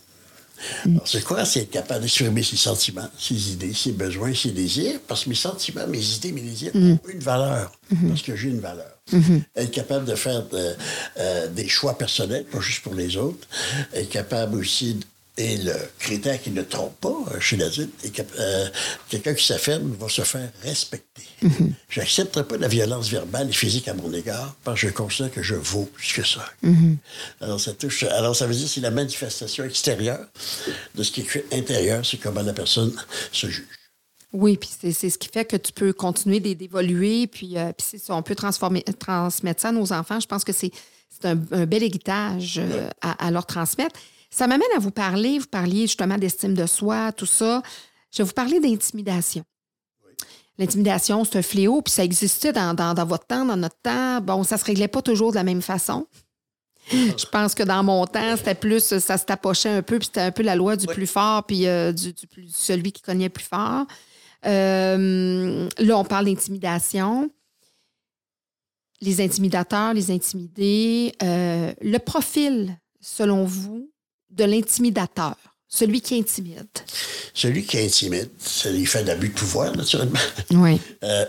Alors, c'est quoi? C'est être capable d'exprimer ses sentiments, ses idées, ses besoins, ses désirs, parce que mes sentiments, mes idées, mes désirs ont une valeur, parce que j'ai une valeur. Être capable de faire de- euh, des choix personnels, pas juste pour les autres. Être capable aussi, de- et le critère qui ne trompe pas euh, chez l'adulte, est cap- euh, quelqu'un qui s'affirme va se faire respecter. Je n'accepterai pas de la violence verbale et physique à mon égard, parce que je considère que je vaux plus que ça. Alors, ça touche, alors, ça veut dire que c'est la manifestation extérieure de ce qui est intérieur, c'est comment la personne se juge. Oui, puis c'est ce qui fait que tu peux continuer d'é- d'évoluer, puis, euh, puis c'est ça, on peut transformer, transmettre ça à nos enfants. Je pense que c'est c'est un, un bel héritage euh, à, à leur transmettre. Ça m'amène à vous parler, vous parliez justement d'estime de soi, tout ça. Je vais vous parler d'intimidation. L'intimidation, c'est un fléau, puis ça existait dans, dans- dans votre temps, dans notre temps. Bon, ça se réglait pas toujours de la même façon. Je pense que dans mon temps, c'était plus, ça se tapochait un peu, puis c'était un peu la loi du Oui. plus fort, puis euh, du, du plus, celui qui cognait plus fort. Euh, là, on parle d'intimidation. Les intimidateurs, les intimidés. euh, le profil, selon vous, de l'intimidateur, celui qui intimide. Celui qui intimide, ça lui fait d'abus de pouvoir, naturellement. Oui. Euh,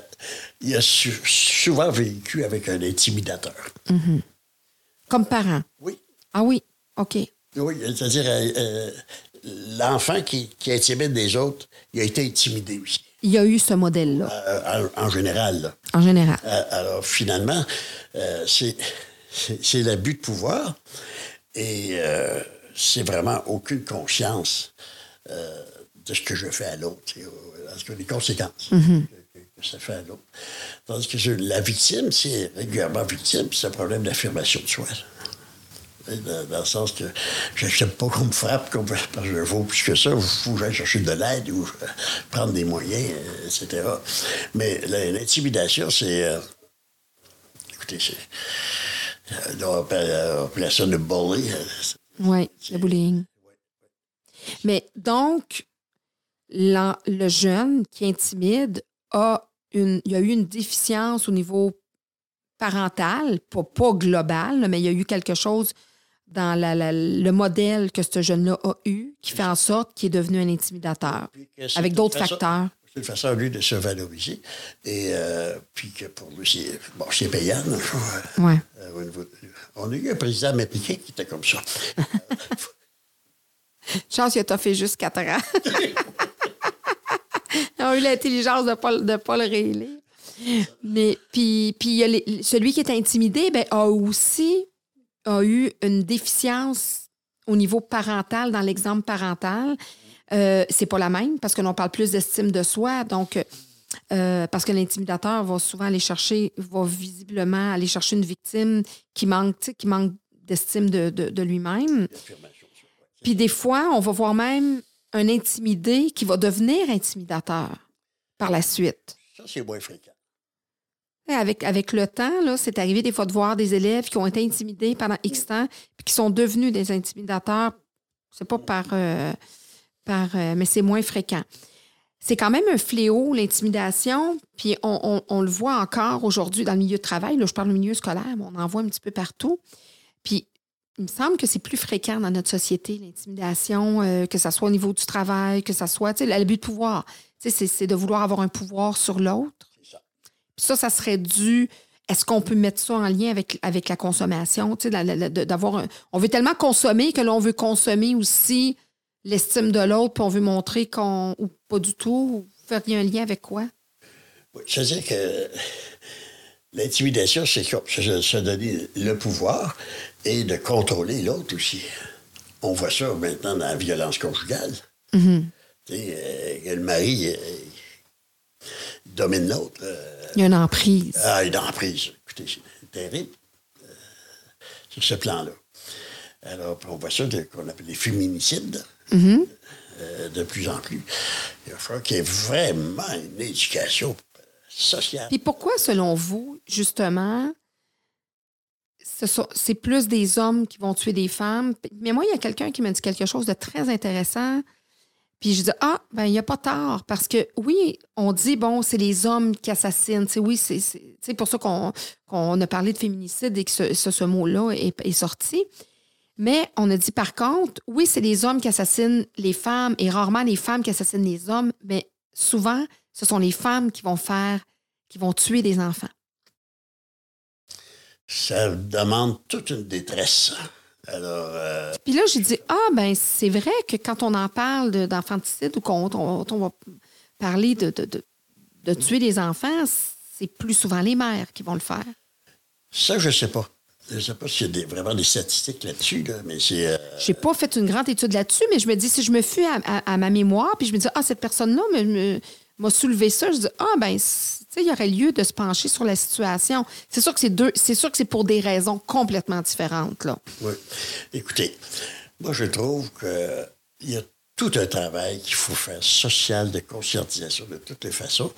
il a su- souvent vécu avec un intimidateur. Comme parent? Oui. Ah oui, OK. Oui, c'est-à-dire, euh, euh, l'enfant qui, qui intimide les autres, il a été intimidé aussi, Il y a eu ce modèle-là, euh, en, en général. là. en général. Alors, finalement, c'est c'est- c'est l'abus de pouvoir et euh, c'est vraiment aucune conscience euh, de ce que je fais à l'autre, euh, en tout cas, les conséquences que, que- que ça fait à l'autre. Tandis que je- la victime, c'est régulièrement victime, c'est un problème d'affirmation de soi. Dans, dans le sens que je n'accepte pas qu'on me frappe, me- parce que je vaux plus que ça, il faut que j'aille chercher de l'aide ou euh, prendre des moyens, euh, etc. Mais l'intimidation, c'est. écoutez, c'est. on appelle ça le bully. Oui, le bullying. Mais donc, le jeune qui intimide a une, il y a eu une déficience au niveau parental, pas, pas global, mais il y a eu quelque chose dans la- la- le modèle que ce jeune-là a eu qui fait en sorte qu'il est devenu un intimidateur, avec d'autres facteurs. C'est une façon, lui, de se valoriser. Et euh, puis que pour lui, c'est bon, payant. Ouais. Euh, on a eu un président américain qui était comme ça. Chance, il a fait juste 4 ans. Ils ont eu l'intelligence de ne pas, de pas le réélire. Mais puis, puis a celui qui est intimidé ben, a aussi a eu une déficience au niveau parental, dans l'exemple parental. Euh, c'est pas la même parce que l'on parle plus d'estime de soi. Donc, euh, parce que l'intimidateur va souvent aller chercher, va visiblement aller chercher une victime qui manque, qui manque d'estime de, de- de lui-même. Puis des fois, on va voir même un intimidé qui va devenir intimidateur par la suite. Ça, c'est moins fréquent. Avec, avec le temps, là, c'est arrivé des fois de voir des élèves qui ont été intimidés pendant X temps puis qui sont devenus des intimidateurs. C'est pas par. euh, par euh, mais c'est moins fréquent. C'est quand même un fléau, l'intimidation. Puis on, on- on le voit encore aujourd'hui dans le milieu de travail. Là, je parle du milieu scolaire, mais on en voit un petit peu partout. Puis il me semble que c'est plus fréquent dans notre société, l'intimidation, euh, que ce soit au niveau du travail, que ce soit, l'abus de pouvoir. C'est- de vouloir avoir un pouvoir sur l'autre. Ça. Puis ça, ça serait dû. Est-ce qu'on peut mettre ça en lien avec, avec la consommation? D'avoir on veut tellement consommer que là, on veut consommer aussi l'estime de l'autre, puis on veut montrer qu'on. ou pas du tout. Ou faire un lien avec quoi? Oui, C'est-à-dire que l'intimidation, c'est se donner le pouvoir et de contrôler l'autre aussi. On voit ça maintenant dans la violence conjugale. Tu sais, euh, le mari euh, domine l'autre. euh, Il y a une emprise. ah, une emprise. Écoutez, c'est terrible sur ce plan-là. Alors, on voit ça de- qu'on appelle des féminicides euh, de plus en plus. Il va falloir qu'il y ait vraiment une éducation sociale. Et pourquoi, selon vous, justement, c'est plus des hommes qui vont tuer des femmes? Mais moi, il y a quelqu'un qui m'a dit quelque chose de très intéressant. Puis je dis, ah, ben, il n'y a pas tort. Parce que oui, on dit, bon, c'est les hommes qui assassinent. oui, c'est pour ça qu'on a parlé de féminicide et que ce, ce, mot-là est, est, sorti. Mais on a dit, par contre, oui, c'est les hommes qui assassinent les femmes et rarement les femmes qui assassinent les hommes, mais souvent, ce sont les femmes qui vont faire, qui vont tuer des enfants. Ça demande toute une détresse. Alors. Euh, Puis là, j'ai dit Ah, ben, c'est vrai que quand on en parle d'enfanticide ou qu'on on, va parler de, de, tuer des enfants, c'est plus souvent les mères qui vont le faire. Ça, je ne sais pas. Je ne sais pas s'il y a vraiment des statistiques là-dessus, mais c'est. Euh... J'ai pas fait une grande étude là-dessus, mais je me dis, si je me fuis à, ma mémoire, puis je me dis, ah, cette personne-là m'a soulevé ça, je dis, ah, ben, il y aurait lieu de se pencher sur la situation. C'est sûr que c'est deux, c'est sûr que c'est pour des raisons complètement différentes. Là. Oui. Écoutez, moi, je trouve qu'il y a tout un travail qu'il faut faire social de conscientisation de toutes les façons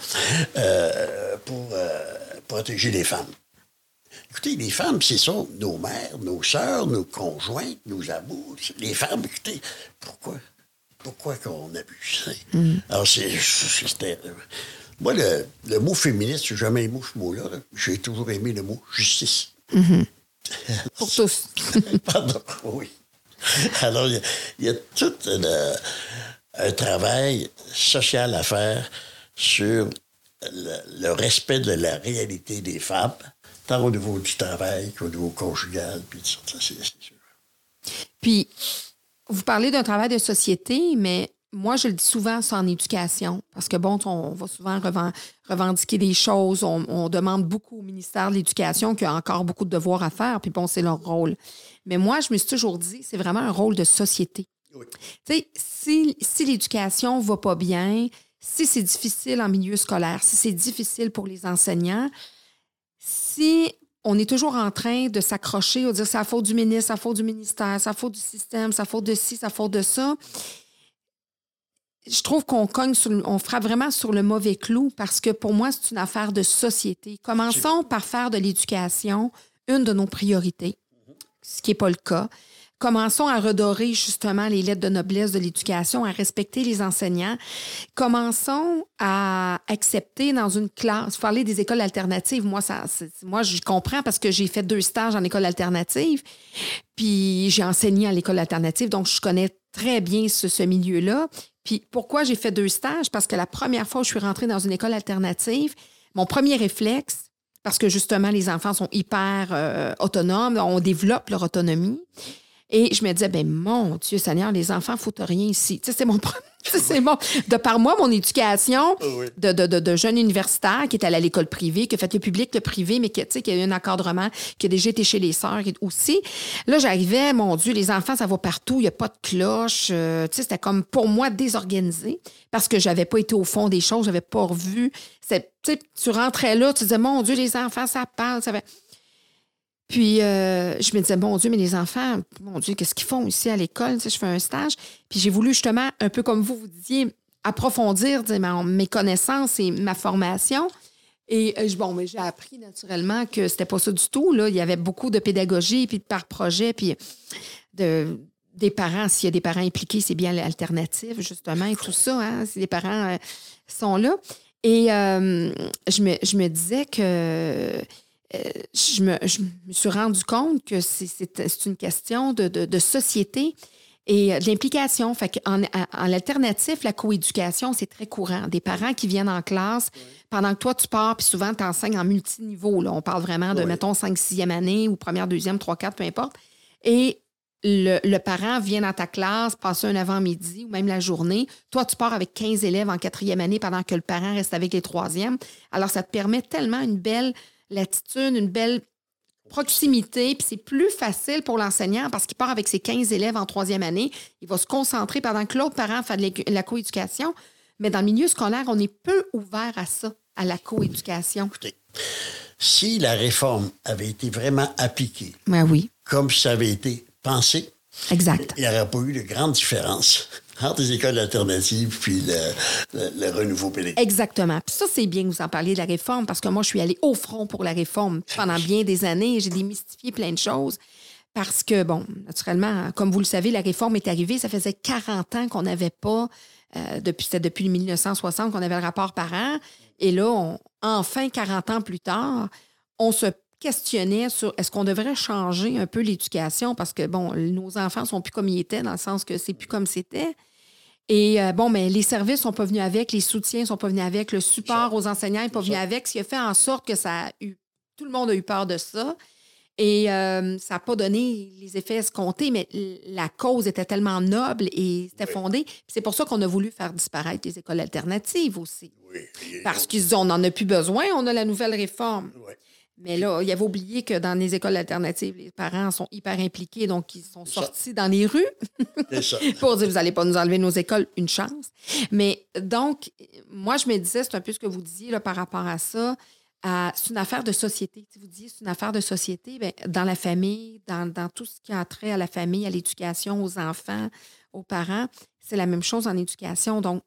euh, pour euh, protéger les femmes. Écoutez, les femmes, c'est ça, nos mères, nos sœurs, nos conjointes, nos amours. Les femmes, écoutez, pourquoi? Pourquoi qu'on abuse? ça? Mm. Alors, c'est, moi, le, mot féministe, j'ai jamais aimé ce mot-là. J'ai toujours aimé le mot justice. Mm-hmm. Pour tous. Pardon, oui. Alors, il y, a tout un travail social à faire sur le, respect de la réalité des femmes, tant au niveau du travail qu'au niveau conjugal, puis ça, c'est sûr. Puis, vous parlez d'un travail de société, mais moi, je le dis souvent, c'est en éducation. Parce que, bon, on va souvent revendiquer des choses. On, demande beaucoup au ministère de l'Éducation qui a encore beaucoup de devoirs à faire. Puis, bon, c'est leur rôle. Mais moi, je me suis toujours dit, c'est vraiment un rôle de société. Tu sais, si, si l'éducation va pas bien, si c'est difficile en milieu scolaire, si c'est difficile pour les enseignants, si on est toujours en train de s'accrocher, à dire c'est la faute du ministre, c'est la faute du ministère, c'est la faute du système, c'est la faute de ci, c'est la faute de ça, je trouve qu'on cogne, on frappe vraiment sur le mauvais clou parce que pour moi, c'est une affaire de société. Commençons par faire de l'éducation une de nos priorités, ce qui n'est pas le cas. Commençons à redorer justement les lettres de noblesse de l'éducation, à respecter les enseignants. Commençons à accepter dans une classe. Vous parlez des écoles alternatives. Moi, ça, moi, je comprends parce que j'ai fait deux stages en école alternative, puis j'ai enseigné à l'école alternative, donc je connais très bien ce, ce milieu-là. Puis pourquoi j'ai fait deux stages? Parce que la première fois où je suis rentrée dans une école alternative, mon premier réflexe, parce que justement, les enfants sont hyper euh, autonomes, on développe leur autonomie. Et je me disais, ben mon Dieu Seigneur, les enfants ne foutent rien ici. Tu sais, c'est mon c'est bon. De par moi, mon éducation oh de, de, de, de, jeune universitaire qui est allé à l'école privée, qui a fait le public, le privé, mais qui, qui a eu un encadrement, qui a déjà été chez les sœurs aussi. Là, j'arrivais, mon Dieu, les enfants, ça va partout, il n'y a pas de cloche. Euh, tu sais, c'était comme pour moi désorganisé parce que j'avais pas été au fond des choses, j'avais pas revu. Tu rentrais là, tu disais, mon Dieu, les enfants, ça parle, ça fait... Puis euh, je me disais, bon Dieu, mais les enfants, mon Dieu, qu'est-ce qu'ils font ici à l'école? je fais un stage. Puis j'ai voulu justement, un peu comme vous, vous disiez, approfondir mes connaissances et ma formation. Et euh, bon, mais j'ai appris naturellement que c'était pas ça du tout. Là. Il y avait beaucoup de pédagogie, puis de par projet, puis de, des parents. S'il y a des parents impliqués, c'est bien l'alternative, justement, et tout ça. Hein, si les parents euh, sont là. Et je, me, je me disais que euh, je, me, suis rendu compte que c'est une question de, société et euh, d'implication. Fait en, en alternatif, la coéducation, c'est très courant. Des parents qui viennent en classe pendant que toi, tu pars, puis souvent, tu enseignes en multiniveau. Là. On parle vraiment de, mettons, 5 6e année ou première, deuxième, 3, 4, peu importe. Et le, parent vient dans ta classe, passer un avant-midi ou même la journée. Toi, tu pars avec 15 élèves en quatrième année pendant que le parent reste avec les troisièmes. Alors, ça te permet tellement une belle l'attitude, une belle proximité, puis c'est plus facile pour l'enseignant parce qu'il part avec ses 15 élèves en troisième année. Il va se concentrer pendant que l'autre parent fait de la coéducation. Mais dans le milieu scolaire, on est peu ouvert à ça, à la coéducation. Écoutez, si la réforme avait été vraiment appliquée, ben oui. comme ça avait été pensé, exact. il n'y aurait pas eu de grande différence entre les écoles alternatives puis le, le- renouveau pédagogique. Exactement. Puis ça, c'est bien que vous en parliez de la réforme parce que moi, je suis allée au front pour la réforme pendant bien des années. J'ai démystifié plein de choses. Parce que, bon, naturellement, comme vous le savez, la réforme est arrivée. Ça faisait 40 ans qu'on n'avait pas, euh, depuis, c'était depuis 1960 qu'on avait le rapport par an. Et là, enfin, 40 ans plus tard, on se questionnait sur est-ce qu'on devrait changer un peu l'éducation parce que, bon, nos enfants sont plus comme ils étaient, dans le sens que c'est plus comme c'était. Et euh, bon, mais les services sont pas venus avec, les soutiens sont pas venus avec, le support aux enseignants n'est pas venu avec, ce qui a fait en sorte que ça a eu. Tout le monde a eu peur de ça. Et euh, ça n'a pas donné les effets escomptés, mais la cause était tellement noble et c'était fondé. C'est pour ça qu'on a voulu faire disparaître les écoles alternatives aussi. Oui. Parce qu'ils on n'en a plus besoin, on a la nouvelle réforme. Oui. Mais là, il avait oublié que dans les écoles alternatives, les parents sont hyper impliqués, donc ils sont Ça. sortis dans les rues pour dire vous n'allez pas nous enlever nos écoles, une chance. Mais donc, moi, je me disais, c'est un peu ce que vous disiez là, par rapport à ça. c'est une affaire de société. Si vous disiez c'est une affaire de société, bien, dans la famille, dans, dans tout ce qui a trait à la famille, à l'éducation, aux enfants, aux parents, c'est la même chose en éducation. Donc,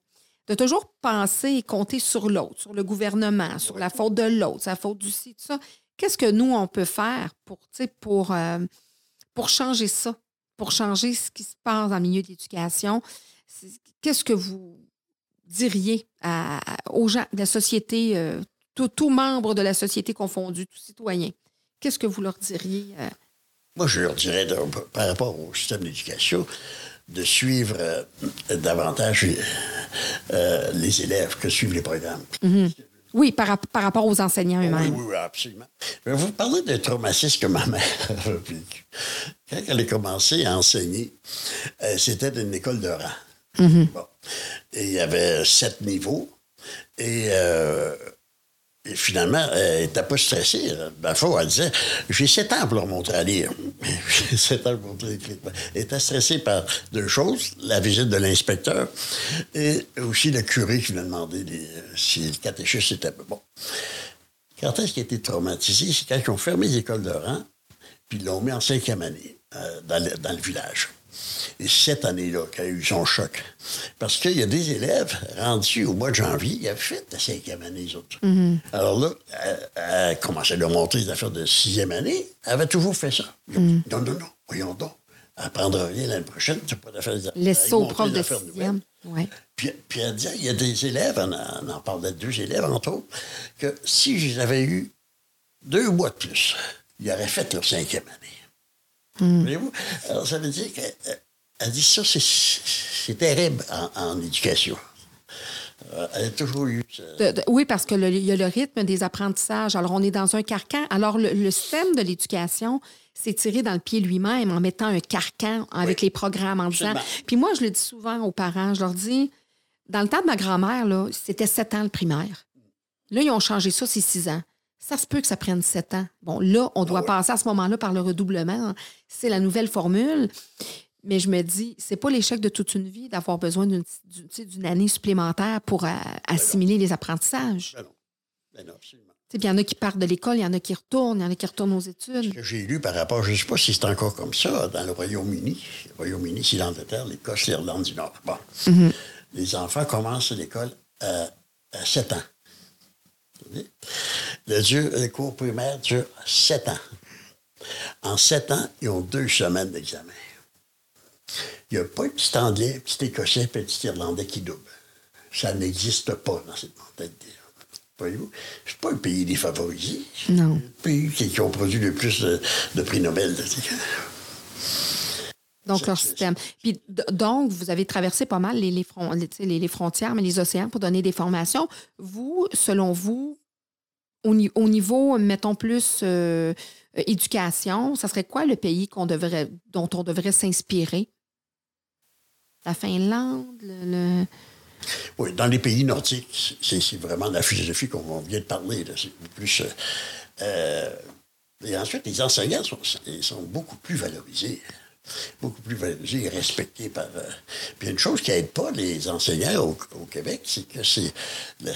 de toujours penser et compter sur l'autre, sur le gouvernement, sur la faute de l'autre, sa faute du ci, tout ça. Qu'est-ce que nous, on peut faire pour, euh, pour changer ça, pour changer ce qui se passe dans le milieu de l'éducation? Qu'est-ce que vous diriez à- aux gens de la société, euh, tout, tout membre de la société confondue, tout citoyen? Qu'est-ce que vous leur diriez? euh? Moi, je leur dirais, de- par rapport au système d'éducation, de suivre euh, davantage euh, les élèves que suivent les programmes. Oui, par, par rapport aux enseignants eux-mêmes. oui, oui, absolument. Je vais vous parler d'un traumatisme que ma mère a vécu. Quand elle a commencé à enseigner, euh, c'était une école de rang. Bon. Et il y avait sept niveaux. Et, euh, et finalement, elle n'était pas stressée. Fois, elle disait J'ai sept ans pour leur montrer à lire. J'ai sept ans pour montrer. Elle était stressée par deux choses la visite de l'inspecteur et aussi le curé qui lui a demandé les- si le catéchisme était bon. Quand est-ce qu'il a été traumatisé? C'est quand ils ont fermé les écoles de rang, puis ils l'ont mis en cinquième année euh, dans le village. Et cette année-là, qu'il a eu son choc. Parce qu'il y a des élèves rendus au mois de janvier, ils avaient fait la cinquième année, les autres. Alors là, elle, elle commençait à leur montrer les affaires de sixième année. Elle avait toujours fait ça. Dit, Non, non, non, voyons donc. Elle n'apprendra rien l'année prochaine, tu pas d'affaires. Laisse Elle ça aux profs de sixième. Ouais. Puis, puis elle disait, il y a des élèves, on, en- on en parlait de deux élèves, entre autres, que si j'avais eu deux mois de plus, ils auraient fait leur cinquième année. Voyez-vous? Alors, ça veut dire dit ça, c'est- terrible en, en éducation. Euh, Elle a toujours eu... De- de- oui, parce qu'il y a le rythme des apprentissages. Alors, on est dans un carcan. Alors, le, le système de l'éducation s'est tiré dans le pied lui-même en mettant un carcan avec Oui. les programmes, en disant. Puis moi, je le dis souvent aux parents, je leur dis, dans le temps de ma grand-mère, là, c'était sept ans le primaire. Là, ils ont changé ça, c'est six ans. Ça se peut que ça prenne sept ans. Bon, là, on doit ouais. passer à ce moment-là par le redoublement. C'est la nouvelle formule. Mais je me dis, c'est pas l'échec de toute une vie d'avoir besoin d'une année supplémentaire pour euh, assimiler les apprentissages. Ben non. Ben non, absolument. Il y en a qui partent de l'école, il y en a qui retournent, il y en a qui retournent aux études. que j'ai lu par rapport, je ne sais pas si c'est encore comme ça, dans le Royaume-Uni. Le Royaume-Uni, c'est l'Angleterre, l'Écosse, l'Irlande du Nord. Bon. Les enfants commencent l'école à, à 7 ans. Le, cours primaire dure 7 ans. En 7 ans, ils ont deux semaines d'examen. Il n'y a pas un petit Anglais, un petit Écossais, un petit Irlandais qui double. Ça n'existe pas dans cette mentalité. Voyez-vous? C'est pas un pays défavorisé. Non. Le pays qui, qui ont produit le plus de, de prix Nobel. Donc, leur système. Puis, donc, vous avez traversé pas mal les, les, frontières, mais les océans pour donner des formations. Vous, selon vous, au, ni- au niveau, mettons plus euh, euh, éducation, ça serait quoi le pays qu'on devrait, dont on devrait s'inspirer? La Finlande? le- le- Oui, dans les pays nordiques, c'est vraiment la philosophie qu'on vient de parler. C'est plus. euh, et ensuite, les enseignants sont beaucoup plus valorisés. Beaucoup plus valorisés et respectés par. euh, Puis une chose qui n'aide pas les enseignants au, au Québec, c'est que c'est le,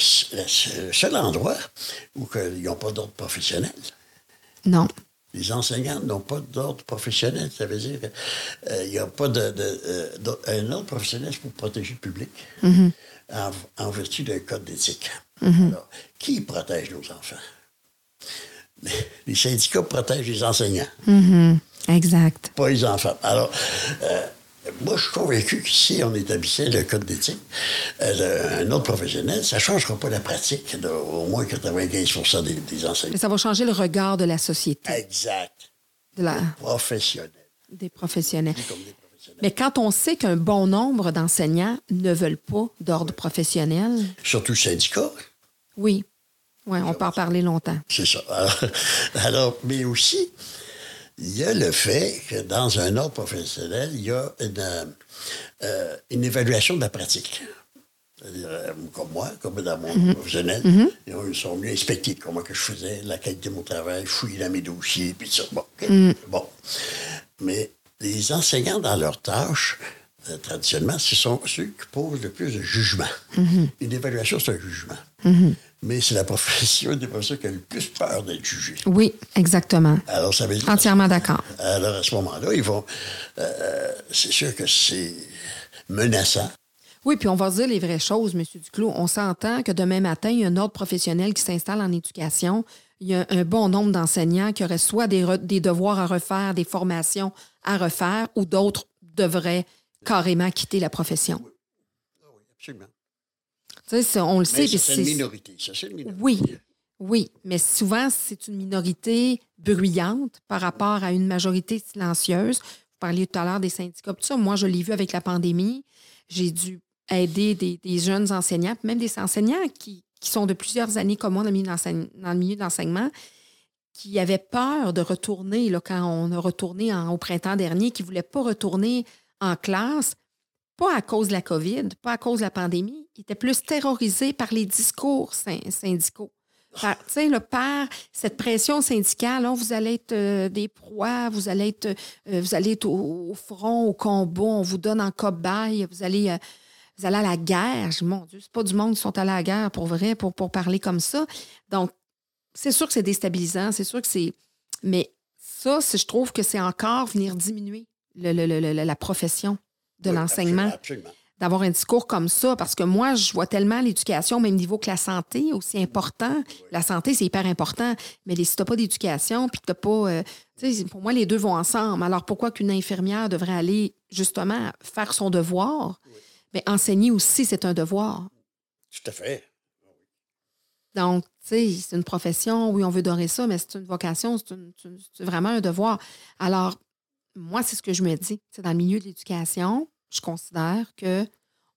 le seul endroit où ils n'ont pas d'ordre professionnel. Non. les enseignants n'ont pas d'ordre professionnel. Ça veut dire qu'il n'y a pas de, de, un ordre professionnel pour protéger le public en, vertu d'un code d'éthique. Alors, qui protège nos enfants? Les syndicats protègent les enseignants. Exact. Pas les enfants. Alors, moi, je suis convaincu que si on établissait le code d'éthique, euh, un autre professionnel, ça ne changera pas la pratique d'au moins 95 des, des, enseignants. Mais ça va changer le regard de la société. Exact. De la... Des professionnels. Des professionnels. Mais quand on sait qu'un bon nombre d'enseignants ne veulent pas d'ordre professionnel. Surtout syndicats. Oui. Oui, on peut en parler longtemps. C'est ça. alors, mais aussi, il y a le fait que dans un ordre professionnel, il y a une, euh, évaluation de la pratique. C'est-à-dire, euh, comme moi, comme dans mon mm-hmm. professionnel, mm-hmm. ils sont venus inspecter comment que je faisais, la qualité de mon travail, fouiller dans mes dossiers, puis ça. Bon, mm. bon. Mais les enseignants, dans leurs tâches, euh, traditionnellement, ce sont ceux qui posent le plus de jugement. Une évaluation, c'est un jugement mais c'est la profession des professeurs qui a le plus peur d'être jugée. Oui, exactement. Alors, ça veut dire, Entièrement d'accord. Alors, à ce moment-là, ils vont. Euh, c'est sûr que c'est menaçant. Oui, puis on va dire les vraies choses, M. Duclos. On s'entend que demain matin, il y a un ordre professionnel qui s'installe en éducation. Il y a un bon nombre d'enseignants qui auraient soit des, des devoirs à refaire, des formations à refaire, ou d'autres devraient carrément quitter la profession. Oui, ah oui absolument on le sait. C'est une minorité. une minorité. Oui, oui, mais souvent, c'est une minorité bruyante par rapport à une majorité silencieuse. Vous parliez tout à l'heure des syndicats. Tout ça, moi, je l'ai vu avec la pandémie. J'ai dû aider des, jeunes enseignants, même des enseignants qui, sont de plusieurs années comme moi dans le milieu d'enseignement, qui avaient peur de retourner, là, quand on a retourné au printemps dernier, qui ne voulaient pas retourner en classe pas à cause de la COVID, pas à cause de la pandémie, il était plus terrorisé par les discours syndicaux. Par, le par cette pression syndicale, hein, vous allez être euh, des proies, vous allez être, euh, vous allez être au, front, au combat, on vous donne en cobaye, vous allez, euh, vous allez à la guerre. Mon Dieu, c'est pas du monde qui sont allés à la guerre pour vrai, pour, pour parler comme ça. Donc, c'est sûr que c'est déstabilisant, c'est sûr que c'est. Mais ça, je trouve que c'est encore venir diminuer la profession de l'enseignement. D'avoir un discours comme ça, parce que moi, je vois tellement l'éducation au même niveau que la santé, aussi important. La santé, c'est hyper important, mais si tu n'as pas d'éducation, puis tu pas. Euh, pour moi, les deux vont ensemble. Alors pourquoi qu'une infirmière devrait aller justement faire son devoir? Mais enseigner aussi, c'est un devoir. Tout à fait. Donc, tu sais, c'est une profession, oui, on veut dorer ça, mais c'est une vocation, c'est vraiment un devoir. Alors, moi, c'est ce que je me dis. C'est dans le milieu de l'éducation, je considère que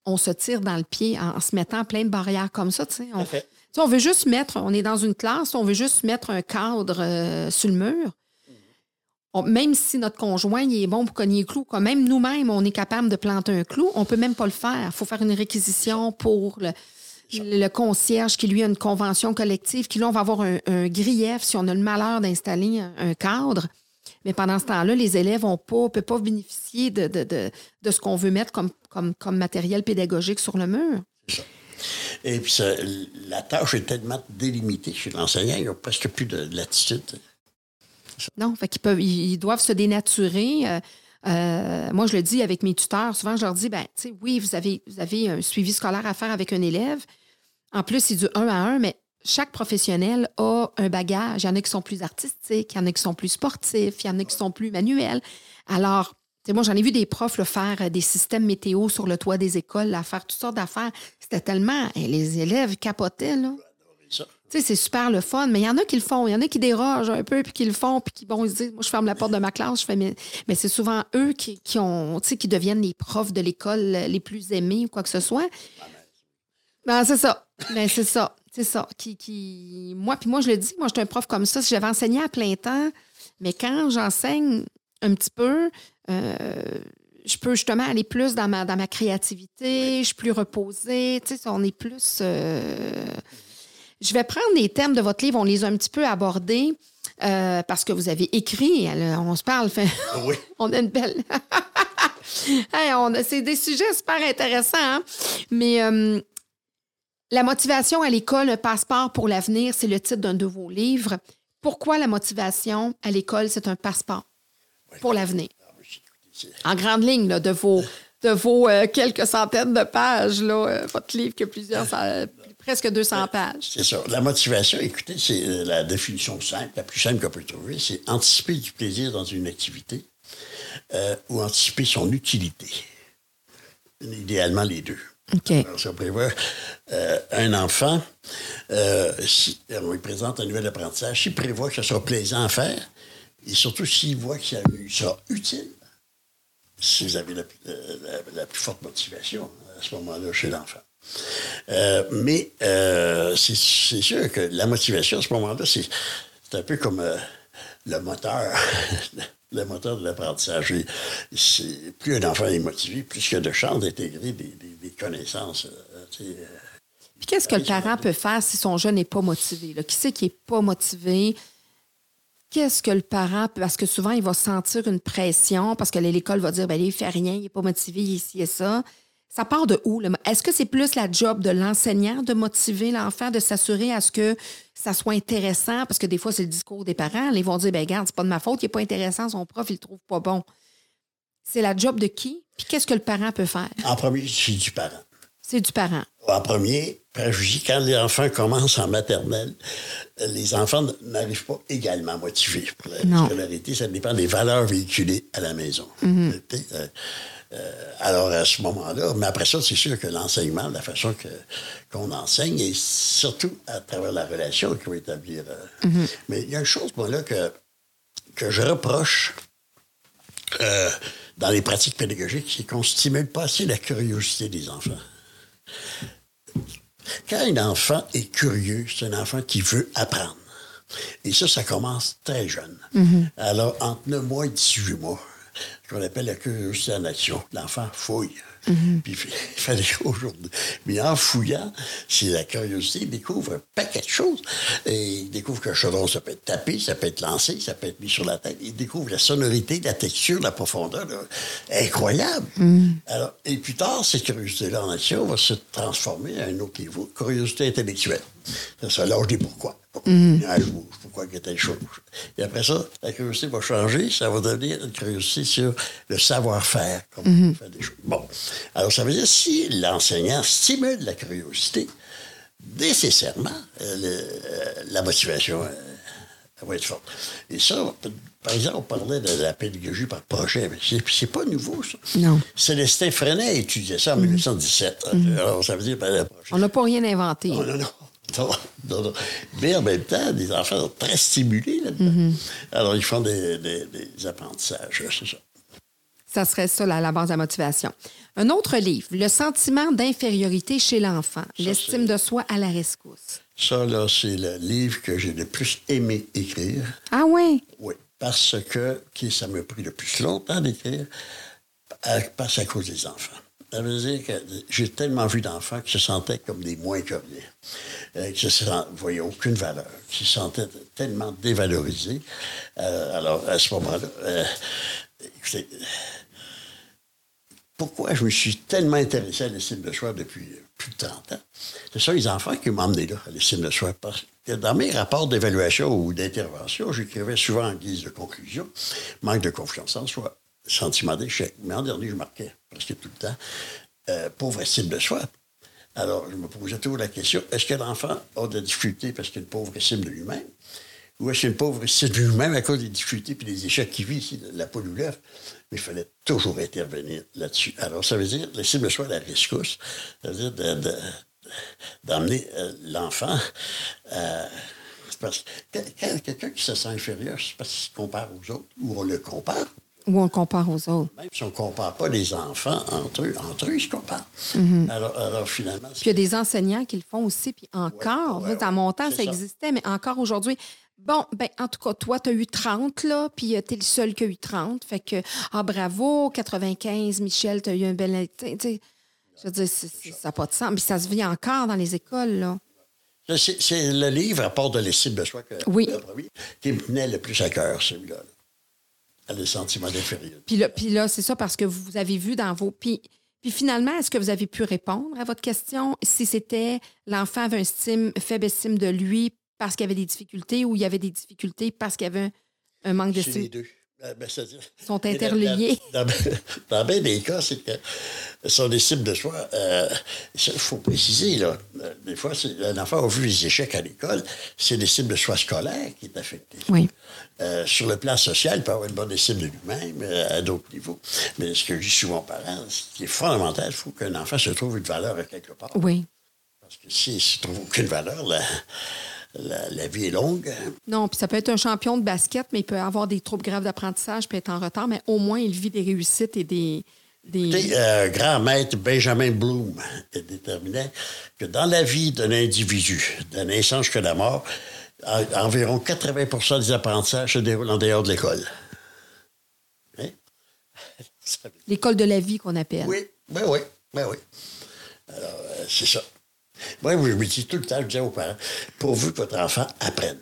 on se tire dans le pied en, se mettant plein de barrières comme ça. On, on veut juste mettre, on est dans une classe, on veut juste mettre un cadre euh, sur le mur. même si notre conjoint il est bon pour cogner le clou, quand même nous-mêmes, on est capable de planter un clou, on peut même pas le faire. Il faut faire une réquisition pour le, concierge qui, lui, a une convention collective, qui, là, on va avoir un, grief si on a le malheur d'installer un cadre. Mais pendant ce temps-là, les élèves ne peuvent pas bénéficier de, de, ce qu'on veut mettre comme, comme, comme, matériel pédagogique sur le mur. Et puis, la tâche est tellement délimitée chez l'enseignant, il n'y a presque plus de, latitude. Non, fait qu'ils peuvent, ils doivent se dénaturer. Euh, euh, moi, je le dis avec mes tuteurs, souvent, je leur dis, ben, oui, vous avez, vous avez un suivi scolaire à faire avec un élève. En plus, c'est du 1 à 1, mais chaque professionnel a un bagage. Il y en a qui sont plus artistiques, il y en a qui sont plus sportifs, il y en a qui sont plus manuels. Alors, moi, j'en ai vu des profs faire euh, des systèmes météo sur le toit des écoles, là, faire toutes sortes d'affaires. C'était tellement. les élèves capotaient, là. c'est super le fun, mais il y en a qui le font. Il y en a qui dérogent un peu, puis qui le font, puis qui, bon, ils se disent, moi, je ferme la porte de ma classe, je fais, mais, c'est souvent eux qui, ont, qui deviennent les profs de l'école les plus aimés ou quoi que ce soit. Ben, c'est ça. Ben, c'est ça. C'est ça. Qui, qui... Moi, puis moi, je le dis, moi, j'étais un prof comme ça. Si j'avais enseigné à plein temps, mais quand j'enseigne un petit peu, euh, je peux justement aller plus dans ma, dans ma créativité, je suis plus reposée. Tu sais, on est plus. Euh, je vais prendre les thèmes de votre livre, on les a un petit peu abordés. Euh, parce que vous avez écrit, on se parle, fait, oui. on a une belle. c'est des sujets super intéressants, hein. mais la motivation à l'école, un passeport pour l'avenir, c'est le titre d'un de vos livres. pourquoi la motivation à l'école, c'est un passeport pour l'avenir? En grande ligne, là, de vos, de vos euh, quelques centaines de pages, là, euh, votre livre qui a plusieurs, euh, presque 200 pages. C'est ça. La motivation, écoutez, c'est la définition simple, la plus simple qu'on peut trouver, c'est anticiper du plaisir dans une activité ou anticiper son utilité. Idéalement, les deux. OK. Alors, ça prévoit un enfant, si on lui présente un nouvel apprentissage, s'il prévoit que ce sera plaisant à faire, et surtout s'il voit que ça sera utile, si vous avez la, plus forte motivation à ce moment-là chez l'enfant. Euh, mais euh, c'est sûr que la motivation à ce moment-là, c'est un peu comme euh, le moteur. le moteur de l'apprentissage. Plus un enfant est motivé, plus il y a de chances d'intégrer des, connaissances. Puis qu'est-ce que le parent peut faire si son jeune n'est pas motivé? Qui c'est qui n'est pas motivé? qu'est-ce que le parent, parce que souvent, il va sentir une pression, parce que l'école va dire, ben, il fait rien, il n'est pas motivé, ici et ça. Ça part de où? Est-ce que c'est plus la job de l'enseignant de motiver l'enfant, de s'assurer à ce que ça soit intéressant? Parce que des fois, c'est le discours des parents. Ils vont dire, ben regarde, c'est pas de ma faute, il n'est pas intéressant, son prof, il le trouve pas bon. C'est la job de qui? Puis qu'est-ce que le parent peut faire? En premier, c'est du parent. C'est du parent. En premier, quand les enfants commencent en maternelle, les enfants n'arrivent pas également motivés pour la scolarité. Ça dépend des valeurs véhiculées à la maison. Mhm. Euh, euh, alors, à ce moment-là, mais après ça, c'est sûr que l'enseignement, la façon qu'on enseigne, et surtout à travers la relation qu'il faut établir. Euh, mhm. Mais il y a une chose, moi, là, que, que je reproche dans les pratiques pédagogiques, c'est qu'on ne stimule pas assez la curiosité des enfants. Quand un enfant est curieux, c'est un enfant qui veut apprendre. Et ça, ça commence très jeune. Mm-hmm. Alors, entre 9 mois et 18 mois, ce qu'on appelle la curiosité en action, l'enfant fouille. Mm-hmm. Puis il fait, des choses aujourd'hui. Mais en fouillant, c'est la curiosité, il découvre un paquet de choses. Et il découvre qu'un chaudron, ça peut être tapé, ça peut être lancé, ça peut être mis sur la tête. Il découvre la sonorité, la texture, la profondeur. Incroyable! Mm-hmm. Alors, et plus tard, cette curiosité-là en action va se transformer à un autre niveau, curiosité intellectuelle. Ça, ça lâche des pourquoi. Pourquoi que telle chose. Et après ça, la curiosité va changer, ça va devenir une curiosité sur le savoir-faire, comment on fait des choses. Bon. Alors, ça veut dire si l'enseignant stimule la curiosité, nécessairement, euh, euh, la motivation euh, va être forte. Et ça, par exemple, on parlait de la pédagogie par projet, mais c'est pas nouveau, ça. Non. Célestin Freinet étudiait ça en 1917. Alors, ça veut dire, ben, On n'a pas rien inventé. Non, non, non. Non, Mais en même temps, les enfants sont très stimulés là-dedans. Alors, ils font des, des apprentissages, c'est ça. Ça serait ça, la, la base de la motivation. Un autre livre, Le sentiment d'infériorité chez l'enfant, l'estime de soi à la rescousse. Ça, là, c'est le livre que j'ai le plus aimé écrire. Ah oui? Oui, parce que ça m'a pris le plus longtemps d'écrire, parce à cause des enfants. Ça veut dire que j'ai tellement vu d'enfants qui se sentaient comme des moins que rien, euh, qui ne voyaient aucune valeur, qui se sentaient tellement dévalorisés. Euh, alors, à ce moment-là, euh, écoutez, pourquoi je me suis tellement intéressé à l'estime de soi depuis plus de 30 ans? C'est ça les enfants qui m'ont emmené là, à l'estime de soi. Parce que dans mes rapports d'évaluation ou d'intervention, j'écrivais souvent en guise de conclusion manque de confiance en soi, sentiment d'échec. Mais en dernier, je marquais presque tout le temps euh, pauvre estime de soi. Alors, je me posais toujours la question est-ce que l'enfant a de difficultés parce qu'il une pauvre estime de lui-même? Ou est-ce qu'il une pauvre estime de lui-même à cause des difficultés et des échecs qu'il vit ici, la poule ou l'œuf mais il fallait toujours intervenir là-dessus. Alors, ça veut dire, laisser le choix à la rescousse, ça veut dire d'emmener euh, l'enfant euh, parce que quelqu'un qui se sent inférieur, c'est parce qu'il se compare aux autres, ou on le compare. Ou on compare aux autres? Même si on ne compare pas les enfants entre eux, entre eux, ils se comparent. Mm-hmm. alors, alors, finalement... Puis il y a des enseignants qui le font aussi, puis encore, dans mon temps, ça, existait, mais encore aujourd'hui, Bon, ben, en tout cas, toi, tu as eu 30, là, puis euh, tu es le seul qui a eu 30. Fait que, ah, bravo, 95, Michel, tu as eu un bel. Je veux dire, ça n'a pas de sens. Puis ça se vit encore dans les écoles, là. C'est le livre à part de l'estime de soi que, oui. qui me tenait le plus à cœur, celui-là. Le sentiment d'infériorité. Puis là, puis là c'est ça parce que vous avez vu dans vos. Puis, puis finalement, est-ce que vous avez pu répondre à votre question si c'était l'enfant avait estime, faible estime de lui parce qu'il y avait des difficultés ou il y avait des difficultés parce qu'il y avait un, manque de C'est les deux. Euh, ben, sont interliés. Dans, dans, dans bien des cas, c'est que son estime de soi, euh, il faut préciser, là, euh, des fois, un enfant a vu les échecs à l'école, c'est l'estime de soi scolaire qui est affectée. Oui. Euh, sur le plan social, il peut avoir une bonne estime de lui-même euh, à d'autres niveaux. Mais ce que je dis souvent aux parents, ce qui est fondamental, il faut qu'un enfant se trouve une valeur à quelque part. Oui. Parce que s'il ne se trouve aucune valeur, la, la- la vie est longue. Non, puis ça peut être un champion de basket, mais il peut avoir des troubles graves d'apprentissage, peut être en retard, mais au moins il vit des réussites et des. des... Euh, grand maître Benjamin Bloom déterminait que dans la vie d'un individu, de la naissance jusqu'à la mort, en- environ 80% des apprentissages se déroulent en dehors de l'école. Hein? L'école de la vie qu'on appelle. Oui, ben oui, ben oui. Alors, euh, c'est ça. Moi, je me dis tout le temps, je dis aux parents, pourvu que votre enfant apprenne.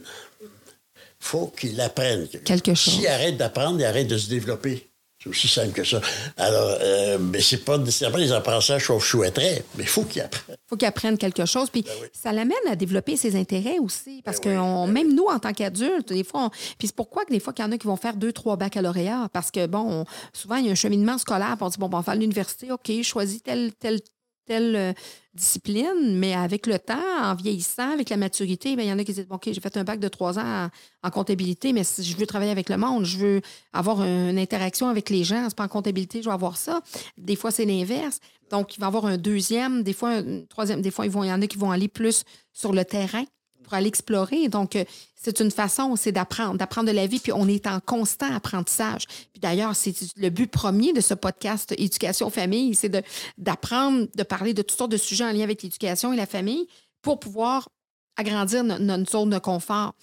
faut qu'il apprenne. Quelque chose. S'il arrête d'apprendre, il arrête de se développer. C'est aussi simple que ça. Alors, euh, mais c'est pas nécessairement les apprentissages qu'on souhaiterait, mais il faut qu'il apprenne. faut qu'il apprenne quelque chose. Puis Ben oui. ça l'amène à développer ses intérêts aussi. Parce Ben que oui, on- ben même nous, en tant qu'adultes, des fois, on- puis c'est pourquoi que des fois qu'il y en a qui vont faire deux, trois baccalauréats. Parce que, bon, on- souvent, il y a un cheminement scolaire. puis on dit, bon, ben, on va à l'université, OK, choisis telle, telle, telle euh, discipline, mais avec le temps, en vieillissant, avec la maturité, ben, il y en a qui disent, OK, j'ai fait un bac de trois ans en, comptabilité, mais si je veux travailler avec le monde, je veux avoir une interaction avec les gens, c'est pas en comptabilité, je vais avoir ça. Des fois, c'est l'inverse. Donc, il va y avoir un deuxième, des fois un troisième, des fois, il y en a qui vont aller plus sur le terrain pour aller explorer. Donc, euh, c'est une façon, c'est d'apprendre, d'apprendre de la vie, puis on est en constant apprentissage. Puis d'ailleurs, c'est le but premier de ce podcast Éducation Famille, c'est d'apprendre, de parler de toutes sortes de sujets en lien avec l'éducation et la famille pour pouvoir agrandir no- notre zone de confort.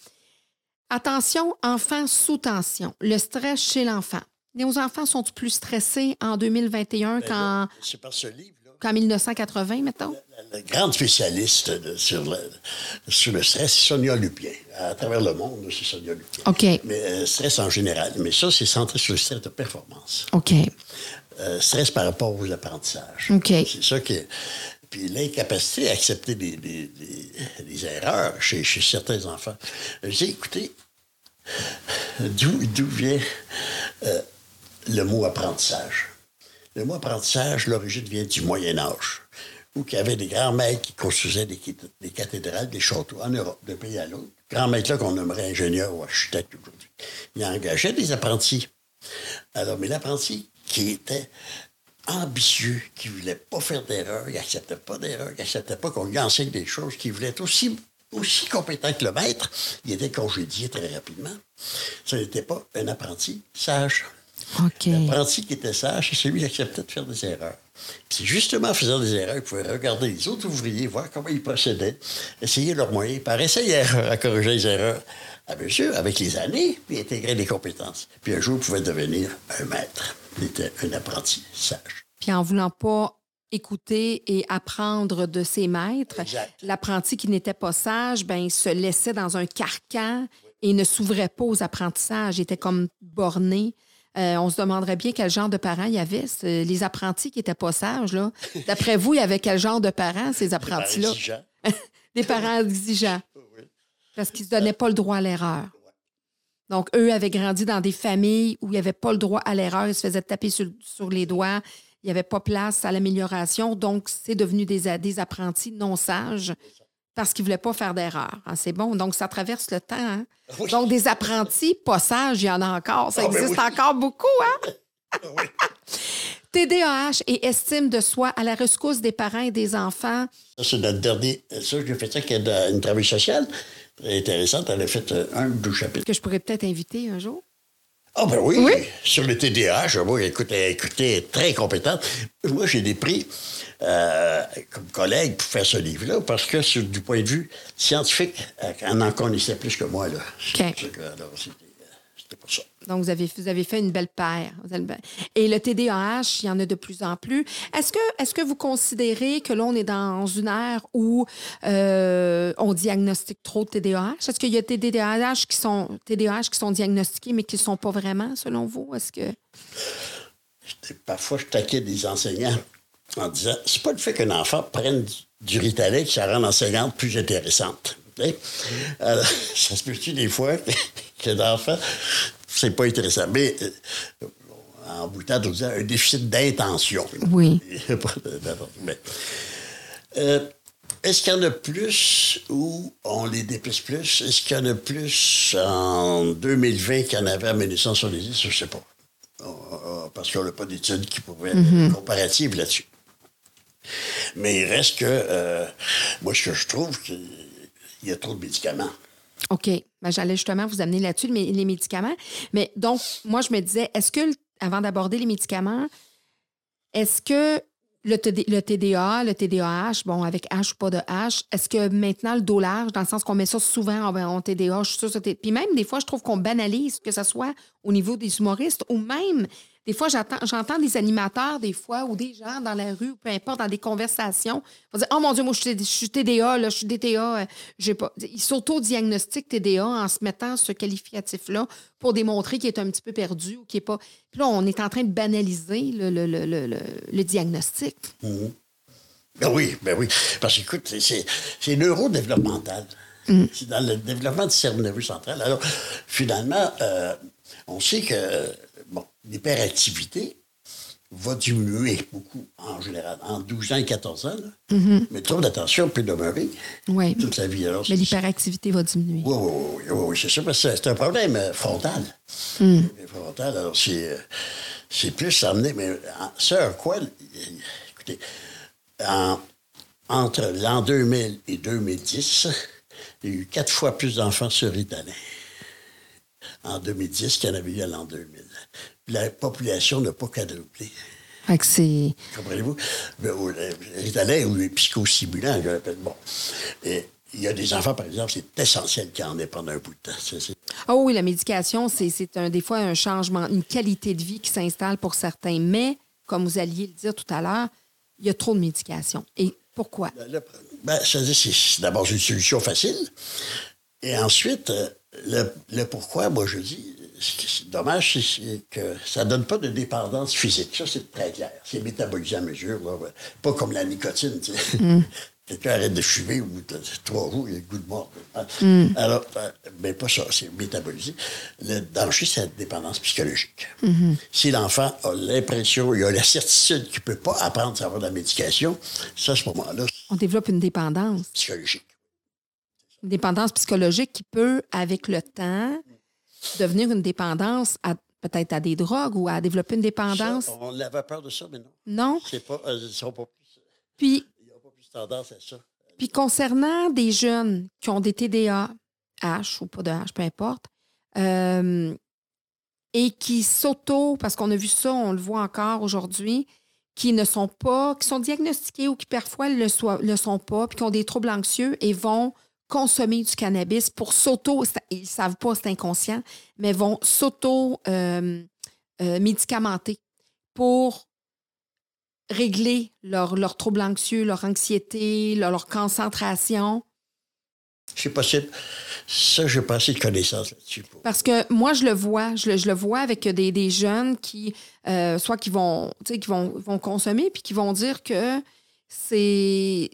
Attention, enfants sous tension, le stress chez l'enfant. Nos enfants sont plus stressés en 2021 Ben qu'en, C'est par ce livre-là. Qu'en 1980, mettons? La, la grande spécialiste de- sur, le, sur le stress, c'est Sonia Lupien. À travers le monde, c'est Sonia Lupien. OK. Mais euh, stress en général. Mais ça, c'est centré sur le stress de performance. OK. Euh, stress par rapport aux apprentissages. OK. C'est ça qui est. Puis l'incapacité à accepter des, des- des- des erreurs chez, chez certains enfants. Écoutez, d'où d'où vient euh, le mot apprentissage? Le mot apprentissage, l'origine vient du Moyen Âge, où il y avait des grands maîtres qui construisaient des, cathédrales, des châteaux en Europe, d'un pays à l'autre. Grands maîtres-là qu'on nommerait ingénieurs ou architectes aujourd'hui. Ils engageaient des apprentis. Alors, mais l'apprenti qui était ambitieux, qui ne voulait pas faire d'erreur, il n'acceptait pas d'erreur, il n'acceptait pas qu'on lui enseigne des choses, qui voulait être aussi, aussi compétent que le maître, il était congédié très rapidement. Ce n'était pas un apprenti sage. L'apprenti qui était sage, c'est celui qui acceptait de faire des erreurs. Puis justement, en faisant des erreurs, il pouvait regarder les autres ouvriers, voir comment ils procédaient, essayer leurs moyens, par erreur, à corriger les erreurs à mesure, avec les années, puis intégrer les compétences. Puis un jour, il pouvait devenir un maître. Il était un apprenti sage. Puis en voulant pas écouter et apprendre de ses maîtres, l'apprenti qui n'était pas sage, ben, il se laissait dans un carcan et ne s'ouvrait pas aux apprentissages. Il était comme borné. Euh, on se demanderait bien quel genre de parents il y avait. Les apprentis qui n'étaient pas sages, là. D'après vous, il y avait quel genre de parents, ces apprentis-là? Des parents exigeants. Oui. Parce qu'ils ne se donnaient pas le droit à l'erreur. Donc, eux avaient grandi dans des familles où il n'y avait pas le droit à l'erreur. Ils se faisaient taper sur, sur les doigts. Il n'y avait pas place à l'amélioration. Donc, c'est devenu des, des apprentis non sages parce qu'ils ne voulaient pas faire d'erreur. Ah, c'est bon. Donc, ça traverse le temps. hein? Oui. Donc, des apprentis pas sages, il y en a encore. Ça Ah, ben existe oui. encore beaucoup. Hein? Oui. TDAH et estime de soi à la rescousse des parents et des enfants. Ça, c'est notre dernier. Ça, j'ai fait ça qui est une travail sociale très intéressante. Elle a fait euh, un ou deux chapitres. que je pourrais peut-être inviter un jour. Ah, ben oui, Oui. sur le TDAH, moi, écoute, écoutez, elle est très compétente. Moi, j'ai des prix euh, comme collègue pour faire ce livre-là, parce que, sur- du point de vue scientifique, euh, elle en connaissait plus que moi. Là. C'était, euh, pour ça. Donc, vous avez, vous avez fait une belle paire. Et le TDAH, il y en a de plus en plus. Est-ce que, est que vous considérez que là, on est dans une ère où euh, on diagnostique trop de TDAH? Est-ce qu'il y a des TDAH qui sont, TDAH qui sont diagnostiqués, mais qui ne sont pas vraiment, selon vous? Est-ce que. Parfois, je taquais des enseignants en disant c'est pas le fait qu'un enfant prenne du, Ritalin que ça rend l'enseignante plus intéressante. Alors, ça se peut-tu des fois que l'enfant, c'est pas intéressant? Mais euh, en bout de temps, on disait un déficit d'intention. Oui. Mais, euh, est-ce qu'il y en a plus ou on les déplace plus? Est-ce qu'il y en a plus en 2020 qu'il y en avait en 1970? Je ne sais pas. Parce qu'on n'a pas d'études qui pourraient être comparatives là-dessus. Mais il reste que, euh, moi, ce que je trouve, qu'il y a trop de médicaments. OK. Ben, J'allais justement vous amener là-dessus, les médicaments. Mais donc, moi, je me disais, est-ce que, avant d'aborder les médicaments, est-ce que le, TDA, le TDAH, bon, avec H ou pas de H, est-ce que maintenant le dos large, dans le sens qu'on met ça souvent en, TDA, je suis sûre, puis même des fois, je trouve qu'on banalise, que ce soit au niveau des humoristes ou même des fois, j'entends des animateurs, des fois, ou des gens dans la rue, peu importe, dans des conversations, vont dire Oh mon Dieu, moi, je suis, TDA, là, je suis DTA. Euh, j'ai pas. Ils s'auto-diagnostiquent TDA en se mettant ce qualificatif-là pour démontrer qu'il est un petit peu perdu ou qu'il n'est pas. Puis là, on est en train de banaliser le, le, le, le diagnostic. Mhm. Ben oui, ben oui. Parce que, écoute, c'est neurodéveloppemental. Mhm. C'est dans le développement du cerveau nerveux central. Alors, finalement, euh, on sait que l'hyperactivité va diminuer beaucoup en général, en 12 ans et 14 ans. Mm-hmm. Mais trop d'attention peut demeurer toute la vie. mais l'hyperactivité va diminuer. Oui, oui, oui, oui c'est ça, parce que c'est un problème euh, frontal. Mm. Frontal, alors c'est, euh, c'est plus amené, mais ça, à quoi, écoutez, entre l'an 2000 et 2010, il y a eu quatre fois plus d'enfants sur ritalin en 2010 qu'il y en avait eu à l'an 2000. La population n'a pas quadruplé. c'est... Comprenez-vous? Ritalin ou les psychostimulants, je Bon. Et, il y a des enfants, par exemple, c'est essentiel qu'ils en aient pendant un bout de temps. Ah oui, la médication, c'est un, des fois un changement, une qualité de vie qui s'installe pour certains. Mais, comme vous alliez le dire tout à l'heure, il y a trop de médication. Et pourquoi? Ben, c'est d'abord une solution facile. Et ensuite, euh, le, pourquoi, moi, je dis, dommage, c'est que ça ne donne pas de dépendance physique. Ça, c'est très clair. C'est métabolisé à mesure. Pas comme la nicotine. Mm. Quelqu'un arrête de fumer bout de trois jours, il a le goût de mort. Mm. Alors, ben, pas ça, c'est métabolisé. Le danger, c'est la dépendance psychologique. Mm-hmm. Si l'enfant a l'impression, il a la certitude qu'il ne peut pas apprendre à avoir de la médication, ça, à ce moment-là. On développe une dépendance. Psychologique une dépendance psychologique qui peut, avec le temps, devenir une dépendance à peut-être à des drogues ou à développer une dépendance? on avait peur de ça, mais non. Non? Pas, euh, ils sont pas plus. Puis. Ils n'ont pas plus tendance à ça. Puis concernant des jeunes qui ont des TDA, H ou pas de H, peu importe, euh, et qui s'auto, parce qu'on a vu ça, on le voit encore aujourd'hui, qui ne sont pas, qui sont diagnostiqués ou qui parfois ne le, le sont pas, puis qui ont des troubles anxieux et vont consommer du cannabis pour s'auto, ils ne savent pas, c'est inconscient, mais vont s'auto-médicamenter euh, euh, pour régler leur, leur trouble anxieux, leur anxiété, leur, concentration. C'est possible. Ça, je assez de connaissances là-dessus. Parce que moi, je le vois. Je le, vois avec des, des jeunes qui, euh, soit qui vont, qui vont, vont consommer, puis qui vont dire que c'est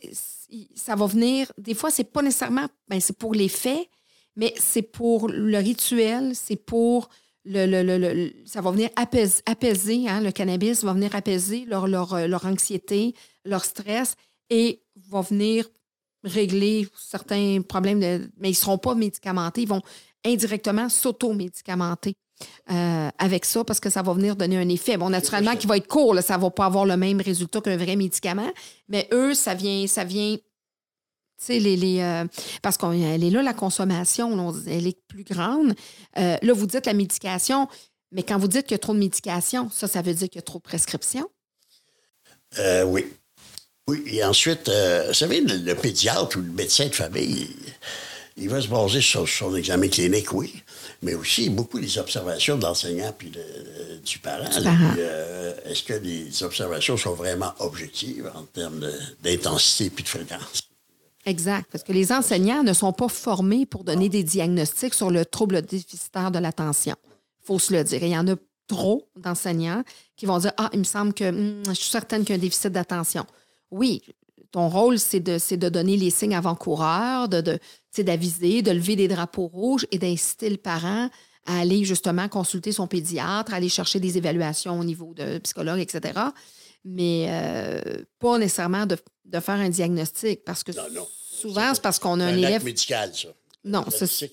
ça va venir. Des fois, c'est pas nécessairement. Ben, c'est pour les faits, mais c'est pour le rituel, c'est pour. Le, le, ça va venir apaiser, hein, le cannabis va venir apaiser leur, leur, euh, leur, anxiété, leur stress et va venir régler certains problèmes, de, mais ils ne seront pas médicamentés, ils vont indirectement s'auto-médicamenter. Euh, avec ça parce que ça va venir donner un effet. Bon, naturellement, qui va être court, ça ne va pas avoir le même résultat qu'un vrai médicament, mais eux, ça vient, ça vient les, les euh, parce qu'elle est là, la consommation, elle est plus grande. Euh, là, vous dites la médication, mais quand vous dites qu'il y a trop de médication, ça, ça veut dire qu'il y a trop de prescriptions? oui. Oui, et ensuite, vous savez, le, pédiatre ou le médecin de famille, il va se baser sur son examen clinique, oui, mais aussi beaucoup des observations de l'enseignant puis du parent. Euh, est-ce que les observations sont vraiment objectives en termes d'intensité puis de fréquence? Exact, parce que les enseignants ne sont pas formés pour donner des diagnostics sur le trouble déficitaire de l'attention. Il faut se le dire. il y en a trop d'enseignants qui vont dire Ah, il me semble que hmm, je suis certaine qu'il y a un déficit d'attention. Oui, ton rôle, c'est de, de donner les signes avant-coureurs, de, de, d'aviser, de lever des drapeaux rouges et d'inciter le parent à aller justement consulter son pédiatre, aller chercher des évaluations au niveau de psychologue, etc. Mais euh, pas nécessairement de, faire un diagnostic parce que souvent, c'est parce qu'on a un, un élève. Acte médical, ça. Non, c'est.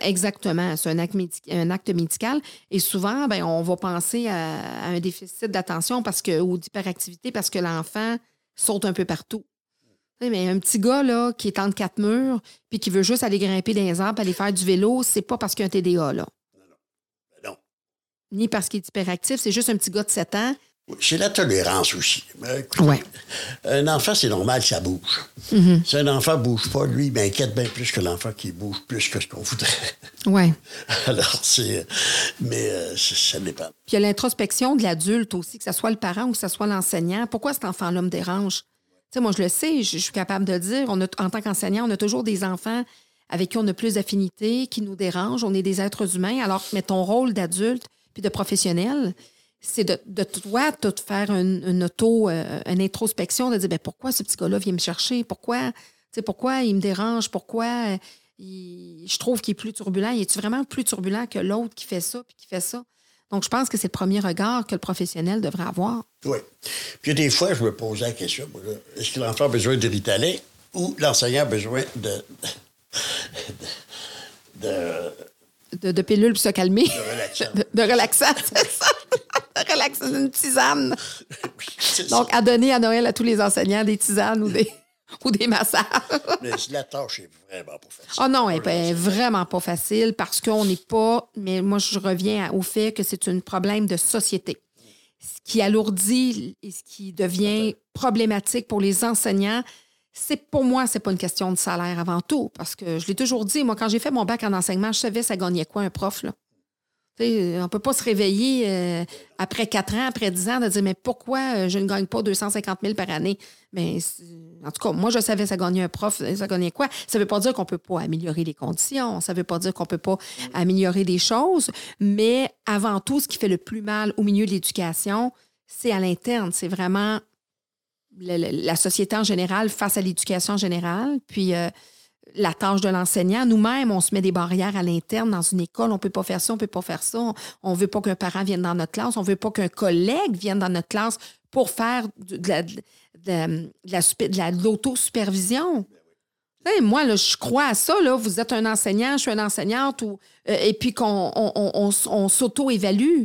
exactement, c'est un acte, un acte, médical. Et souvent, ben, on va penser à, un déficit d'attention parce que, ou d'hyperactivité parce que l'enfant saute un peu partout. Mais un petit gars là, qui est entre quatre murs puis qui veut juste aller grimper dans les arbres, aller faire du vélo, c'est pas parce qu'il a un TDA. Là. Non, non. Ben non. Ni parce qu'il est hyperactif, c'est juste un petit gars de 7 ans. C'est la tolérance aussi. ouais. Un enfant, c'est normal, ça bouge. Mm-hmm. Si un enfant ne bouge pas, lui, il m'inquiète bien plus que l'enfant qui bouge plus que ce qu'on voudrait. Oui. Alors, c'est. Mais euh, ça dépend. Puis il y a l'introspection de l'adulte aussi, que ce soit le parent ou que ce soit l'enseignant. Pourquoi cet enfant-là me dérange? sais, moi, je le sais, je, suis capable de le dire. On a, en tant qu'enseignant, on a toujours des enfants avec qui on a plus d'affinité, qui nous dérangent. On est des êtres humains. Alors, mais ton rôle d'adulte puis de professionnel, c'est de, de, toi, de faire une, auto, euh, une introspection, de dire ben, pourquoi ce petit gars-là vient me chercher? Pourquoi, pourquoi il me dérange? Pourquoi je trouve qu'il est plus turbulent? Est-tu vraiment plus turbulent que l'autre qui fait ça puis qui fait ça? Donc, je pense que c'est le premier regard que le professionnel devrait avoir. Oui. Puis des fois, je me posais la question, est-ce que l'enfant a besoin de Ritalin ou l'enseignant a besoin de, de, pilules pour se calmer. De relaxant. De, relaxant, c'est ça. de relaxant, une tisane. Donc, à donner à Noël à tous les enseignants des tisanes ou des... ou des massages. mais la tâche est vraiment pas facile. Ah non, elle n'est vraiment pas facile parce qu'on n'est pas. Mais moi, je reviens au fait que c'est un problème de société. Ce qui alourdit et ce qui devient problématique pour les enseignants, c'est pour moi, c'est pas une question de salaire avant tout. Parce que je l'ai toujours dit, moi, quand j'ai fait mon bac en enseignement, je savais ça gagnait quoi un prof. Là on ne peut pas se réveiller euh, après quatre ans, après dix ans, de dire Mais pourquoi euh, je ne gagne pas 250 000 par année? Mais en tout cas, moi, je savais ça gagnait un prof, ça gagnait quoi? Ça ne veut pas dire qu'on ne peut pas améliorer les conditions, ça ne veut pas dire qu'on ne peut pas améliorer des choses, mais avant tout, ce qui fait le plus mal au milieu de l'éducation, c'est à l'interne. C'est vraiment la, société en général face à l'éducation générale. Puis. Euh, la tâche de l'enseignant. Nous-mêmes, on se met des barrières à l'interne dans une école. On ne peut pas faire ça, on ne peut pas faire ça. On ne veut pas qu'un parent vienne dans notre classe. On ne veut pas qu'un collègue vienne dans notre classe pour faire de la, de l'autosupervision. moi, je crois à ça. Vous êtes un enseignant, je suis une enseignante, euh, et puis qu'on on, s'auto-évalue.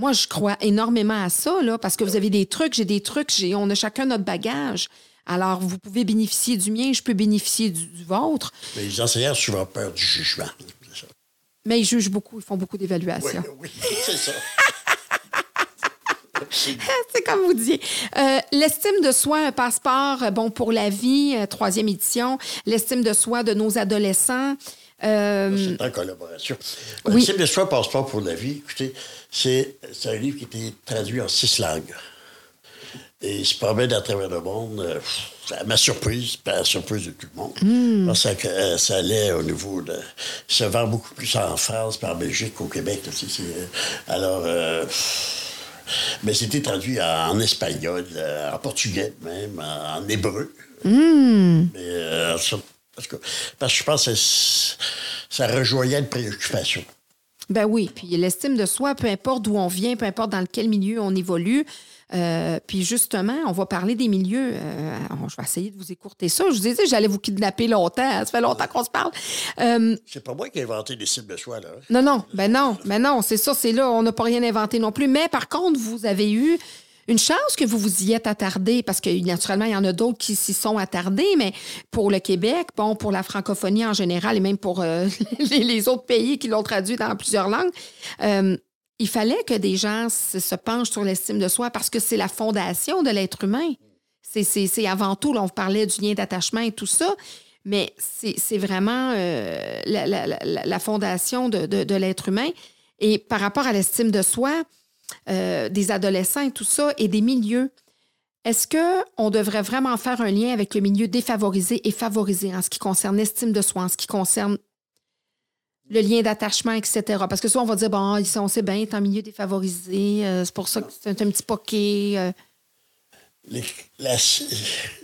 Moi, je crois énormément à ça, là, parce que vous avez des trucs, j'ai des trucs, on a chacun notre bagage. Alors, vous pouvez bénéficier du mien, je peux bénéficier du, vôtre. Mais les enseignants ont souvent peur du jugement. Mais ils jugent beaucoup, ils font beaucoup d'évaluations. Oui, oui c'est ça. c'est comme vous disiez. Euh, l'estime de soi, un passeport euh, bon pour la vie, euh, troisième édition. L'estime de soi de nos adolescents. C'est en collaboration. L'estime de soi, passeport pour la vie, écoutez, c'est un livre qui a été traduit en six langues. Et il se promène à travers le monde. Euh, à ma surprise, pas la surprise de tout le monde. Hmm. Parce que euh, ça allait au niveau de. Ça se vend beaucoup plus en France, par Belgique qu'au Québec. Euh, alors. mais c'était traduit en, espagnol, en portugais même, en, hébreu. Hmm. Mais, parce, que, parce que je pense que ça rejoignait une préoccupation. Ben oui, puis l'estime de soi, peu importe d'où on vient, peu importe dans quel milieu on évolue, euh, puis justement, on va parler des milieux. Euh, je vais essayer de vous écourter ça. Je vous disais, j'allais vous kidnapper longtemps. Ça fait longtemps qu'on se parle. Euh, c'est pas moi qui ai inventé les cibles de choix, là. Non, non, ben non, ben non, c'est ça, c'est là. On n'a pas rien inventé non plus. Mais par contre, vous avez eu une chance que vous vous y êtes attardé, parce que naturellement, il y en a d'autres qui s'y sont attardés, mais pour le Québec, bon, pour la francophonie en général et même pour les, autres pays qui l'ont traduit dans plusieurs langues, il fallait que des gens se, penchent sur l'estime de soi parce que c'est la fondation de l'être humain. C'est avant tout, là, on parlait du lien d'attachement et tout ça, mais c'est vraiment euh, la, fondation de, l'être humain. Et par rapport à l'estime de soi, euh, des adolescents et tout ça, et des milieux, est-ce qu'on devrait vraiment faire un lien avec le milieu défavorisé et favorisé en ce qui concerne l'estime de soi, en ce qui concerne le lien d'attachement, etc. Parce que souvent, on va dire, bon, on sait bien, est en milieu défavorisé, euh, c'est pour ça que c'est un, petit poquet. Euh. la-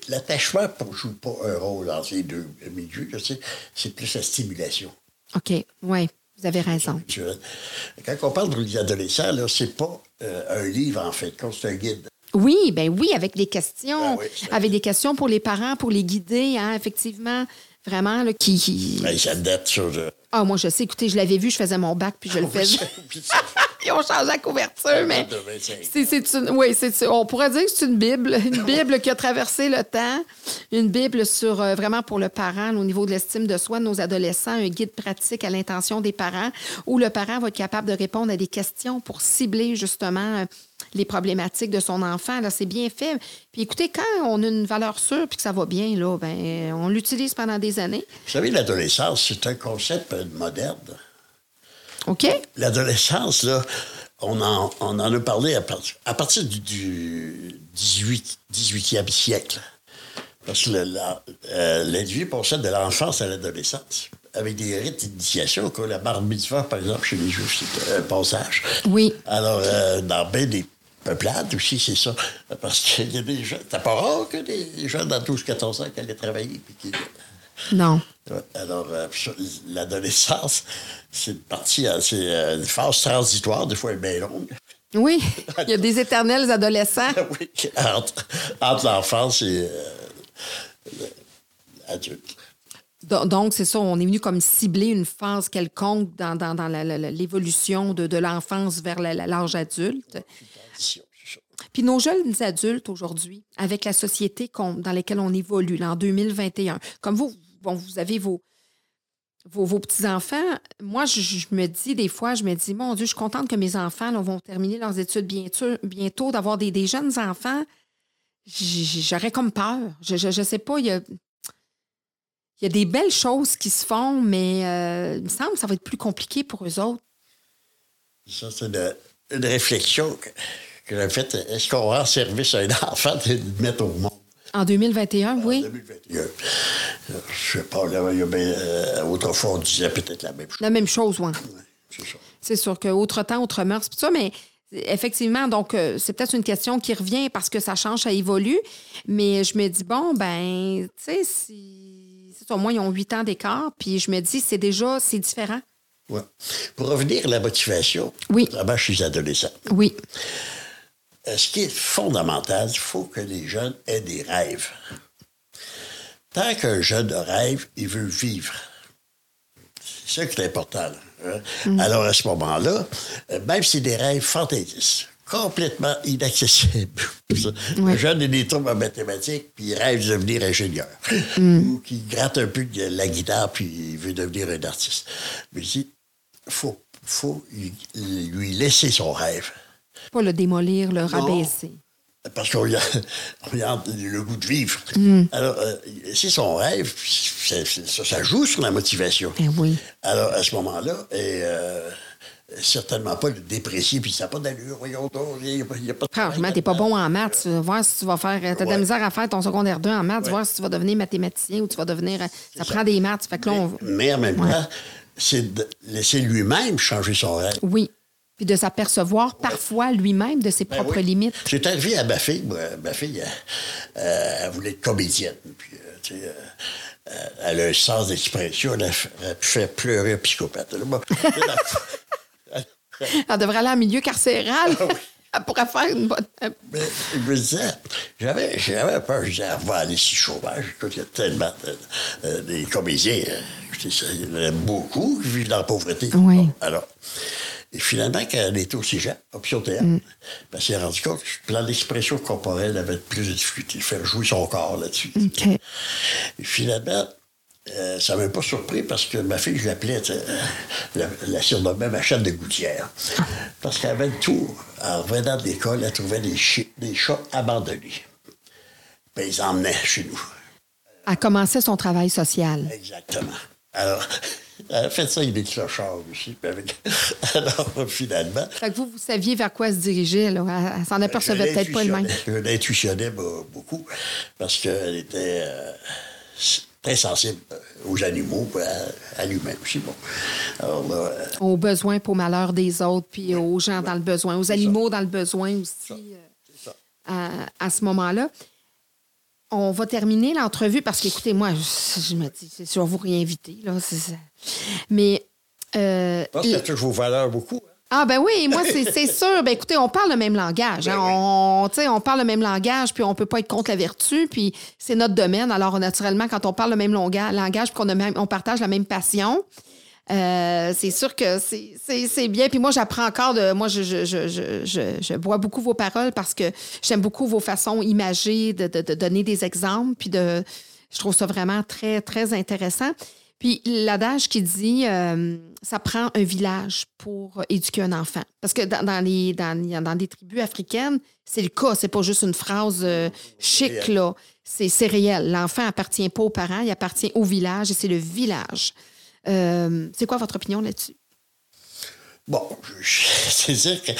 l'attachement ne joue pas un rôle dans ces deux milieux. C'est plus la stimulation. OK, oui, vous avez raison. Quand on parle des adolescents, là, c'est pas euh, un livre, en fait, c'est un guide. Oui, ben oui, avec des questions, Ben oui, avec des questions pour les parents, pour les guider, hein, effectivement, vraiment, là, qui... Ben, ça date sur... euh, Ah, moi, je sais, écoutez, je l'avais vu, je faisais mon bac, puis je le faisais. Ils ont changé la couverture, mais... de 25. C'est, une, oui, c'est, on pourrait dire que c'est une Bible, une Bible qui a traversé le temps, une Bible sur euh, vraiment pour le parent au niveau de l'estime de soi de nos adolescents, un guide pratique à l'intention des parents où le parent va être capable de répondre à des questions pour cibler justement euh, les problématiques de son enfant. Là, c'est bien fait. Puis écoutez, quand on a une valeur sûre puis que ça va bien, là, ben, on l'utilise pendant des années. Vous savez, l'adolescence, c'est un concept euh, moderne. OK? L'adolescence, là, on en, on en a parlé à, part- à partir du, du 18, 18e siècle. Parce que euh, l'individu possède de l'enfance à l'adolescence, avec des rites d'initiation, comme la bar mitzvah, par exemple, chez les Juifs, c'est un passage. Oui. Alors, euh, dans bien des peuplades aussi, c'est ça. Parce qu'il y a des gens, c'est pas rare que des jeunes dans 12-14 ans qui allaient travailler. Puis qui, Non. Alors, euh, l'adolescence, c'est une partie, euh, c'est euh, une phase transitoire, des fois elle est bien longue. Oui, il y a des éternels adolescents. oui, entre, entre l'enfance et euh, l'adulte. Do- Donc, c'est ça, on est venu comme cibler une phase quelconque dans, l'évolution de, l'enfance vers l'âge adulte. Puis nos jeunes adultes aujourd'hui, avec la société dans laquelle on évolue, en 2021, comme vous, bon, vous avez vos, petits-enfants, moi, je, me dis des fois, je me dis, mon Dieu, je suis contente que mes enfants vont terminer leurs études bientôt, bientôt d'avoir des, des jeunes enfants. J'aurais comme peur. Je, je sais pas, il y a, il y a des belles choses qui se font, mais euh, il me semble que ça va être plus compliqué pour eux autres. Ça, c'est une, une réflexion que, que j'ai faite. Est-ce qu'on rend service à un enfant de le mettre au monde? En 2021, oui. 2021. Euh, Je sais pas, là, il y euh, autrefois, on disait peut-être la même chose. La même chose, oui. Ouais, c'est ça. C'est sûr qu'autre temps, autre mœurs, puis tout ça, mais effectivement, donc, euh, c'est peut-être une question qui revient parce que ça change, ça évolue. Mais je me dis, bon, ben, tu sais, si. Au moins, ils ont huit ans d'écart, puis je me dis, c'est déjà, c'est différent. Ouais. Pour revenir à la motivation, Oui. notamment chez les adolescents, Oui. ce qui est fondamental, il faut que les jeunes aient des rêves? Tant qu'un jeune rêve, il veut vivre. C'est ça qui est important. là, hein? Alors, à ce moment-là, euh, même si c'est des rêves fantaisistes, complètement inaccessibles. Un jeune a des troubles en mathématiques, puis il rêve de devenir ingénieur. Ou qui gratte un peu de la guitare, puis il veut devenir un artiste. Mais il dit, faut, faut lui- laisser son rêve. Pas le démolir, le rabaisser. Parce qu'on y a, on y a le goût de vivre. Alors, euh, c'est son rêve, ça, ça joue sur la motivation. Eh oui. Alors, à ce moment-là, et, euh, certainement pas le déprécier, puis ça n'a pas d'allure, voyons donc, a, y a pas de Franchement, t'es pas bon en maths. Tu vas voir si tu vas faire. T'as de la Ouais. misère à faire ton secondaire 2 en maths, voir si tu vas devenir mathématicien ou tu vas devenir. Ça, prend des maths. Fait que là, on- Mais en même temps, c'est de laisser lui-même changer son rêve. Oui. Puis de s'apercevoir parfois lui-même de ses Ben propres oui. limites. C'est arrivé à ma fille. moi, ma fille, euh, euh, elle voulait être comédienne. Puis, euh, tu sais, euh, euh, elle a un sens d'expression. Elle a f- elle a pu faire pleurer un psychopathe. Elle Elle devrait aller en milieu carcéral. Elle pourrait faire une bonne. Mais je me disais, j'avais, j'avais peur. Je disais, elle va aller le chômage. Il y a tellement de, euh, des comédiens. ça, il y en a beaucoup qui vivent dans la pauvreté. Oui. Bon, alors, et finalement, quand elle était au cégep, option théâtre, ben, elle s'est rendue compte que dans l'expression corporelle, elle avait plus de difficulté de faire jouer son corps là-dessus. Et finalement, euh, ça ne m'a pas surpris parce que ma fille, je l'appelais, euh, la, ma chatte de gouttière. Parce qu'elle avait le tour. En revenant de l'école, elle trouvait des, chi- des chats abandonnés. Ben, ils emmenaient chez nous. Elle commençait son travail social. Exactement. Alors, elle a fait ça avec des clochards aussi. puis avec- Alors, finalement. Fait que vous, vous saviez vers quoi elle se dirigeait. Là. Elle, elle s'en apercevait peut-être pas elle-même. l'intuitionnais. Je l'intuitionnais be- beaucoup parce qu'elle était euh, très sensible euh, aux animaux, à, à lui-même aussi. Bon. Alors là, euh, Aux besoins pour malheur des autres, puis aux gens dans le besoin, aux animaux dans le besoin aussi. euh. à, ce moment-là. On va terminer l'entrevue parce qu'écoutez, moi, je, me dis, c'est sûr, vous réinviter. Là, Mais. Euh, je pense que ça touche vos valeurs beaucoup. Hein. Ah ben oui, moi c'est sûr. Ben écoutez, on parle le même langage. Hein. Ben on, on parle le même langage, puis on peut pas être contre la vertu, puis c'est notre domaine. Alors naturellement, quand on parle le même langage, puis qu'on on partage la même passion, euh, c'est sûr que c'est bien. Puis moi, j'apprends encore de. Moi, je, je, je, je, bois beaucoup vos paroles parce que j'aime beaucoup vos façons imagées de, de, de, donner des exemples. Puis de, je trouve ça vraiment très, très intéressant. Puis l'adage qui dit euh, ça prend un village pour éduquer un enfant. Parce que dans, les, dans, dans des tribus africaines, c'est le cas. C'est pas juste une phrase euh, chic, là. C'est réel. L'enfant appartient pas aux parents, il appartient au village et c'est le village. Euh, c'est quoi votre opinion là-dessus? Bon, c'est-à-dire que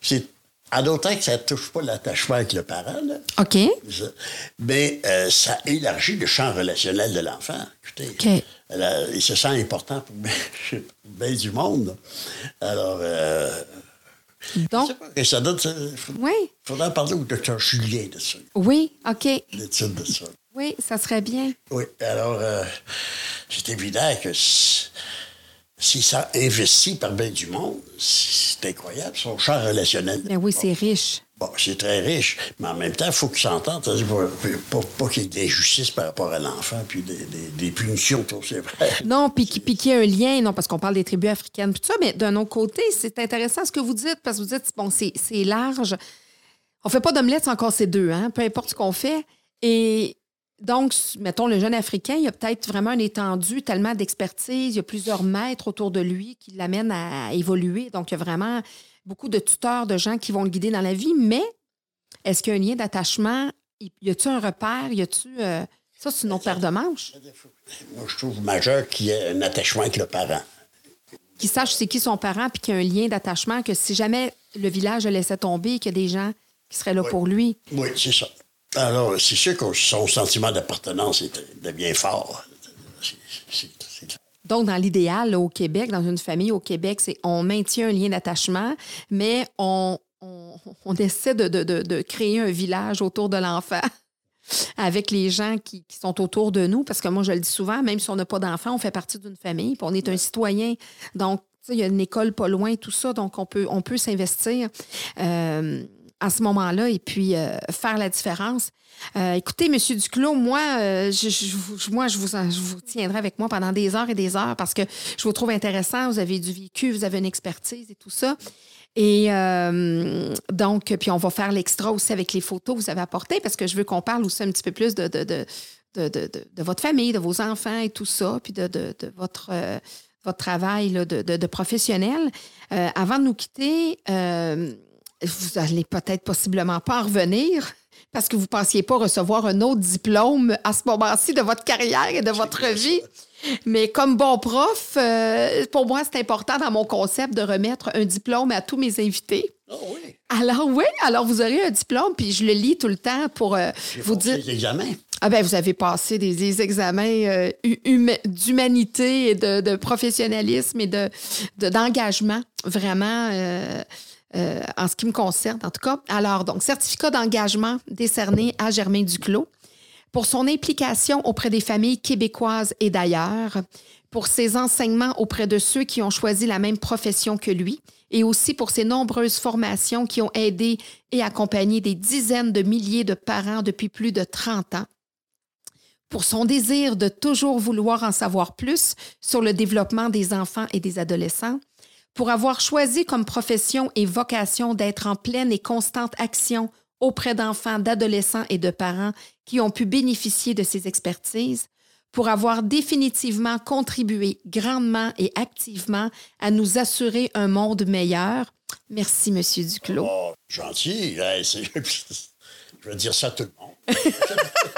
c'est en d'autant que ça ne touche pas l'attachement avec le parent. Là. OK. Mais euh, ça élargit le champ relationnel de l'enfant. OK. il se sent important pour bien, du monde. Alors, euh, donc. Et ça donne. oui. Il faudrait parler au docteur Julien de ça. Oui, OK. L'étude de ça. Oui, ça serait bien. Oui. Alors, euh, c'est évident que si ça investit par bien du monde, c'est incroyable, son champ relationnel. Mais oui, c'est riche. Bon, c'est très riche, mais en même temps, il faut qu'ils s'entendent. Pas, pas, qu'il y ait de l'injustice par rapport à l'enfant, puis des, des, des punitions, c'est vrai. Non, puis qu'il y ait un lien, non, parce qu'on parle des tribus africaines, puis tout ça, mais d'un autre côté, c'est intéressant ce que vous dites, parce que vous dites, bon, c'est large. On fait pas d'omelette sans casser deux, hein, peu importe ce qu'on fait. Et donc, mettons, le jeune Africain, il y a peut-être vraiment un étendu, tellement d'expertise, il y a plusieurs maîtres autour de lui qui l'amènent à évoluer. Donc, il y a vraiment beaucoup de tuteurs, de gens qui vont le guider dans la vie. Mais est-ce qu'il y a un lien d'attachement? Y a-t-il un repère? Y a-tu. Euh, ça, c'est une autre paire de manches. Moi, je trouve majeur qu'il y ait un attachement avec le parent. Qu'il sache c'est qui son parent, puis qu'il y a un lien d'attachement, que si jamais le village le laissait tomber, qu'il y a des gens qui seraient là pour lui. Oui, c'est ça. Alors, c'est sûr que son sentiment d'appartenance devient fort. Donc, dans l'idéal, au Québec, dans une famille au Québec, c'est on maintient un lien d'attachement, mais on, on, essaie de, de, de, créer un village autour de l'enfant avec les gens qui, qui, sont autour de nous. Parce que moi, je le dis souvent, même si on n'a pas d'enfant, on fait partie d'une famille, puis on est un citoyen. Donc, il y a une école pas loin, tout ça, donc on peut, on peut s'investir. Euh, à ce moment-là et puis euh, faire la différence. Euh, écoutez, Monsieur Duclos, moi, euh, je, moi je, vous, je vous tiendrai avec moi pendant des heures et des heures parce que je vous trouve intéressant. Vous avez du vécu, vous avez une expertise et tout ça. Et donc, puis on va faire l'extra aussi avec les photos que vous avez apportées parce que je veux qu'on parle aussi un petit peu plus de, de, de, de votre famille, de vos enfants et tout ça, puis de, votre votre travail là, de, de, professionnel. avant de nous quitter, vous allez peut-être possiblement pas en revenir parce que vous ne pensiez pas recevoir un autre diplôme à ce moment-ci de votre carrière et de votre vie. Mais comme bon prof, euh, pour moi, c'est important dans mon concept de remettre un diplôme à tous mes invités. Oh oui. Alors oui, alors vous aurez un diplôme, puis je le lis tout le temps pour euh, vous dire. Des examens. Ah ben vous avez passé des, examens euh, d'humanité et de, professionnalisme et de d'engagement vraiment. Euh, en ce qui me concerne, en tout cas. Alors, donc, certificat d'engagement décerné à Germain Duclos pour son implication auprès des familles québécoises et d'ailleurs, pour ses enseignements auprès de ceux qui ont choisi la même profession que lui et aussi pour ses nombreuses formations qui ont aidé et accompagné des dizaines de milliers de parents depuis plus de 30 ans pour son désir de toujours vouloir en savoir plus sur le développement des enfants et des adolescents, pour avoir choisi comme profession et vocation d'être en pleine et constante action auprès d'enfants, d'adolescents et de parents qui ont pu bénéficier de ces expertises, pour avoir définitivement contribué grandement et activement à nous assurer un monde meilleur. Merci, Monsieur Duclos. Oh, gentil. Je veux dire ça à tout le monde.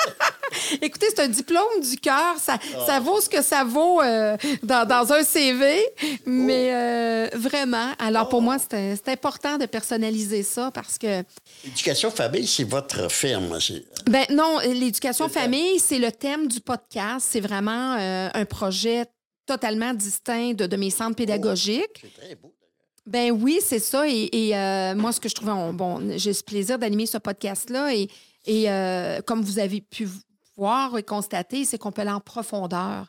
Écoutez, c'est un diplôme du cœur. Ça, ça ah. vaut ce que ça vaut euh, dans, un CV. Mais oh. euh, vraiment, alors pour oh. moi, c'est important de personnaliser ça parce que. L'éducation famille, c'est votre firme. Ben non, l'éducation famille, c'est le thème du podcast. C'est vraiment euh, un projet totalement distinct de, de mes centres pédagogiques. c'est très beau. Ben oui, c'est ça. Et, euh, moi, ce que je trouvais, bon, j'ai ce plaisir d'animer ce podcast-là. Et, et euh, comme vous avez pu voir et constater, c'est qu'on peut aller en profondeur.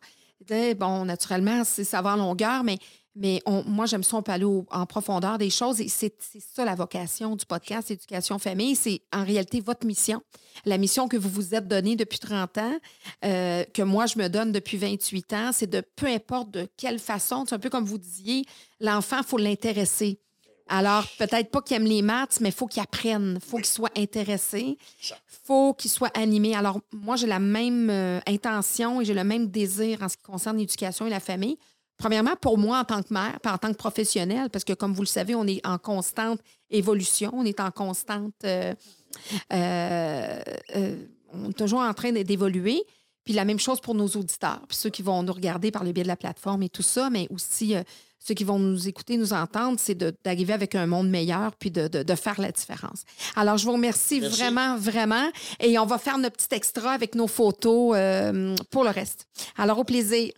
Bon, naturellement, c'est ça va en longueur, mais mais moi, j'aime ça, on peut aller en profondeur des choses. Et c'est ça la vocation du podcast Éducation Famille. C'est en réalité votre mission. La mission que vous vous êtes donnée depuis 30 ans, euh, que moi, je me donne depuis 28 ans, c'est de peu importe de quelle façon, c'est un peu comme vous disiez, l'enfant, il faut l'intéresser. Alors, peut-être pas qu'il aime les maths, mais il faut qu'il apprenne, il faut qu'il soit intéressé, il faut qu'il soit animé. Alors, moi, j'ai la même euh, intention et j'ai le même désir en ce qui concerne l'éducation et la famille. Premièrement, pour moi en tant que mère, pas en tant que professionnelle, parce que comme vous le savez, on est en constante évolution, on est en constante. Euh, euh, euh, on est toujours en train d'évoluer. Puis la même chose pour nos auditeurs, puis ceux qui vont nous regarder par le biais de la plateforme et tout ça, mais aussi ceux qui vont nous écouter, nous entendre, c'est d'arriver avec un monde meilleur puis de, de, faire la différence. Alors, je vous remercie vraiment, vraiment. Et on va faire notre petit extra avec nos photos pour le reste. Alors, au plaisir.